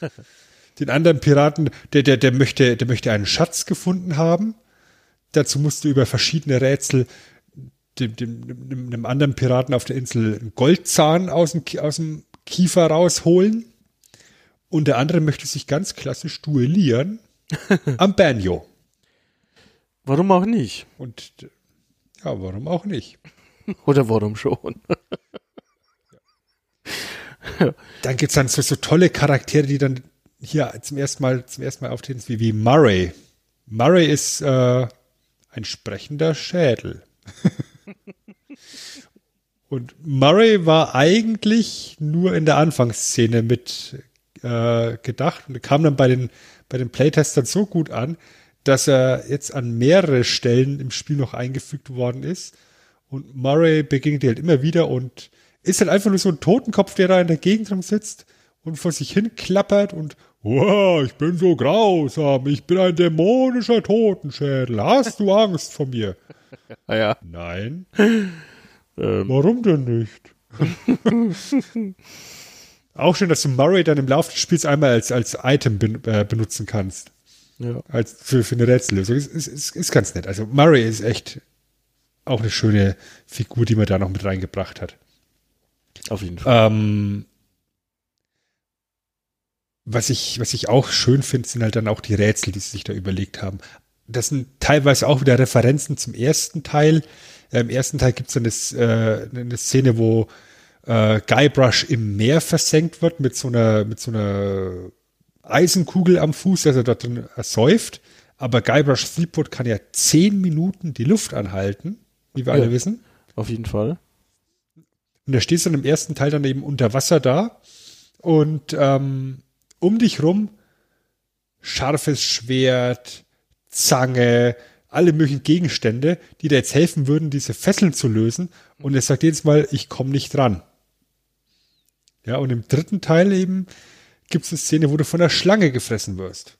Den anderen Piraten, der, der, der möchte, der möchte einen Schatz gefunden haben. Dazu musst du über verschiedene Rätsel dem, dem, dem, dem anderen Piraten auf der Insel einen Goldzahn aus dem, aus dem Kiefer rausholen. Und der andere möchte sich ganz klassisch duellieren am Banjo. Warum auch nicht? Und ja, warum auch nicht? Oder warum schon? Dann gibt's dann so, so tolle Charaktere, die dann hier zum ersten Mal, zum ersten Mal auftreten, wie, wie Murray. Murray ist äh, ein sprechender Schädel. Und Murray war eigentlich nur in der Anfangsszene mit äh, gedacht und kam dann bei den, bei den Playtestern so gut an, dass er jetzt an mehrere Stellen im Spiel noch eingefügt worden ist. Und Murray begegnet halt immer wieder und ist halt einfach nur so ein Totenkopf, der da in der Gegend drum sitzt und vor sich hin klappert und wow, ich bin so grausam, ich bin ein dämonischer Totenschädel. Hast du Angst vor mir? Ah ja. Nein. Ähm, Warum denn nicht? Auch schön, dass du Murray dann im Laufe des Spiels einmal als, als Item ben, äh, benutzen kannst. ja. Als für, für eine Rätsellösung. Ist, ist, ist, ist ganz nett. Also Murray ist echt auch eine schöne Figur, die man da noch mit reingebracht hat. Auf jeden Fall. Ähm, was ich, was ich auch schön finde, sind halt dann auch die Rätsel, die sie sich da überlegt haben. Das sind teilweise auch wieder Referenzen zum ersten Teil. Im ersten Teil gibt es dann das, äh, eine Szene, wo äh, Guybrush im Meer versenkt wird mit so einer, mit so einer Eisenkugel am Fuß, dass er dort drin ersäuft. Aber Guybrush Threepwood kann ja zehn Minuten die Luft anhalten, wie wir Ja. alle wissen. Auf jeden Fall. Und da stehst du dann im ersten Teil dann eben unter Wasser da und ähm, um dich rum scharfes Schwert, Zange, alle möglichen Gegenstände, die dir jetzt helfen würden, diese Fesseln zu lösen. Und er sagt jedes Mal, ich komme nicht dran. Ja, und im dritten Teil eben gibt es eine Szene, wo du von der Schlange gefressen wirst.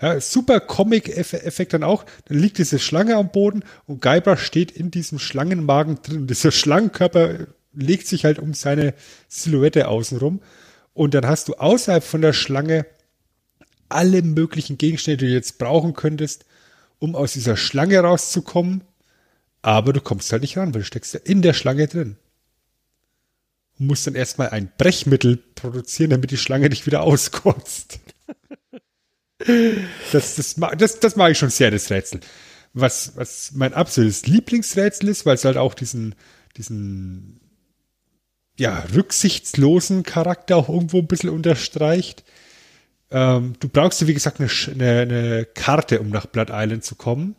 Ja, super Comic-Effekt dann auch. Dann liegt diese Schlange am Boden und Geiber steht in diesem Schlangenmagen drin. Dieser Schlangenkörper legt sich halt um seine Silhouette außenrum. Und dann hast du außerhalb von der Schlange alle möglichen Gegenstände, die du jetzt brauchen könntest, um aus dieser Schlange rauszukommen. Aber du kommst halt nicht ran, weil du steckst ja in der Schlange drin. Und musst dann erstmal ein Brechmittel produzieren, damit die Schlange dich wieder auskotzt. das, das, das, das mag ich schon sehr, das Rätsel. Was, was mein absolutes Lieblingsrätsel ist, weil es halt auch diesen, diesen ja, rücksichtslosen Charakter auch irgendwo ein bisschen unterstreicht. Ähm, du brauchst ja, wie gesagt, eine, eine, eine, Karte, um nach Blood Island zu kommen.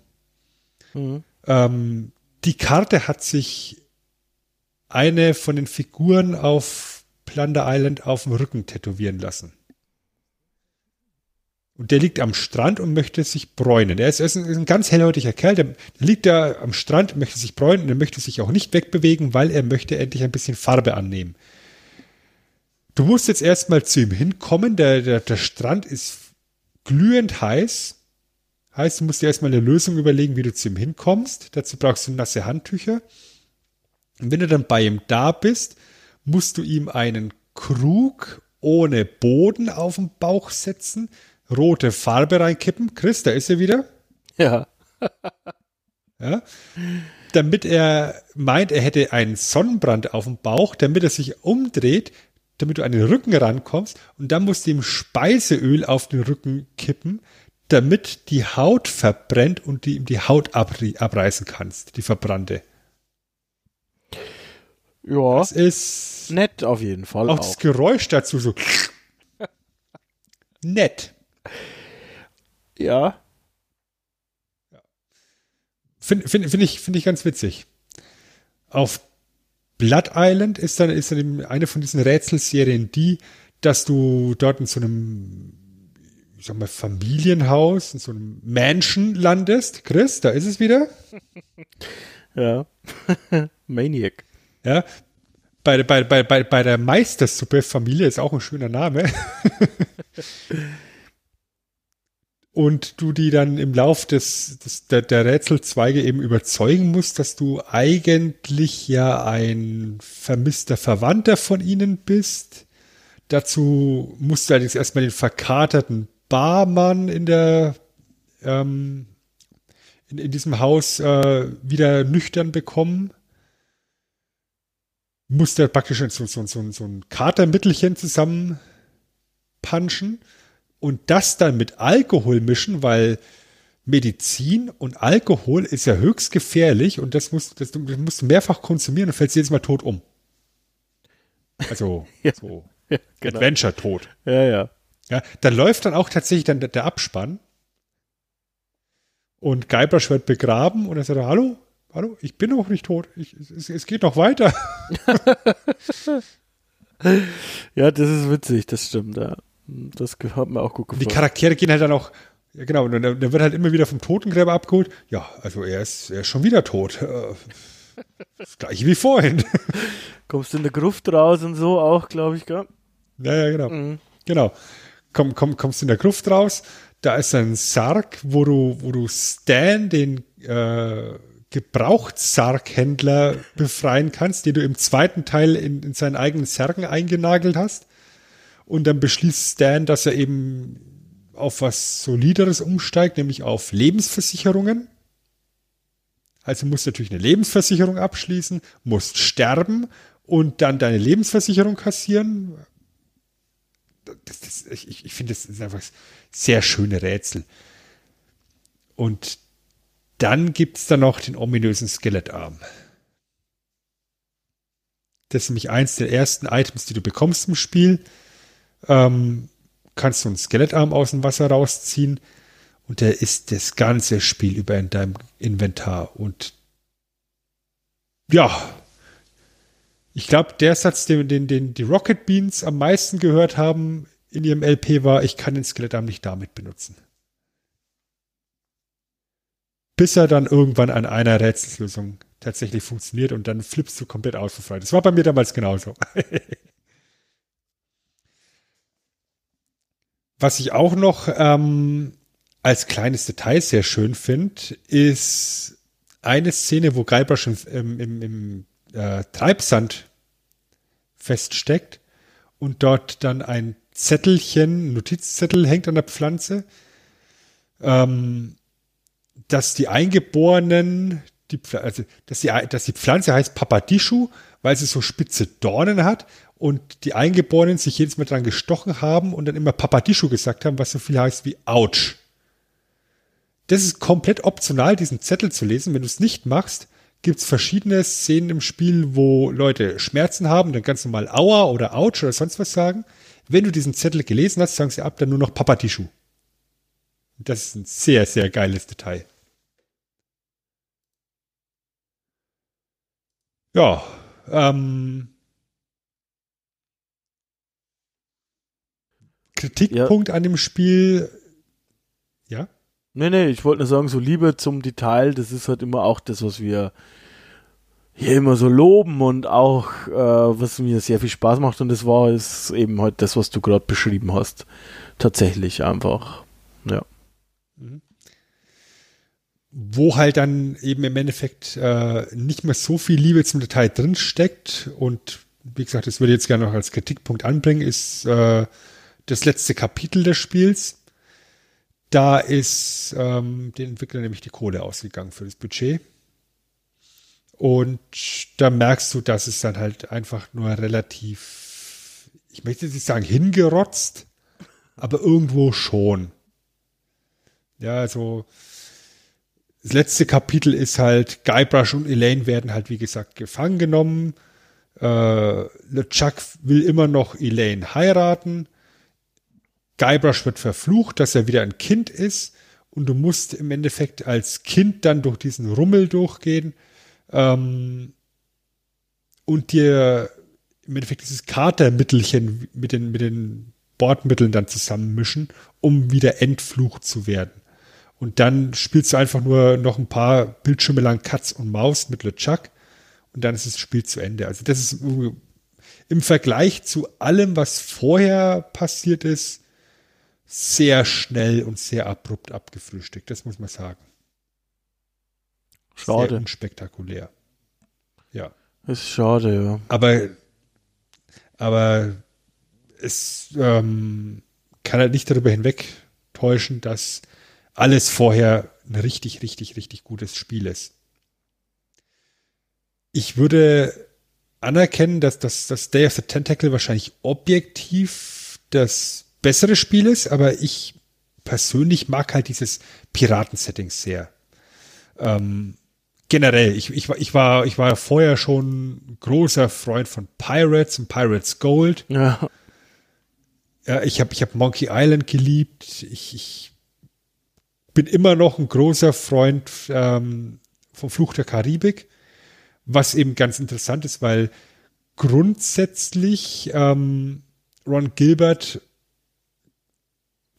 Mhm. Ähm, die Karte hat sich eine von den Figuren auf Plunder Island auf dem Rücken tätowieren lassen. Und der liegt am Strand und möchte sich bräunen. Er ist, er ist, ein, ein, ganz hellhäutiger Kerl, der, der, liegt da am Strand, möchte sich bräunen und er möchte sich auch nicht wegbewegen, weil er möchte endlich ein bisschen Farbe annehmen. Du musst jetzt erstmal zu ihm hinkommen. Der, der, der Strand ist glühend heiß. Heißt, du musst dir erstmal eine Lösung überlegen, wie du zu ihm hinkommst. Dazu brauchst du nasse Handtücher. Und wenn du dann bei ihm da bist, musst du ihm einen Krug ohne Boden auf den Bauch setzen, rote Farbe reinkippen. Chris, da ist er wieder. Ja. ja. Damit er meint, er hätte einen Sonnenbrand auf dem Bauch, damit er sich umdreht, damit du an den Rücken rankommst und dann musst du ihm Speiseöl auf den Rücken kippen, damit die Haut verbrennt und die ihm die Haut abreißen kannst, die verbrannte. Ja. Das ist nett auf jeden Fall. Auch, auch. das Geräusch dazu so nett. Ja. Finde find, find ich, find ich ganz witzig. Auf Blood Island ist dann, ist dann eine von diesen Rätselserien die, dass du dort in so einem, ich sag mal, Familienhaus, in so einem Mansion landest. Chris, da ist es wieder. ja. Maniac. Ja. Bei, bei, bei, bei, bei der Meistersuppe Familie ist auch ein schöner Name. und du die dann im Lauf des, des der, der Rätselzweige eben überzeugen musst, dass du eigentlich ja ein vermisster Verwandter von ihnen bist. Dazu musst du allerdings erstmal den verkaterten Barmann in der ähm, in, in diesem Haus äh, wieder nüchtern bekommen. Musst du praktisch so, so, so, so ein Katermittelchen zusammen punchen und das dann mit Alkohol mischen, weil Medizin und Alkohol ist ja höchst gefährlich und das musst, das, das musst du mehrfach konsumieren und fällst jedes Mal tot um. Also ja. so ja, genau. Adventure-Tod. Ja, ja. Ja, da läuft dann auch tatsächlich dann der Abspann und Guybrush wird begraben und er sagt, hallo, hallo, ich bin noch nicht tot, ich, es, es geht noch weiter. ja, das ist witzig, das stimmt, ja. Das hat mir auch gut gefallen. Die Charaktere gehen halt dann auch, ja genau, und dann, dann wird halt immer wieder vom Totengräber abgeholt. Ja, also er ist, er ist schon wieder tot. Äh, das gleiche wie vorhin. Kommst du in der Gruft raus und so auch, glaube ich, gell? Ja, ja, genau. Mhm. Genau. Komm, komm, kommst in der Gruft raus, da ist ein Sarg, wo du, wo du Stan, den äh, Gebrauchtssarghändler, befreien kannst, den du im zweiten Teil in, in seinen eigenen Särgen eingenagelt hast. Und dann beschließt Stan, dass er eben auf was Solideres umsteigt, nämlich auf Lebensversicherungen. Also musst du natürlich eine Lebensversicherung abschließen, musst sterben und dann deine Lebensversicherung kassieren. Das, das, ich, ich finde, das ist einfach sehr schöne Rätsel. Und dann gibt es da noch den ominösen Skelettarm. Das ist nämlich eins der ersten Items, die du bekommst im Spiel ähm, kannst du einen Skelettarm aus dem Wasser rausziehen und der ist das ganze Spiel über in deinem Inventar. Und ja, ich glaube, der Satz, den, den, den die Rocket Beans am meisten gehört haben in ihrem LP war, ich kann den Skelettarm nicht damit benutzen. bis er dann irgendwann an einer Rätselslösung tatsächlich funktioniert und dann flippst du komplett aus. Das war bei mir damals genauso. Was ich auch noch ähm, als kleines Detail sehr schön finde, ist eine Szene, wo Guybrush im, im, im äh, Treibsand feststeckt und dort dann ein Zettelchen, Notizzettel hängt an der Pflanze, ähm, dass die Eingeborenen, die, also dass die, dass die Pflanze heißt Papadischu, weil sie so spitze Dornen hat und die Eingeborenen sich jedes Mal dran gestochen haben und dann immer Papadischu gesagt haben, was so viel heißt wie Autsch. Das ist komplett optional, diesen Zettel zu lesen. Wenn du es nicht machst, gibt es verschiedene Szenen im Spiel, wo Leute Schmerzen haben, dann ganz normal Aua oder Autsch oder sonst was sagen. Wenn du diesen Zettel gelesen hast, sagen sie ab, dann nur noch Papadischu. Das ist ein sehr, sehr geiles Detail. Ja, ähm, Kritikpunkt ja. an dem Spiel, ja? Nee, nee, ich wollte nur sagen, so Liebe zum Detail, das ist halt immer auch das, was wir hier immer so loben und auch, äh, was mir sehr viel Spaß macht und das war, ist eben halt das, was du gerade beschrieben hast. Tatsächlich einfach, ja. Mhm. Wo halt dann eben im Endeffekt äh, nicht mehr so viel Liebe zum Detail drin steckt und wie gesagt, das würde ich jetzt gerne noch als Kritikpunkt anbringen, ist äh, das letzte Kapitel des Spiels. Da ist ähm, den Entwicklern nämlich die Kohle ausgegangen für das Budget. Und da merkst du, dass es dann halt einfach nur relativ, ich möchte jetzt nicht sagen hingerotzt, aber irgendwo schon. Ja, also das letzte Kapitel ist halt, Guybrush und Elaine werden halt, wie gesagt, gefangen genommen. Äh, LeChuck will immer noch Elaine heiraten. Guybrush wird verflucht, dass er wieder ein Kind ist. Und du musst im Endeffekt als Kind dann durch diesen Rummel durchgehen ähm, und dir im Endeffekt dieses Katermittelchen mit den, mit den Bordmitteln dann zusammenmischen, um wieder entflucht zu werden. Und dann spielst du einfach nur noch ein paar Bildschirme lang Katz und Maus mit LeChuck und dann ist das Spiel zu Ende. Also das ist im Vergleich zu allem, was vorher passiert ist, sehr schnell und sehr abrupt abgefrühstückt. Das muss man sagen. Schade. Sehr unspektakulär. Ja. Ist schade, ja. Aber, aber es ähm, kann halt nicht darüber hinwegtäuschen, dass alles vorher ein richtig, richtig, richtig gutes Spiel ist. Ich würde anerkennen, dass das, das Day of the Tentacle wahrscheinlich objektiv das bessere Spiel ist, aber ich persönlich mag halt dieses Piraten-Setting sehr. Ähm, generell, ich, ich, ich, war, ich war vorher schon großer Freund von Pirates und Pirates Gold. Ja. Ja, ich habe ich hab Monkey Island geliebt. Ich, ich bin immer noch ein großer Freund ähm, vom Fluch der Karibik, was eben ganz interessant ist, weil grundsätzlich ähm, Ron Gilbert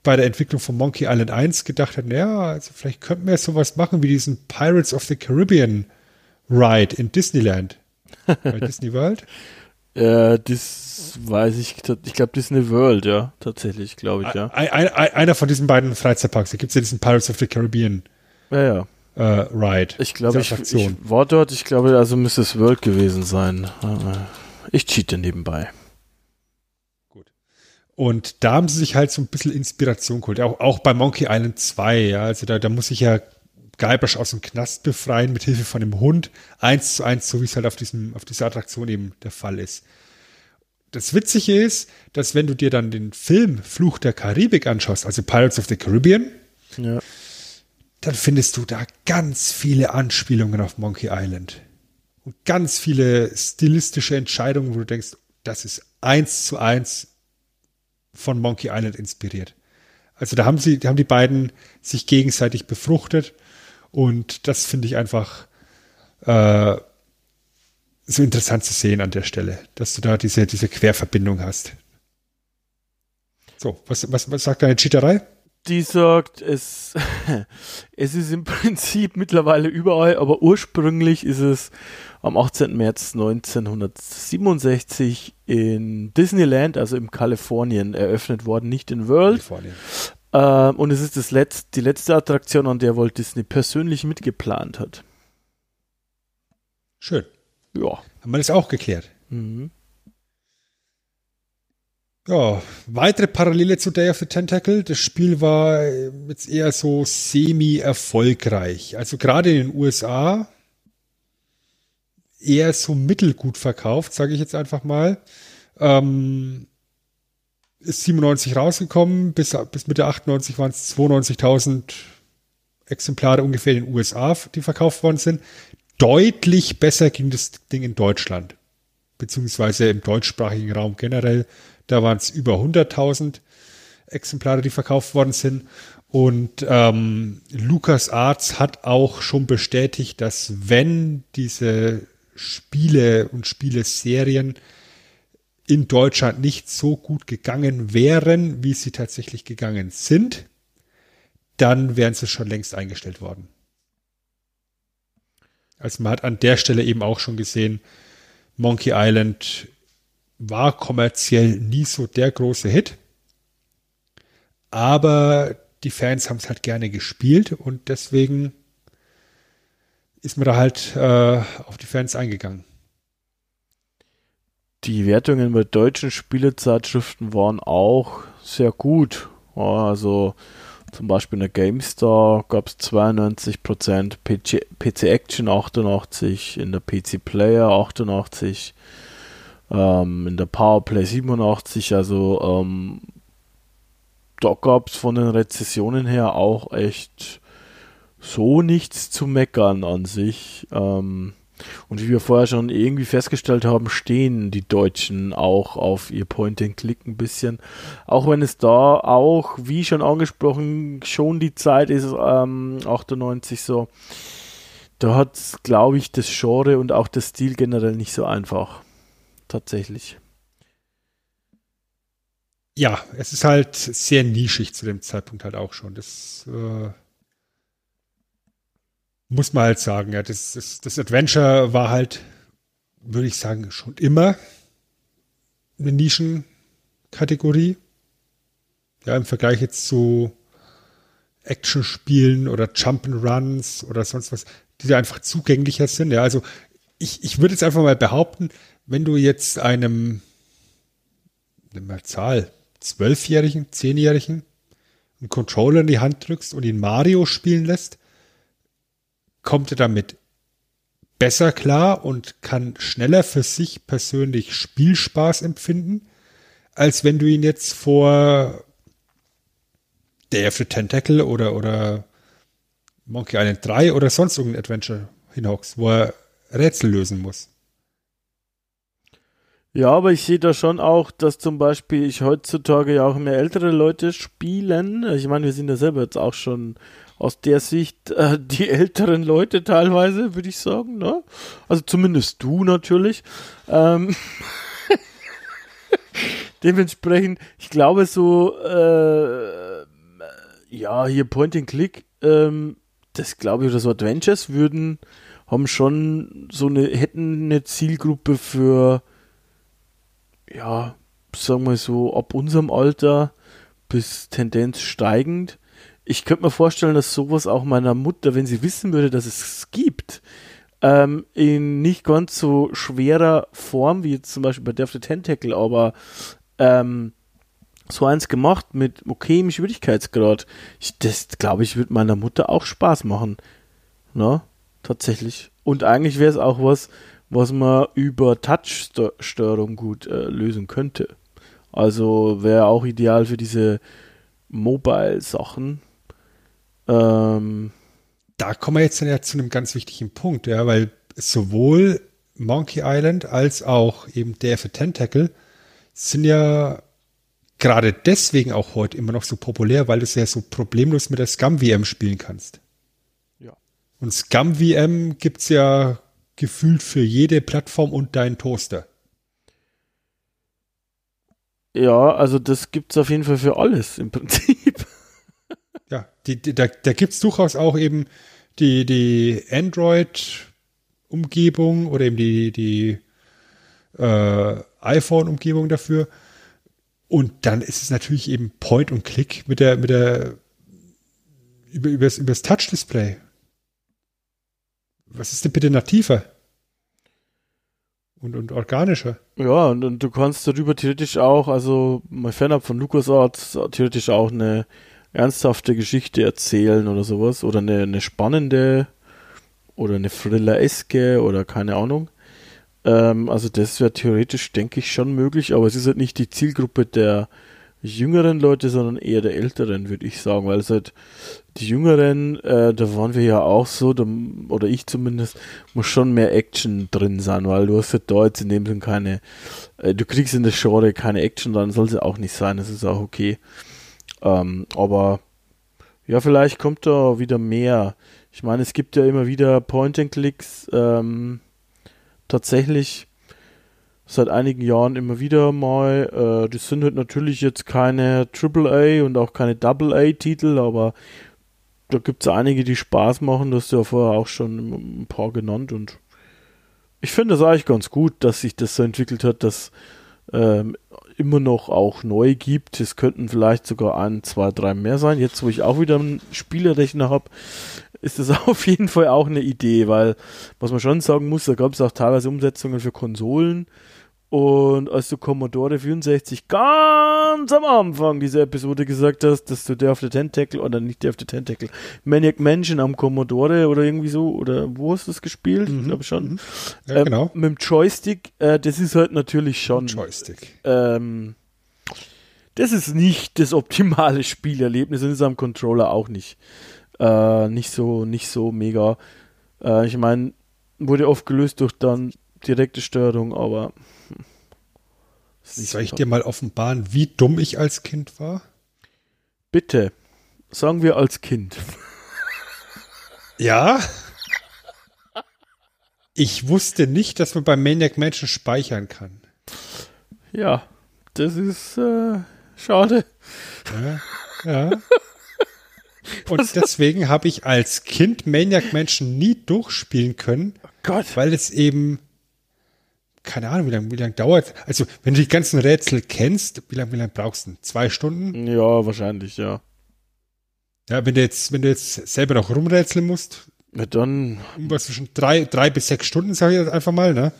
bei der Entwicklung von Monkey Island 1 gedacht hat, naja, also vielleicht könnten wir sowas machen wie diesen Pirates of the Caribbean Ride in Disneyland. Bei Disney World? Ja, das weiß ich. Ich glaube Disney World, ja, tatsächlich, glaube ich, ja. Ein, ein, einer von diesen beiden Freizeitparks. Da gibt es ja diesen Pirates of the Caribbean ja, ja. Äh, Ride. Ich glaube, ich, ich war dort, ich glaube, also müsste es World gewesen sein. Ich cheate nebenbei. Und da haben sie sich halt so ein bisschen Inspiration geholt. Auch, auch bei Monkey Island 2, ja. Also da, da muss ich ja Guybrush aus dem Knast befreien mit Hilfe von dem Hund. Eins zu eins, so wie es halt auf diesem, auf dieser Attraktion eben der Fall ist. Das Witzige ist, dass wenn du dir dann den Film Fluch der Karibik anschaust, also Pirates of the Caribbean, ja. dann findest du da ganz viele Anspielungen auf Monkey Island. Und ganz viele stilistische Entscheidungen, wo du denkst, das ist eins zu eins von Monkey Island inspiriert. Also da haben sie, da haben die beiden sich gegenseitig befruchtet und das finde ich einfach äh, so interessant zu sehen an der Stelle, dass du da diese, diese Querverbindung hast. So, was, was, was sagt deine Cheaterei? die sagt, es, es ist im Prinzip mittlerweile überall, aber ursprünglich ist es am 18. März 1967 in Disneyland, also im Kalifornien, eröffnet worden, nicht in World. Ähm, und es ist das Letz-, die letzte Attraktion, an der Walt Disney persönlich mitgeplant hat. Schön. Ja. Haben wir das auch geklärt? Mhm. Ja, weitere Parallele zu Day of the Tentacle. Das Spiel war äh, jetzt eher so semi-erfolgreich. Also gerade in den USA eher so mittelgut verkauft, sage ich jetzt einfach mal. Ähm, ist 97 rausgekommen, bis, bis Mitte 98 waren es 92.000 Exemplare ungefähr in den USA, die verkauft worden sind. Deutlich besser ging das Ding in Deutschland, beziehungsweise im deutschsprachigen Raum generell. Da waren es über 100.000 Exemplare, die verkauft worden sind. Und ähm, Lucas Arts hat auch schon bestätigt, dass wenn diese Spiele und Spieleserien in Deutschland nicht so gut gegangen wären, wie sie tatsächlich gegangen sind, dann wären sie schon längst eingestellt worden. Also man hat an der Stelle eben auch schon gesehen, Monkey Island war kommerziell nie so der große Hit. Aber die Fans haben es halt gerne gespielt und deswegen ist man da halt äh, auf die Fans eingegangen. Die Wertungen bei deutschen Spielezeitschriften waren auch sehr gut. Also zum Beispiel in der GameStar gab es 92%, PC, PC Action 88%, in der PC Player 88%, ähm, in der Powerplay 87, also ähm, da gab es von den Rezessionen her auch echt so nichts zu meckern an sich. Ähm, und wie wir vorher schon irgendwie festgestellt haben, stehen die Deutschen auch auf ihr Point-and-Click ein bisschen. Auch wenn es da auch, wie schon angesprochen, schon die Zeit ist, ähm, 98 so. Da hat, glaube ich, das Genre und auch der Stil generell nicht so einfach tatsächlich. Ja, es ist halt sehr nischig zu dem Zeitpunkt halt auch schon. Das äh, muss man halt sagen. Ja, das, das, das Adventure war halt, würde ich sagen, schon immer eine Nischenkategorie. Ja, im Vergleich jetzt zu Action-Spielen oder Jump'n'Runs oder sonst was, die da einfach zugänglicher sind. Ja, also ich, ich würde jetzt einfach mal behaupten, wenn du jetzt einem, nimm mal Zahl, Zwölfjährigen, Zehnjährigen einen Controller in die Hand drückst und ihn Mario spielen lässt, kommt er damit besser klar und kann schneller für sich persönlich Spielspaß empfinden, als wenn du ihn jetzt vor Day of the Tentacle oder, oder Monkey Island 3 oder sonst irgendein Adventure hinhockst, wo er Rätsel lösen muss. Ja, aber ich sehe da schon auch, dass zum Beispiel ich heutzutage ja auch mehr ältere Leute spielen. Ich meine, wir sind ja selber jetzt auch schon aus der Sicht äh, die älteren Leute teilweise, würde ich sagen. Ne? Also zumindest du natürlich. Ähm Dementsprechend, ich glaube so, äh, ja, hier Point and Click, ähm, das glaube ich, oder so Adventures würden, haben schon so eine, hätten eine Zielgruppe für ja, sagen wir so, ab unserem Alter bis Tendenz steigend. Ich könnte mir vorstellen, dass sowas auch meiner Mutter, wenn sie wissen würde, dass es gibt, ähm, in nicht ganz so schwerer Form wie jetzt zum Beispiel bei Death the Tentacle, aber ähm, so eins gemacht mit okayem Schwierigkeitsgrad. Ich, das glaube ich, würde meiner Mutter auch Spaß machen. Na, tatsächlich. Und eigentlich wäre es auch was, was man über Touch-Störung gut äh, lösen könnte. Also wäre auch ideal für diese Mobile-Sachen. Ähm, da kommen wir jetzt dann ja zu einem ganz wichtigen Punkt, ja, weil sowohl Monkey Island als auch eben DF Tentacle sind ja gerade deswegen auch heute immer noch so populär, weil du es ja so problemlos mit der Scum VM spielen kannst. Ja. Und Scum VM gibt es ja gefühlt für jede Plattform und deinen Toaster. Ja, also das gibt es auf jeden Fall für alles im Prinzip. Ja, die, die, da, da gibt es durchaus auch eben die, die Android-Umgebung oder eben die, die äh, iPhone-Umgebung dafür. Und dann ist es natürlich eben Point und Click mit der, mit der, über, übers, übers Touch-Display. Was ist denn bitte nativer? Und, und organischer. Ja, und, und du kannst darüber theoretisch auch, also mein Fanab von LucasArts, theoretisch auch eine ernsthafte Geschichte erzählen oder sowas. Oder eine, eine spannende oder eine Thriller-eske oder keine Ahnung. Ähm, also das wäre theoretisch, denke ich, schon möglich, aber es ist halt nicht die Zielgruppe der jüngeren Leute, sondern eher der älteren, würde ich sagen, weil es halt die Jüngeren, äh, da waren wir ja auch so, da, oder ich zumindest, muss schon mehr Action drin sein, weil du hast ja da jetzt in dem Sinn keine, äh, du kriegst in der Genre keine Action, dann soll sie auch nicht sein, das ist auch okay. Ähm, aber ja, vielleicht kommt da wieder mehr. Ich meine, es gibt ja immer wieder Point-and-Clicks, ähm, tatsächlich seit einigen Jahren immer wieder mal. Äh, das sind halt natürlich jetzt keine AAA und auch keine AA-Titel, aber da gibt es einige, die Spaß machen. Das du ja vorher auch schon ein paar genannt und ich finde das eigentlich ganz gut, dass sich das so entwickelt hat, dass ähm, immer noch auch neu gibt. Es könnten vielleicht sogar ein, zwei, drei mehr sein. Jetzt, wo ich auch wieder einen Spielerechner habe, ist das auf jeden Fall auch eine Idee, weil was man schon sagen muss, da gab es auch teilweise Umsetzungen für Konsolen, und als du Commodore 64 ganz am Anfang dieser Episode gesagt hast, dass du der auf der Tentacle oder nicht der auf der Tentacle, Maniac Mansion am Commodore oder irgendwie so, oder wo hast du es gespielt? Mhm. Ich glaube schon. Mhm. Ja, ähm, genau. Mit dem Joystick, äh, das ist halt natürlich schon. Joystick. Ähm, das ist nicht das optimale Spielerlebnis und ist am Controller auch nicht. Äh, nicht so, nicht so mega. Äh, ich meine, wurde oft gelöst durch dann direkte Steuerung, aber soll ich dir mal offenbaren, wie dumm ich als Kind war? Bitte. Sagen wir als Kind. Ja. Ich wusste nicht, dass man beim Maniac Mansion speichern kann. Ja, das ist äh, schade. Ja. ja. Und deswegen habe ich als Kind Maniac Mansion nie durchspielen können. Oh Gott. Weil es eben keine Ahnung, wie lange wie lang dauert. Also, wenn du die ganzen Rätsel kennst, wie lange wie lang brauchst du? Zwei Stunden? Ja, wahrscheinlich, ja. Ja, wenn du jetzt, wenn du jetzt selber noch rumrätseln musst, ja, dann. Was zwischen drei, drei bis sechs Stunden, sage ich jetzt einfach mal, ne?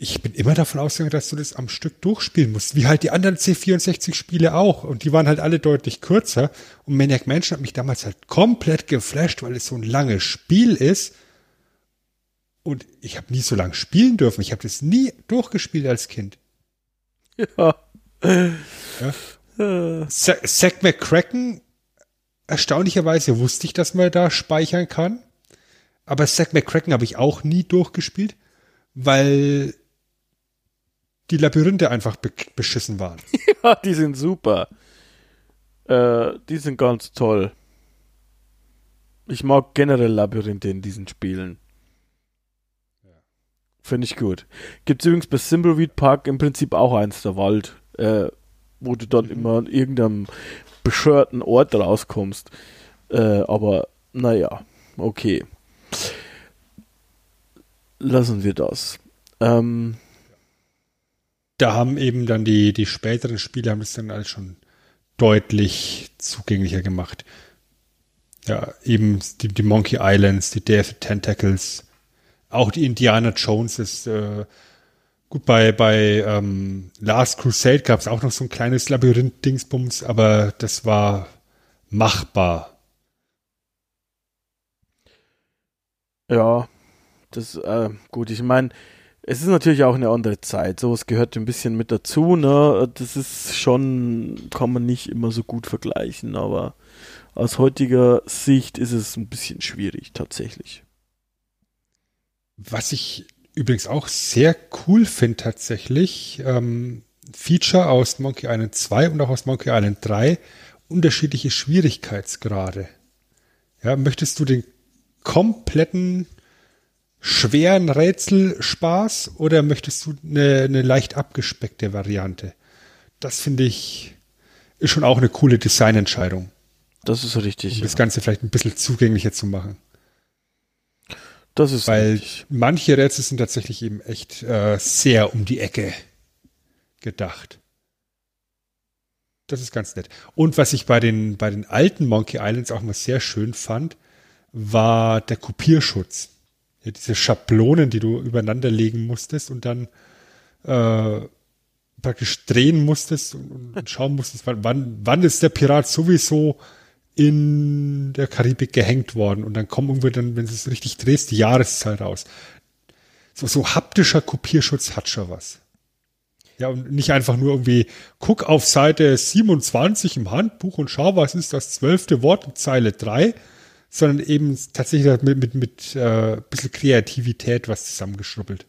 Ich bin immer davon ausgegangen, dass du das am Stück durchspielen musst, wie halt die anderen C64-Spiele auch. Und die waren halt alle deutlich kürzer. Und Maniac Mansion hat mich damals halt komplett geflasht, weil es so ein langes Spiel ist und ich habe nie so lange spielen dürfen. Ich habe das nie durchgespielt als Kind. Ja. ja. Zack McCracken, erstaunlicherweise wusste ich, dass man da speichern kann. Aber Zack McCracken habe ich auch nie durchgespielt, weil die Labyrinthe einfach be beschissen waren. Ja, die sind super. Äh, die sind ganz toll. Ich mag generell Labyrinthe in diesen Spielen. Finde ich gut. Gibt es übrigens bei Thimbleweed Park im Prinzip auch eins, der Wald, äh, wo du dann mhm. immer an irgendeinem bescheuerten Ort rauskommst. Äh, aber naja, okay. Lassen wir das. Ähm, da haben eben dann die, die späteren Spiele haben es dann alles schon deutlich zugänglicher gemacht. Ja, eben die, die Monkey Islands, die the Tentacles, auch die Indiana Jones ist äh, gut bei bei ähm, Last Crusade gab es auch noch so ein kleines Labyrinth-Dingsbums, aber das war machbar. Ja, das äh, gut. Ich meine, es ist natürlich auch eine andere Zeit. So, es gehört ein bisschen mit dazu. Ne, das ist schon kann man nicht immer so gut vergleichen, aber aus heutiger Sicht ist es ein bisschen schwierig tatsächlich. Was ich übrigens auch sehr cool finde tatsächlich, ähm, Feature aus Monkey Island 2 und auch aus Monkey Island 3, unterschiedliche Schwierigkeitsgrade. Ja, möchtest du den kompletten schweren Rätselspaß oder möchtest du eine, eine leicht abgespeckte Variante? Das finde ich, ist schon auch eine coole Designentscheidung. Das ist richtig. Um ja. das Ganze vielleicht ein bisschen zugänglicher zu machen. Das ist Weil richtig. manche Rätsel sind tatsächlich eben echt äh, sehr um die Ecke gedacht. Das ist ganz nett. Und was ich bei den, bei den alten Monkey Islands auch mal sehr schön fand, war der Kopierschutz. Ja, diese Schablonen, die du übereinander legen musstest und dann äh, praktisch drehen musstest und, und schauen musstest, wann, wann, wann ist der Pirat sowieso in der Karibik gehängt worden und dann kommen irgendwie dann, wenn du es richtig drehst, die Jahreszahl raus. So, so haptischer Kopierschutz hat schon was. Ja, und nicht einfach nur irgendwie, guck auf Seite 27 im Handbuch und schau, was ist das zwölfte Wort in Zeile 3, sondern eben tatsächlich mit, mit, mit äh, bisschen Kreativität was zusammengeschrubbelt.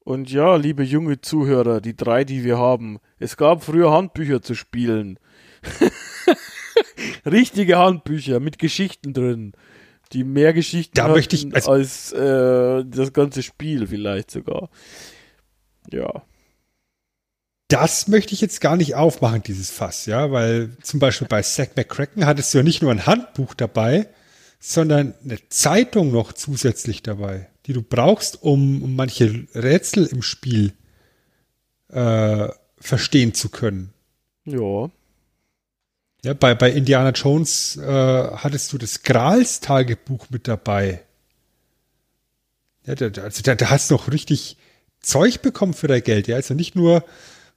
Und ja, liebe junge Zuhörer, die drei, die wir haben. Es gab früher Handbücher zu spielen. Richtige Handbücher mit Geschichten drin. Die mehr Geschichten Da möchte ich- also- als äh, das ganze Spiel vielleicht sogar. Ja. Das möchte ich jetzt gar nicht aufmachen, dieses Fass, ja, weil zum Beispiel bei Zack McCracken hattest du ja nicht nur ein Handbuch dabei, sondern eine Zeitung noch zusätzlich dabei, die du brauchst, um, um manche Rätsel im Spiel äh, verstehen zu können. Ja. Ja, bei, bei Indiana Jones äh, hattest du das Grals Tagebuch mit dabei. Ja, da, also da, da hast du noch richtig Zeug bekommen für dein Geld. Ja, also nicht nur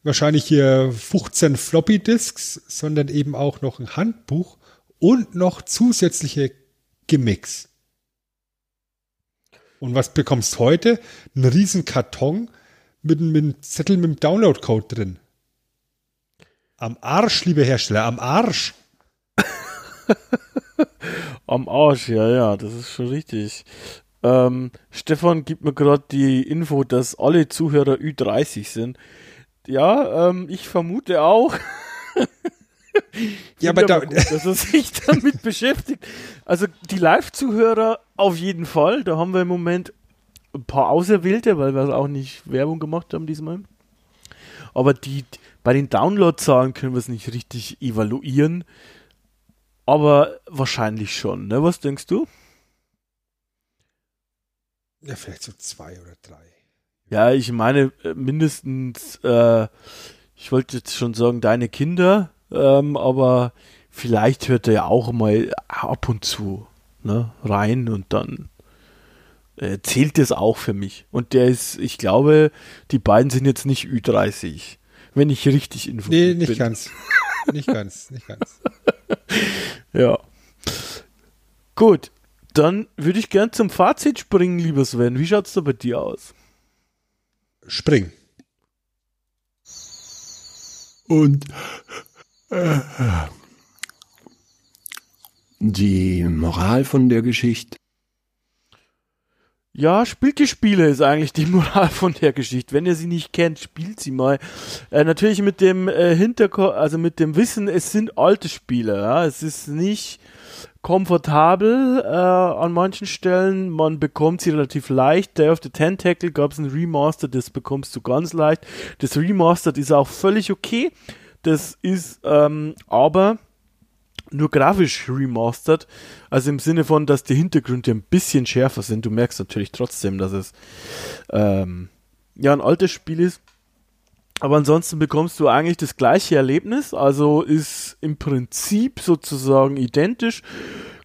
wahrscheinlich hier 15 Floppy Disks, sondern eben auch noch ein Handbuch und noch zusätzliche Gimmicks. Und was bekommst du heute? Ein riesen Karton mit, mit einem Zettel mit dem Download-Code drin. Am Arsch, liebe Hersteller, am Arsch. Am Arsch, ja, ja, das ist schon richtig. Ähm, Stefan gibt mir gerade die Info, dass alle Zuhörer Ü30 sind. Ja, ähm, ich vermute auch. Ja, aber da, gut, dass er sich damit beschäftigt. Also die Live-Zuhörer auf jeden Fall. Da haben wir im Moment ein paar Auserwählte, weil wir auch nicht Werbung gemacht haben diesmal. Aber die, bei den Download-Zahlen können wir es nicht richtig evaluieren. Aber wahrscheinlich schon, ne? Was denkst du? ja, vielleicht so zwei oder drei. Ja, ich meine äh, mindestens, äh, ich wollte jetzt schon sagen, deine Kinder, ähm, aber vielleicht hört er ja auch mal ab und zu ne, rein und dann äh, zählt das auch für mich. Und der ist, ich glaube, die beiden sind jetzt nicht Ü30, wenn ich richtig Nee, informiert nicht bin. ganz. Nicht ganz, nicht ganz. Ja. Gut, dann würde ich gern zum Fazit springen, lieber Sven. Wie schaut's da bei dir aus? Spring. Und äh, die Moral von der Geschichte. Ja, spielt die Spiele ist eigentlich die Moral von der Geschichte. Wenn ihr sie nicht kennt, spielt sie mal. Äh, natürlich mit dem äh, Hinterkopf, also mit dem Wissen, es sind alte Spiele. Ja? Es ist nicht komfortabel äh, an manchen Stellen. Man bekommt sie relativ leicht. Day of the Tentacle gab es ein Remaster, das bekommst du ganz leicht. Das Remastered ist auch völlig okay. Das ist ähm, aber nur grafisch remastered. Also im Sinne von, dass die Hintergründe ein bisschen schärfer sind. Du merkst natürlich trotzdem, dass es ähm, ja ein altes Spiel ist. Aber ansonsten bekommst du eigentlich das gleiche Erlebnis. Also ist im Prinzip sozusagen identisch.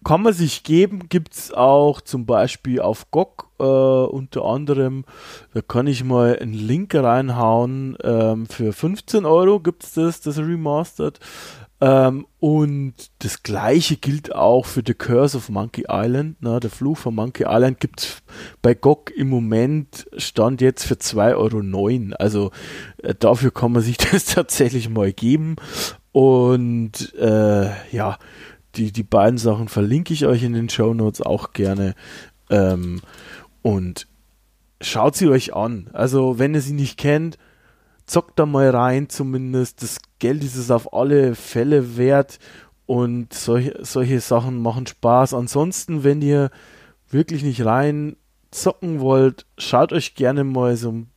Kann man sich geben, gibt es auch zum Beispiel auf GOG äh, unter anderem, da kann ich mal einen Link reinhauen, ähm, für 15 Euro gibt es das, das Remastered. Ähm, und das gleiche gilt auch für The Curse of Monkey Island. Na, der Fluch von Monkey Island gibt es bei GOG im Moment, stand jetzt für 2,09 Euro. Also äh, dafür kann man sich das tatsächlich mal geben. Und äh, ja, die, die beiden Sachen verlinke ich euch in den Show Notes auch gerne. Ähm, und schaut sie euch an. Also wenn ihr sie nicht kennt, zockt da mal rein zumindest. Das Geld ist es auf alle Fälle wert und solche, solche Sachen machen Spaß. Ansonsten, wenn ihr wirklich nicht rein zocken wollt, schaut euch gerne mal so ein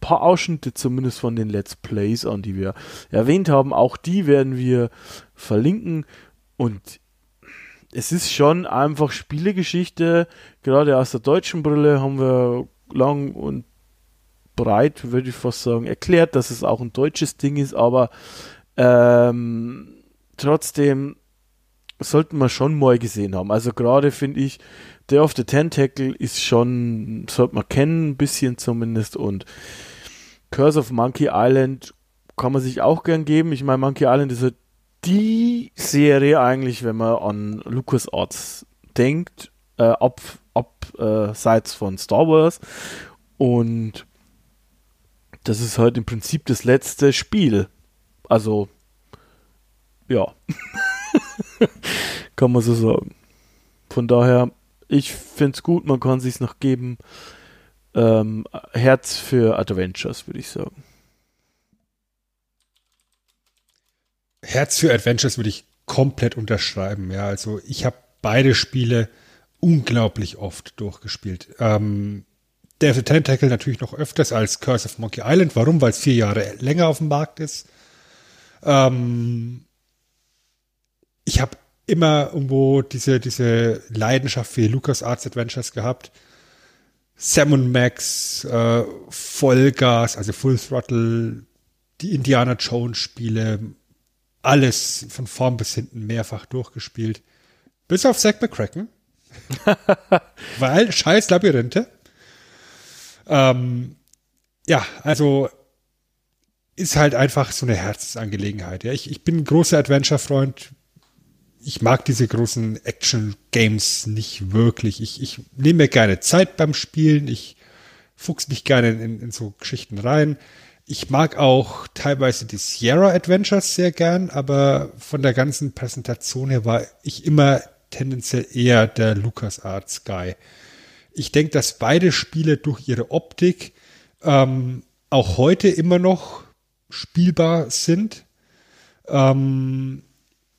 paar Ausschnitte zumindest von den Let's Plays an, die wir erwähnt haben. Auch die werden wir verlinken. Und es ist schon einfach Spielegeschichte. Gerade aus der deutschen Brille haben wir lang und breit, würde ich fast sagen, erklärt, dass es auch ein deutsches Ding ist, aber ähm, trotzdem sollten wir schon mal gesehen haben. Also gerade finde ich, Day of the Tentacle ist schon, sollte man kennen, ein bisschen zumindest. Und Curse of Monkey Island kann man sich auch gern geben. Ich meine, Monkey Island ist ja die Serie eigentlich, wenn man an LucasArts denkt, äh, ab, abseits äh, von Star Wars. Und das ist halt im Prinzip das letzte Spiel. Also, ja. kann man so sagen. Von daher, ich finde es gut, man kann sich noch geben. Ähm, Herz für Adventures, würde ich sagen. Herz für Adventures würde ich komplett unterschreiben. Ja, also ich habe beide Spiele unglaublich oft durchgespielt. Ähm, Devil Tentacle natürlich noch öfters als Curse of Monkey Island. Warum? Weil es vier Jahre länger auf dem Markt ist. Ähm, ich habe immer irgendwo diese, diese Leidenschaft für Lucas Arts Adventures gehabt. Sam Max, äh, Vollgas, also Full Throttle, die Indiana Jones Spiele, alles von vorn bis hinten mehrfach durchgespielt. Bis auf Zack McCracken. Weil scheiß Labyrinthe. Ähm, ja, also ist halt einfach so eine Herzensangelegenheit. Ja. Ich, ich bin ein großer Adventure-Freund. Ich mag diese großen Action-Games nicht wirklich. Ich, ich nehme mir gerne Zeit beim Spielen. Ich fuchs mich gerne in, in so Geschichten rein. Ich mag auch teilweise die Sierra Adventures sehr gern, aber von der ganzen Präsentation her war ich immer tendenziell eher der LucasArts Guy. Ich denke, dass beide Spiele durch ihre Optik ähm, auch heute immer noch spielbar sind. Ähm,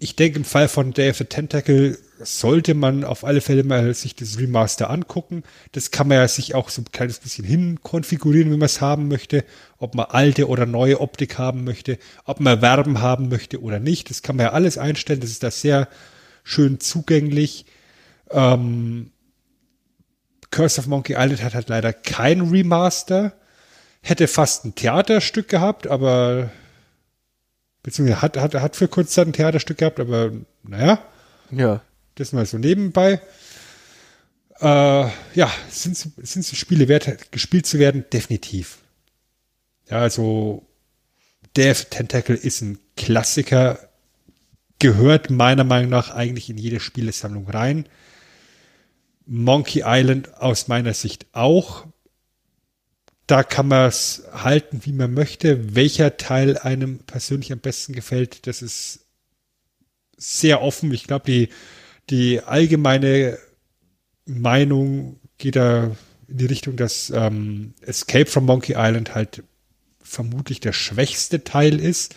ich denke, im Fall von Day of the Tentacle sollte man auf alle Fälle mal sich das Remaster angucken. Das kann man ja sich auch so ein kleines bisschen hinkonfigurieren, wie man es haben möchte. Ob man alte oder neue Optik haben möchte, ob man Werben haben möchte oder nicht. Das kann man ja alles einstellen. Das ist da sehr schön zugänglich. Ähm, Curse of Monkey Island hat halt leider kein Remaster. Hätte fast ein Theaterstück gehabt, aber beziehungsweise hat, hat, hat für kurz Zeit ein Theaterstück gehabt, aber naja. Ja. Das mal so nebenbei. Äh, ja, sind, sind die Spiele wert, gespielt zu werden? Definitiv. Ja, also Death Tentacle ist ein Klassiker, gehört meiner Meinung nach eigentlich in jede Spielesammlung rein. Monkey Island aus meiner Sicht auch. Da kann man es halten, wie man möchte. Welcher Teil einem persönlich am besten gefällt, das ist sehr offen. Ich glaube, die, die allgemeine Meinung geht da in die Richtung, dass ähm, Escape from Monkey Island halt vermutlich der schwächste Teil ist,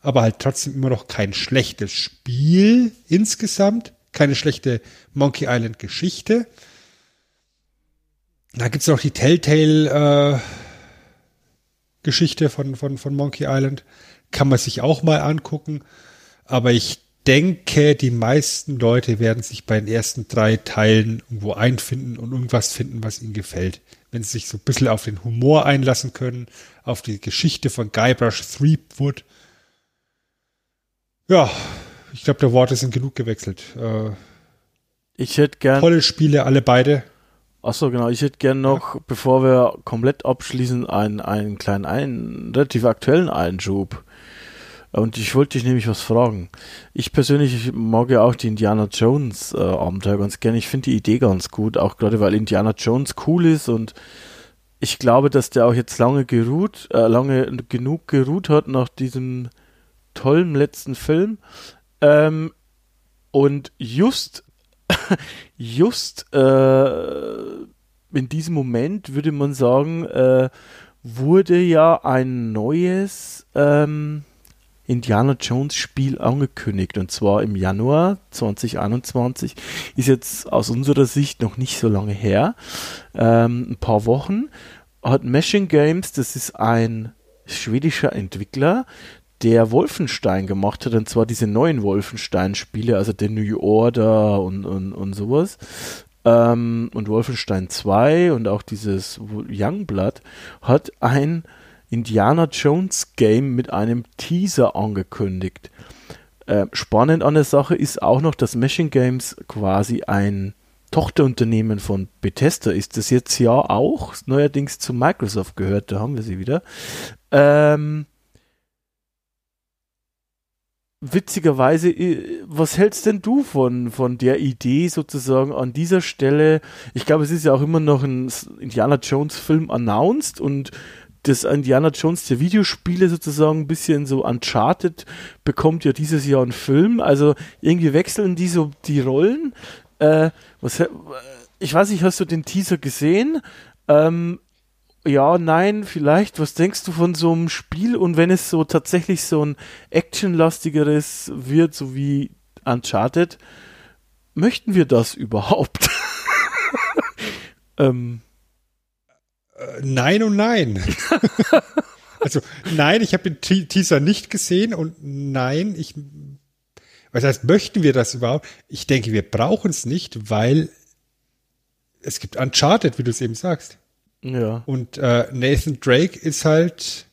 aber halt trotzdem immer noch kein schlechtes Spiel insgesamt keine schlechte Monkey Island Geschichte. Da gibt es noch die Telltale äh, Geschichte von, von, von Monkey Island. Kann man sich auch mal angucken. Aber ich denke, die meisten Leute werden sich bei den ersten drei Teilen irgendwo einfinden und irgendwas finden, was ihnen gefällt. Wenn sie sich so ein bisschen auf den Humor einlassen können, auf die Geschichte von Guybrush Threepwood. Ja, ich glaube, der Worte sind genug gewechselt. Äh, ich hätte gern. Tolle Spiele, alle beide. Achso, genau. Ich hätte gern noch, ja. bevor wir komplett abschließen, einen, einen kleinen, einen relativ aktuellen Einschub. Und ich wollte dich nämlich was fragen. Ich persönlich mag ja auch die Indiana Jones äh, Abenteuer ganz gerne. Ich finde die Idee ganz gut, auch gerade weil Indiana Jones cool ist und ich glaube, dass der auch jetzt lange geruht, äh, lange genug geruht hat nach diesem tollen letzten Film. Ähm, und just, just äh, in diesem Moment würde man sagen, äh, wurde ja ein neues ähm, Indiana Jones Spiel angekündigt und zwar im Januar 2021. Ist jetzt aus unserer Sicht noch nicht so lange her, ähm, ein paar Wochen. hat Machine Games, das ist ein schwedischer Entwickler, der Wolfenstein gemacht hat, und zwar diese neuen Wolfenstein-Spiele, also der New Order und, und, und sowas. Ähm, und Wolfenstein 2 und auch dieses Youngblood hat ein Indiana Jones Game mit einem Teaser angekündigt. Äh, spannend an der Sache ist auch noch, dass Machine Games quasi ein Tochterunternehmen von Bethesda ist, das jetzt ja auch neuerdings zu Microsoft gehört, da haben wir sie wieder. Ähm, witzigerweise, was hältst denn du von, von der Idee sozusagen an dieser Stelle? Ich glaube, es ist ja auch immer noch ein Indiana Jones Film announced und das Indiana Jones der Videospiele sozusagen ein bisschen so Uncharted bekommt ja dieses Jahr einen Film. Also irgendwie wechseln die so die Rollen. Äh, was, ich weiß nicht, hast du den Teaser gesehen? Ähm, ja, nein, vielleicht. Was denkst du von so einem Spiel? Und wenn es so tatsächlich so ein actionlastigeres wird, so wie Uncharted, möchten wir das überhaupt? ähm, äh, nein und nein. also nein, ich habe den Teaser nicht gesehen und nein, ich. Was heißt, möchten wir das überhaupt? Ich denke, wir brauchen es nicht, weil es gibt Uncharted, wie du es eben sagst. Ja. Und äh, Nathan Drake ist halt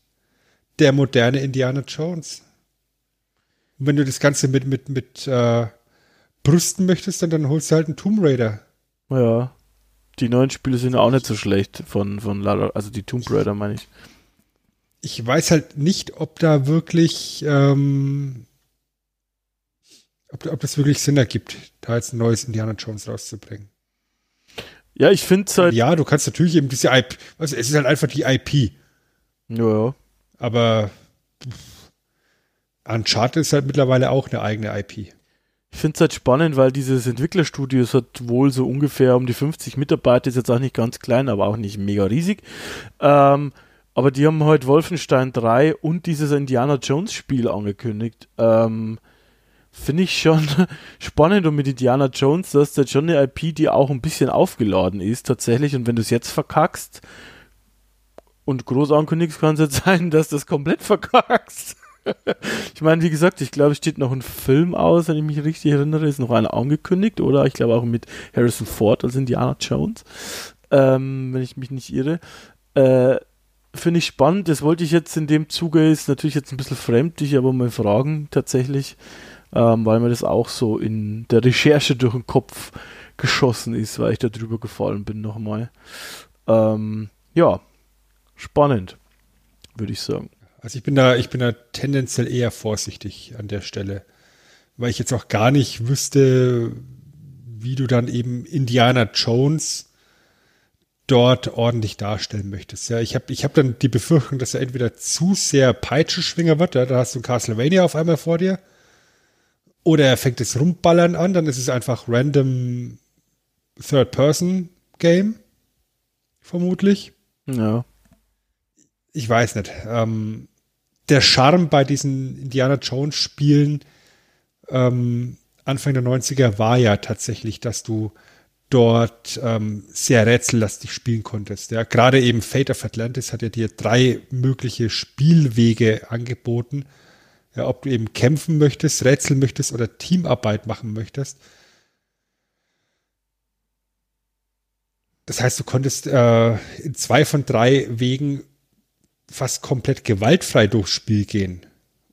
der moderne Indiana Jones. Und wenn du das Ganze mit, mit, mit äh, brüsten möchtest, dann, dann holst du halt einen Tomb Raider. Ja. Die neuen Spiele sind auch nicht so schlecht von, von Lara, also die Tomb Raider meine ich. Ich weiß halt nicht, ob da wirklich, ähm, ob, ob das wirklich Sinn ergibt, da jetzt ein neues Indiana Jones rauszubringen. Ja, ich finde es halt. Ja, du kannst natürlich eben diese IP, also es ist halt einfach die IP. Ja. Aber Uncharted ist halt mittlerweile auch eine eigene IP. Ich finde es halt spannend, weil dieses Entwicklerstudio hat wohl so ungefähr um die 50 Mitarbeiter, ist jetzt auch nicht ganz klein, aber auch nicht mega riesig. Ähm, aber die haben heute Wolfenstein 3 und dieses Indiana Jones Spiel angekündigt. Ähm, Finde ich schon spannend und mit Indiana Jones, das ist jetzt schon eine IP, die auch ein bisschen aufgeladen ist tatsächlich. Und wenn du es jetzt verkackst und groß ankündigst, kann es jetzt sein, dass du das komplett verkackst ich meine, wie gesagt, ich glaube, es steht noch ein Film aus, wenn ich mich richtig erinnere, ist noch einer angekündigt, oder? Ich glaube auch mit Harrison Ford als Indiana Jones, ähm, wenn ich mich nicht irre. Äh, Finde ich spannend, das wollte ich jetzt in dem Zuge, ist natürlich jetzt ein bisschen fremdlich, aber mal fragen tatsächlich, ähm, weil mir das auch so in der Recherche durch den Kopf geschossen ist, weil ich da drüber gefallen bin nochmal. Ähm, ja, spannend, würde ich sagen. Also ich bin da, ich bin da tendenziell eher vorsichtig an der Stelle, weil ich jetzt auch gar nicht wüsste, wie du dann eben Indiana Jones dort ordentlich darstellen möchtest. Ja, ich habe ich hab dann die Befürchtung, dass er entweder zu sehr Peitschenschwinger wird, ja, da hast du Castlevania auf einmal vor dir, oder er fängt das Rumballern an, dann ist es einfach random Third-Person-Game, vermutlich. Ja. Ich weiß nicht. Ähm, der Charme bei diesen Indiana Jones Spielen ähm, Anfang der 90er war ja tatsächlich, dass du dort ähm, sehr rätsellastig spielen konntest. Ja, gerade eben Fate of Atlantis hat ja dir drei mögliche Spielwege angeboten. Ja, ob du eben kämpfen möchtest, rätseln möchtest oder Teamarbeit machen möchtest. Das heißt, du konntest äh, in zwei von drei Wegen fast komplett gewaltfrei durchs Spiel gehen.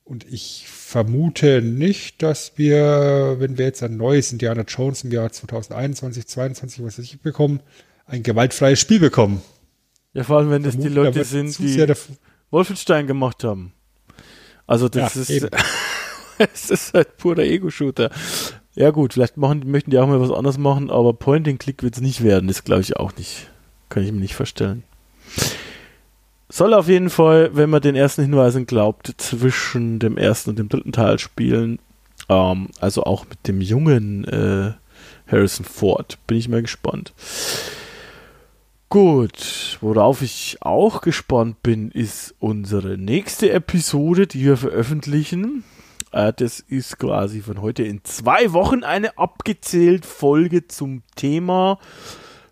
Und ich vermute nicht, dass wir, wenn wir jetzt ein neues Indiana Jones im Jahr 2021, 2022, was weiß ich, bekommen, ein gewaltfreies Spiel bekommen. Ja, vor allem, wenn das die Leute sind, die Wolfenstein gemacht haben. Also das ja, ist, es ist halt purer Ego-Shooter. Ja gut, vielleicht machen, möchten die auch mal was anderes machen, aber Point-and-Click wird es nicht werden, das glaube ich auch nicht. Kann ich mir nicht vorstellen. Soll auf jeden Fall, wenn man den ersten Hinweisen glaubt, zwischen dem ersten und dem dritten Teil spielen. Ähm, also auch mit dem jungen äh, Harrison Ford. Bin ich mal gespannt. Gut, worauf ich auch gespannt bin, ist unsere nächste Episode, die wir veröffentlichen. Äh, das ist quasi von heute in zwei Wochen eine abgezählt Folge zum Thema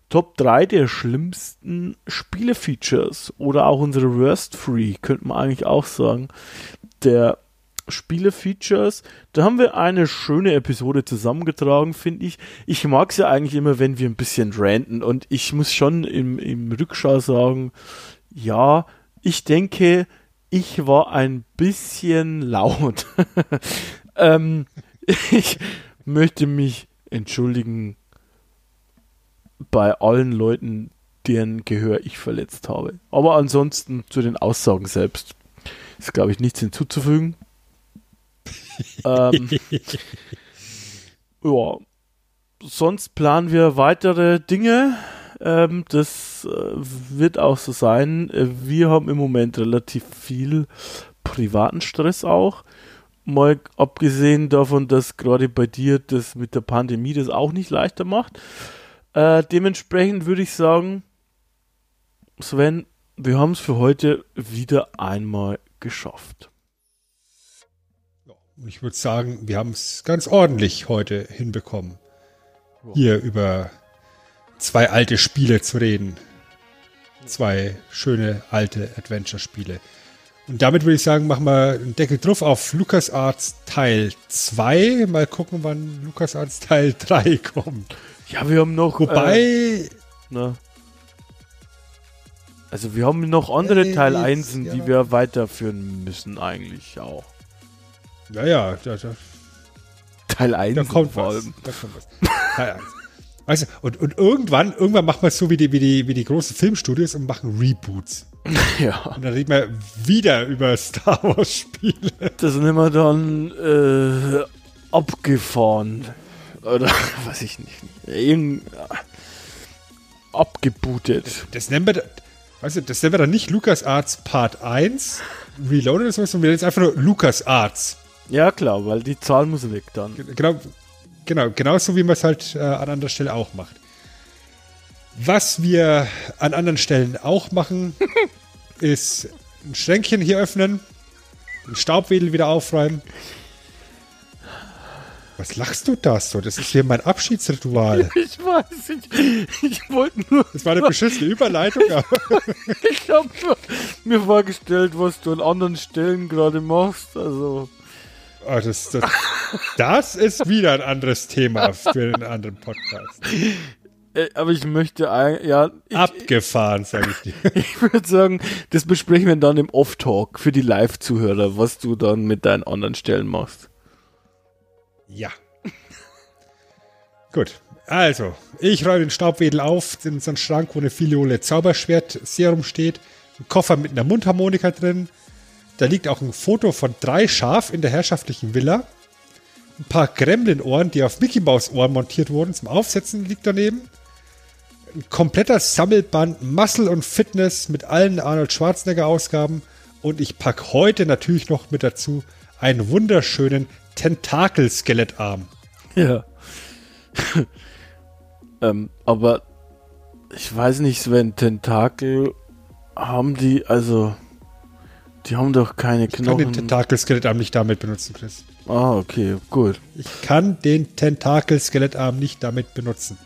Top 3 der schlimmsten Spiele-Features oder auch unsere Worst Free, könnte man eigentlich auch sagen, der Spiele-Features. Da haben wir eine schöne Episode zusammengetragen, finde ich. Ich mag es ja eigentlich immer, wenn wir ein bisschen ranten und ich muss schon im, im Rückschau sagen, ja, ich denke, ich war ein bisschen laut. ähm, ich möchte mich entschuldigen bei allen Leuten, deren Gehör ich verletzt habe. Aber ansonsten zu den Aussagen selbst ist, glaube ich, nichts hinzuzufügen. Ähm, ja, sonst planen wir weitere Dinge. Ähm, das äh, wird auch so sein. Äh, wir haben im Moment relativ viel privaten Stress auch. Mal abgesehen davon, dass gerade bei dir das mit der Pandemie das auch nicht leichter macht. Äh, dementsprechend würde ich sagen, Sven, wir haben es für heute wieder einmal geschafft. Ich würde sagen, wir haben es ganz ordentlich heute hinbekommen, hier über zwei alte Spiele zu reden. Zwei schöne alte Adventure-Spiele. Und damit würde ich sagen, machen wir einen Deckel drauf auf LucasArts Teil 2. Mal gucken, wann LucasArts Teil 3 kommt. Ja, wir haben noch. Wobei. Äh, na, also wir haben noch andere äh, Teil 1, ja. die wir weiterführen müssen eigentlich auch. Naja, da, da, Teil 1 da kommt vor allem. Da kommt was. Teil 1. Weißt du, und, und irgendwann, irgendwann macht man es so wie die, wie, die, wie die großen Filmstudios und machen Reboots. Ja. Und dann reden wir wieder über Star Wars Spiele. Das sind immer dann äh, abgefahren. Oder weiß ich nicht. Irgend, abgebootet. Das, das, nennen wir, weißt du, das nennen wir dann nicht LucasArts Part 1 Reloaded oder sowas, sondern wir nennen es einfach nur LucasArts. Ja, klar, weil die Zahl muss weg dann. Genau, genau, genauso wie man es halt äh, an anderer Stelle auch macht. Was wir an anderen Stellen auch machen, ist ein Schränkchen hier öffnen, den Staubwedel wieder aufräumen. Was lachst du da so? Das ist hier mein Abschiedsritual. Ich weiß, ich, ich wollte nur. Das war eine beschissene Überleitung. ich habe mir vorgestellt, was du an anderen Stellen gerade machst. Also. Oh, das, das, das ist wieder ein anderes Thema für einen anderen Podcast. Äh, aber ich möchte ja. Ich, Abgefahren, sage ich dir. ich würde sagen, das besprechen wir dann im Off-Talk für die Live-Zuhörer, was du dann mit deinen anderen Stellen machst. Ja. Gut. Also, ich räume den Staubwedel auf in so einen Schrank, wo eine Filiole Zauberschwert-Serum steht. Ein Koffer mit einer Mundharmonika drin, da liegt auch ein Foto von drei Schaf in der herrschaftlichen Villa. Ein paar Gremlin-Ohren, die auf Mickey Maus Ohren montiert wurden, zum Aufsetzen liegt daneben. Ein kompletter Sammelband Muscle und Fitness mit allen Arnold Schwarzenegger-Ausgaben. Und ich packe heute natürlich noch mit dazu einen wunderschönen Tentakel-Skelettarm. Ja. ähm, aber ich weiß nicht, wenn Tentakel haben die, also die haben doch keine Knochen. Ich kann den Tentakel-Skelettarm nicht damit benutzen, Chris. Ah, okay, gut. Ich kann den Tentakel-Skelettarm nicht damit benutzen.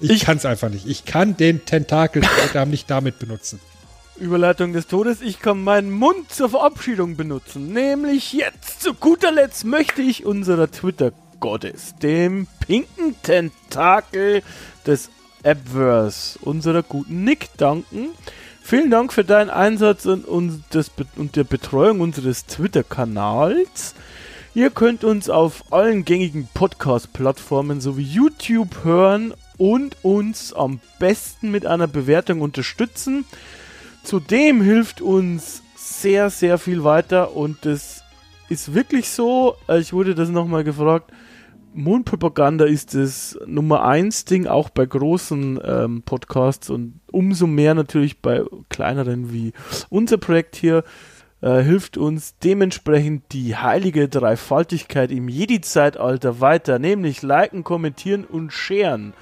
Ich, ich kann es einfach nicht. Ich kann den Tentakel-Skelettarm nicht damit benutzen. Überleitung des Todes. Ich kann meinen Mund zur Verabschiedung benutzen. Nämlich jetzt. Zu guter Letzt möchte ich unserer Twitter-Gottes, dem pinken Tentakel des Appverse, unserer guten Nick danken Vielen Dank für deinen Einsatz und, und, das, und der Betreuung unseres Twitter-Kanals. Ihr könnt uns auf allen gängigen Podcast-Plattformen sowie YouTube hören und uns am besten mit einer Bewertung unterstützen. Zudem hilft uns sehr, sehr viel weiter und das ist wirklich so. Ich wurde das nochmal gefragt Mundpropaganda ist das Nummer eins Ding, auch bei großen ähm, Podcasts und umso mehr natürlich bei kleineren wie unser Projekt hier. Äh, hilft uns dementsprechend die heilige Dreifaltigkeit im Jedi-Zeitalter weiter, nämlich liken, kommentieren und sharen.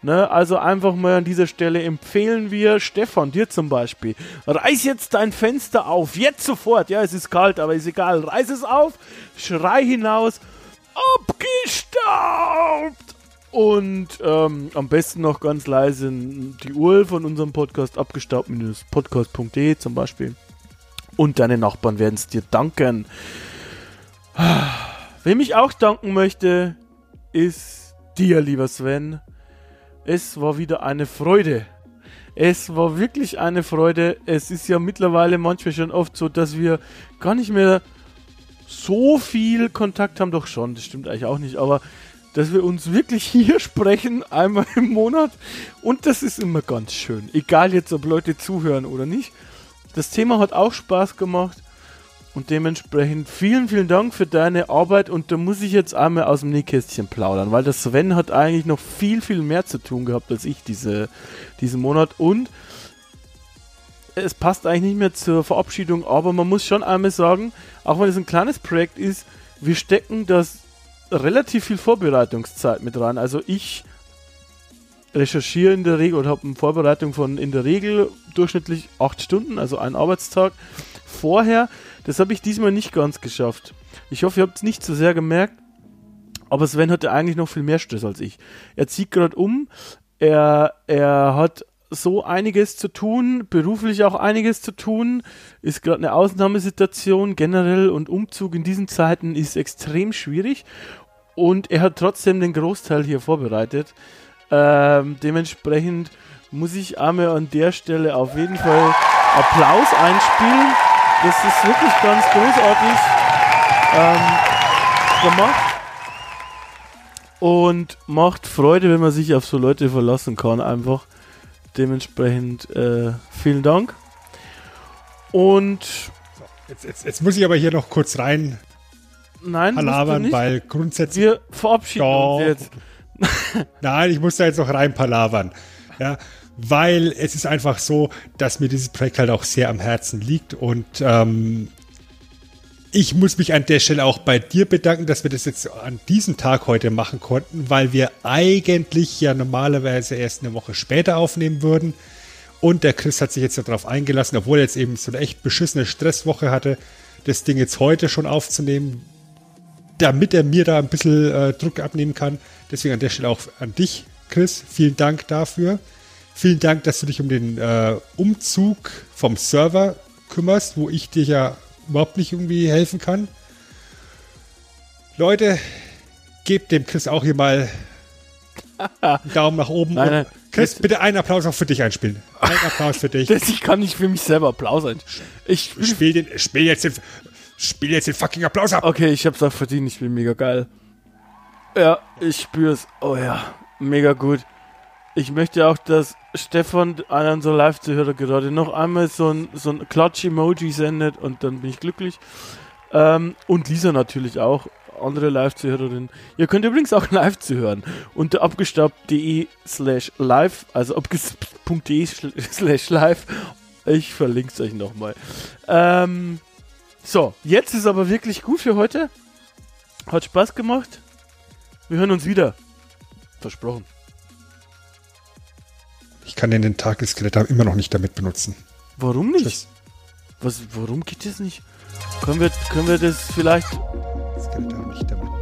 Ne, also einfach mal an dieser Stelle empfehlen wir, Stefan, dir zum Beispiel, reiß jetzt dein Fenster auf, jetzt sofort, ja, es ist kalt, aber ist egal, reiß es auf, schrei hinaus, abgestaubt. Und ähm, am besten noch ganz leise die URL von unserem Podcast abgestaubt-podcast.de zum Beispiel. Und deine Nachbarn werden es dir danken. Wem ich auch danken möchte, ist dir, lieber Sven. Es war wieder eine Freude. Es war wirklich eine Freude. Es ist ja mittlerweile manchmal schon oft so, dass wir gar nicht mehr so viel Kontakt haben. Doch schon, das stimmt eigentlich auch nicht. Aber dass wir uns wirklich hier sprechen, einmal im Monat. Und das ist immer ganz schön. Egal jetzt, ob Leute zuhören oder nicht. Das Thema hat auch Spaß gemacht. Und dementsprechend vielen, vielen Dank für deine Arbeit. Und da muss ich jetzt einmal aus dem Nähkästchen plaudern, weil der Sven hat eigentlich noch viel, viel mehr zu tun gehabt als ich diese, diesen Monat. Und es passt eigentlich nicht mehr zur Verabschiedung, aber man muss schon einmal sagen, auch wenn es ein kleines Projekt ist, wir stecken das relativ viel Vorbereitungszeit mit rein. Also ich recherchiere in der Regel oder habe eine Vorbereitung von in der Regel durchschnittlich acht Stunden, also einen Arbeitstag vorher. Das habe ich diesmal nicht ganz geschafft. Ich hoffe, ihr habt es nicht so sehr gemerkt. Aber Sven hatte eigentlich noch viel mehr Stress als ich. Er zieht gerade um. Er, er hat so einiges zu tun, beruflich auch einiges zu tun, ist gerade eine Ausnahmesituation generell und Umzug in diesen Zeiten ist extrem schwierig und er hat trotzdem den Großteil hier vorbereitet. Ähm, dementsprechend muss ich einmal an der Stelle auf jeden Fall Applaus einspielen. Das ist wirklich ganz großartig ähm, gemacht. Und macht Freude, wenn man sich auf so Leute verlassen kann, einfach. Dementsprechend äh, vielen Dank. Und so, jetzt, jetzt, jetzt, muss ich aber hier noch kurz rein Nein, palavern, weil grundsätzlich. Wir verabschieden Doch. uns jetzt. Nein, ich muss da jetzt noch rein palavern. Ja, weil es ist einfach so, dass mir dieses Projekt halt auch sehr am Herzen liegt und ähm, ich muss mich an der Stelle auch bei dir bedanken, dass wir das jetzt an diesem Tag heute machen konnten, weil wir eigentlich ja normalerweise erst eine Woche später aufnehmen würden. Und der Chris hat sich jetzt darauf eingelassen, obwohl er jetzt eben so eine echt beschissene Stresswoche hatte, das Ding jetzt heute schon aufzunehmen, damit er mir da ein bisschen äh, Druck abnehmen kann. Deswegen an der Stelle auch an dich, Chris. Vielen Dank dafür. Vielen Dank, dass du dich um den äh, Umzug vom Server kümmerst, wo ich dir ja überhaupt nicht irgendwie helfen kann. Leute, gebt dem Chris auch hier mal einen Daumen nach oben. Nein, nein, Chris, bitte einen Applaus auch für dich einspielen. Ein Applaus für dich. Das, ich kann nicht für mich selber Applaus einspielen. Ich spiel, den, spiel, jetzt den, spiel jetzt den fucking Applaus ab. Okay, ich hab's auch verdient. Ich bin mega geil. Ja, ich spür's. Oh ja, mega gut. Ich möchte auch, dass Stefan, einer unserer Live-Zuhörer, gerade noch einmal so ein, so ein Klatsch-Emoji sendet und dann bin ich glücklich. Ähm, und Lisa natürlich auch, andere Live-Zuhörerin. Ihr könnt übrigens auch live zuhören unter abgestaubt.de slash live, also abgestaubt.de slash live. Ich verlinke es euch nochmal. Ähm, so, jetzt ist aber wirklich gut für heute. Hat Spaß gemacht. Wir hören uns wieder. Versprochen. Ich kann den Tentacelskelett immer noch nicht damit benutzen. Warum nicht? Tschüss. Was, warum geht das nicht? Können wir, können wir das vielleicht. Skelett nicht damit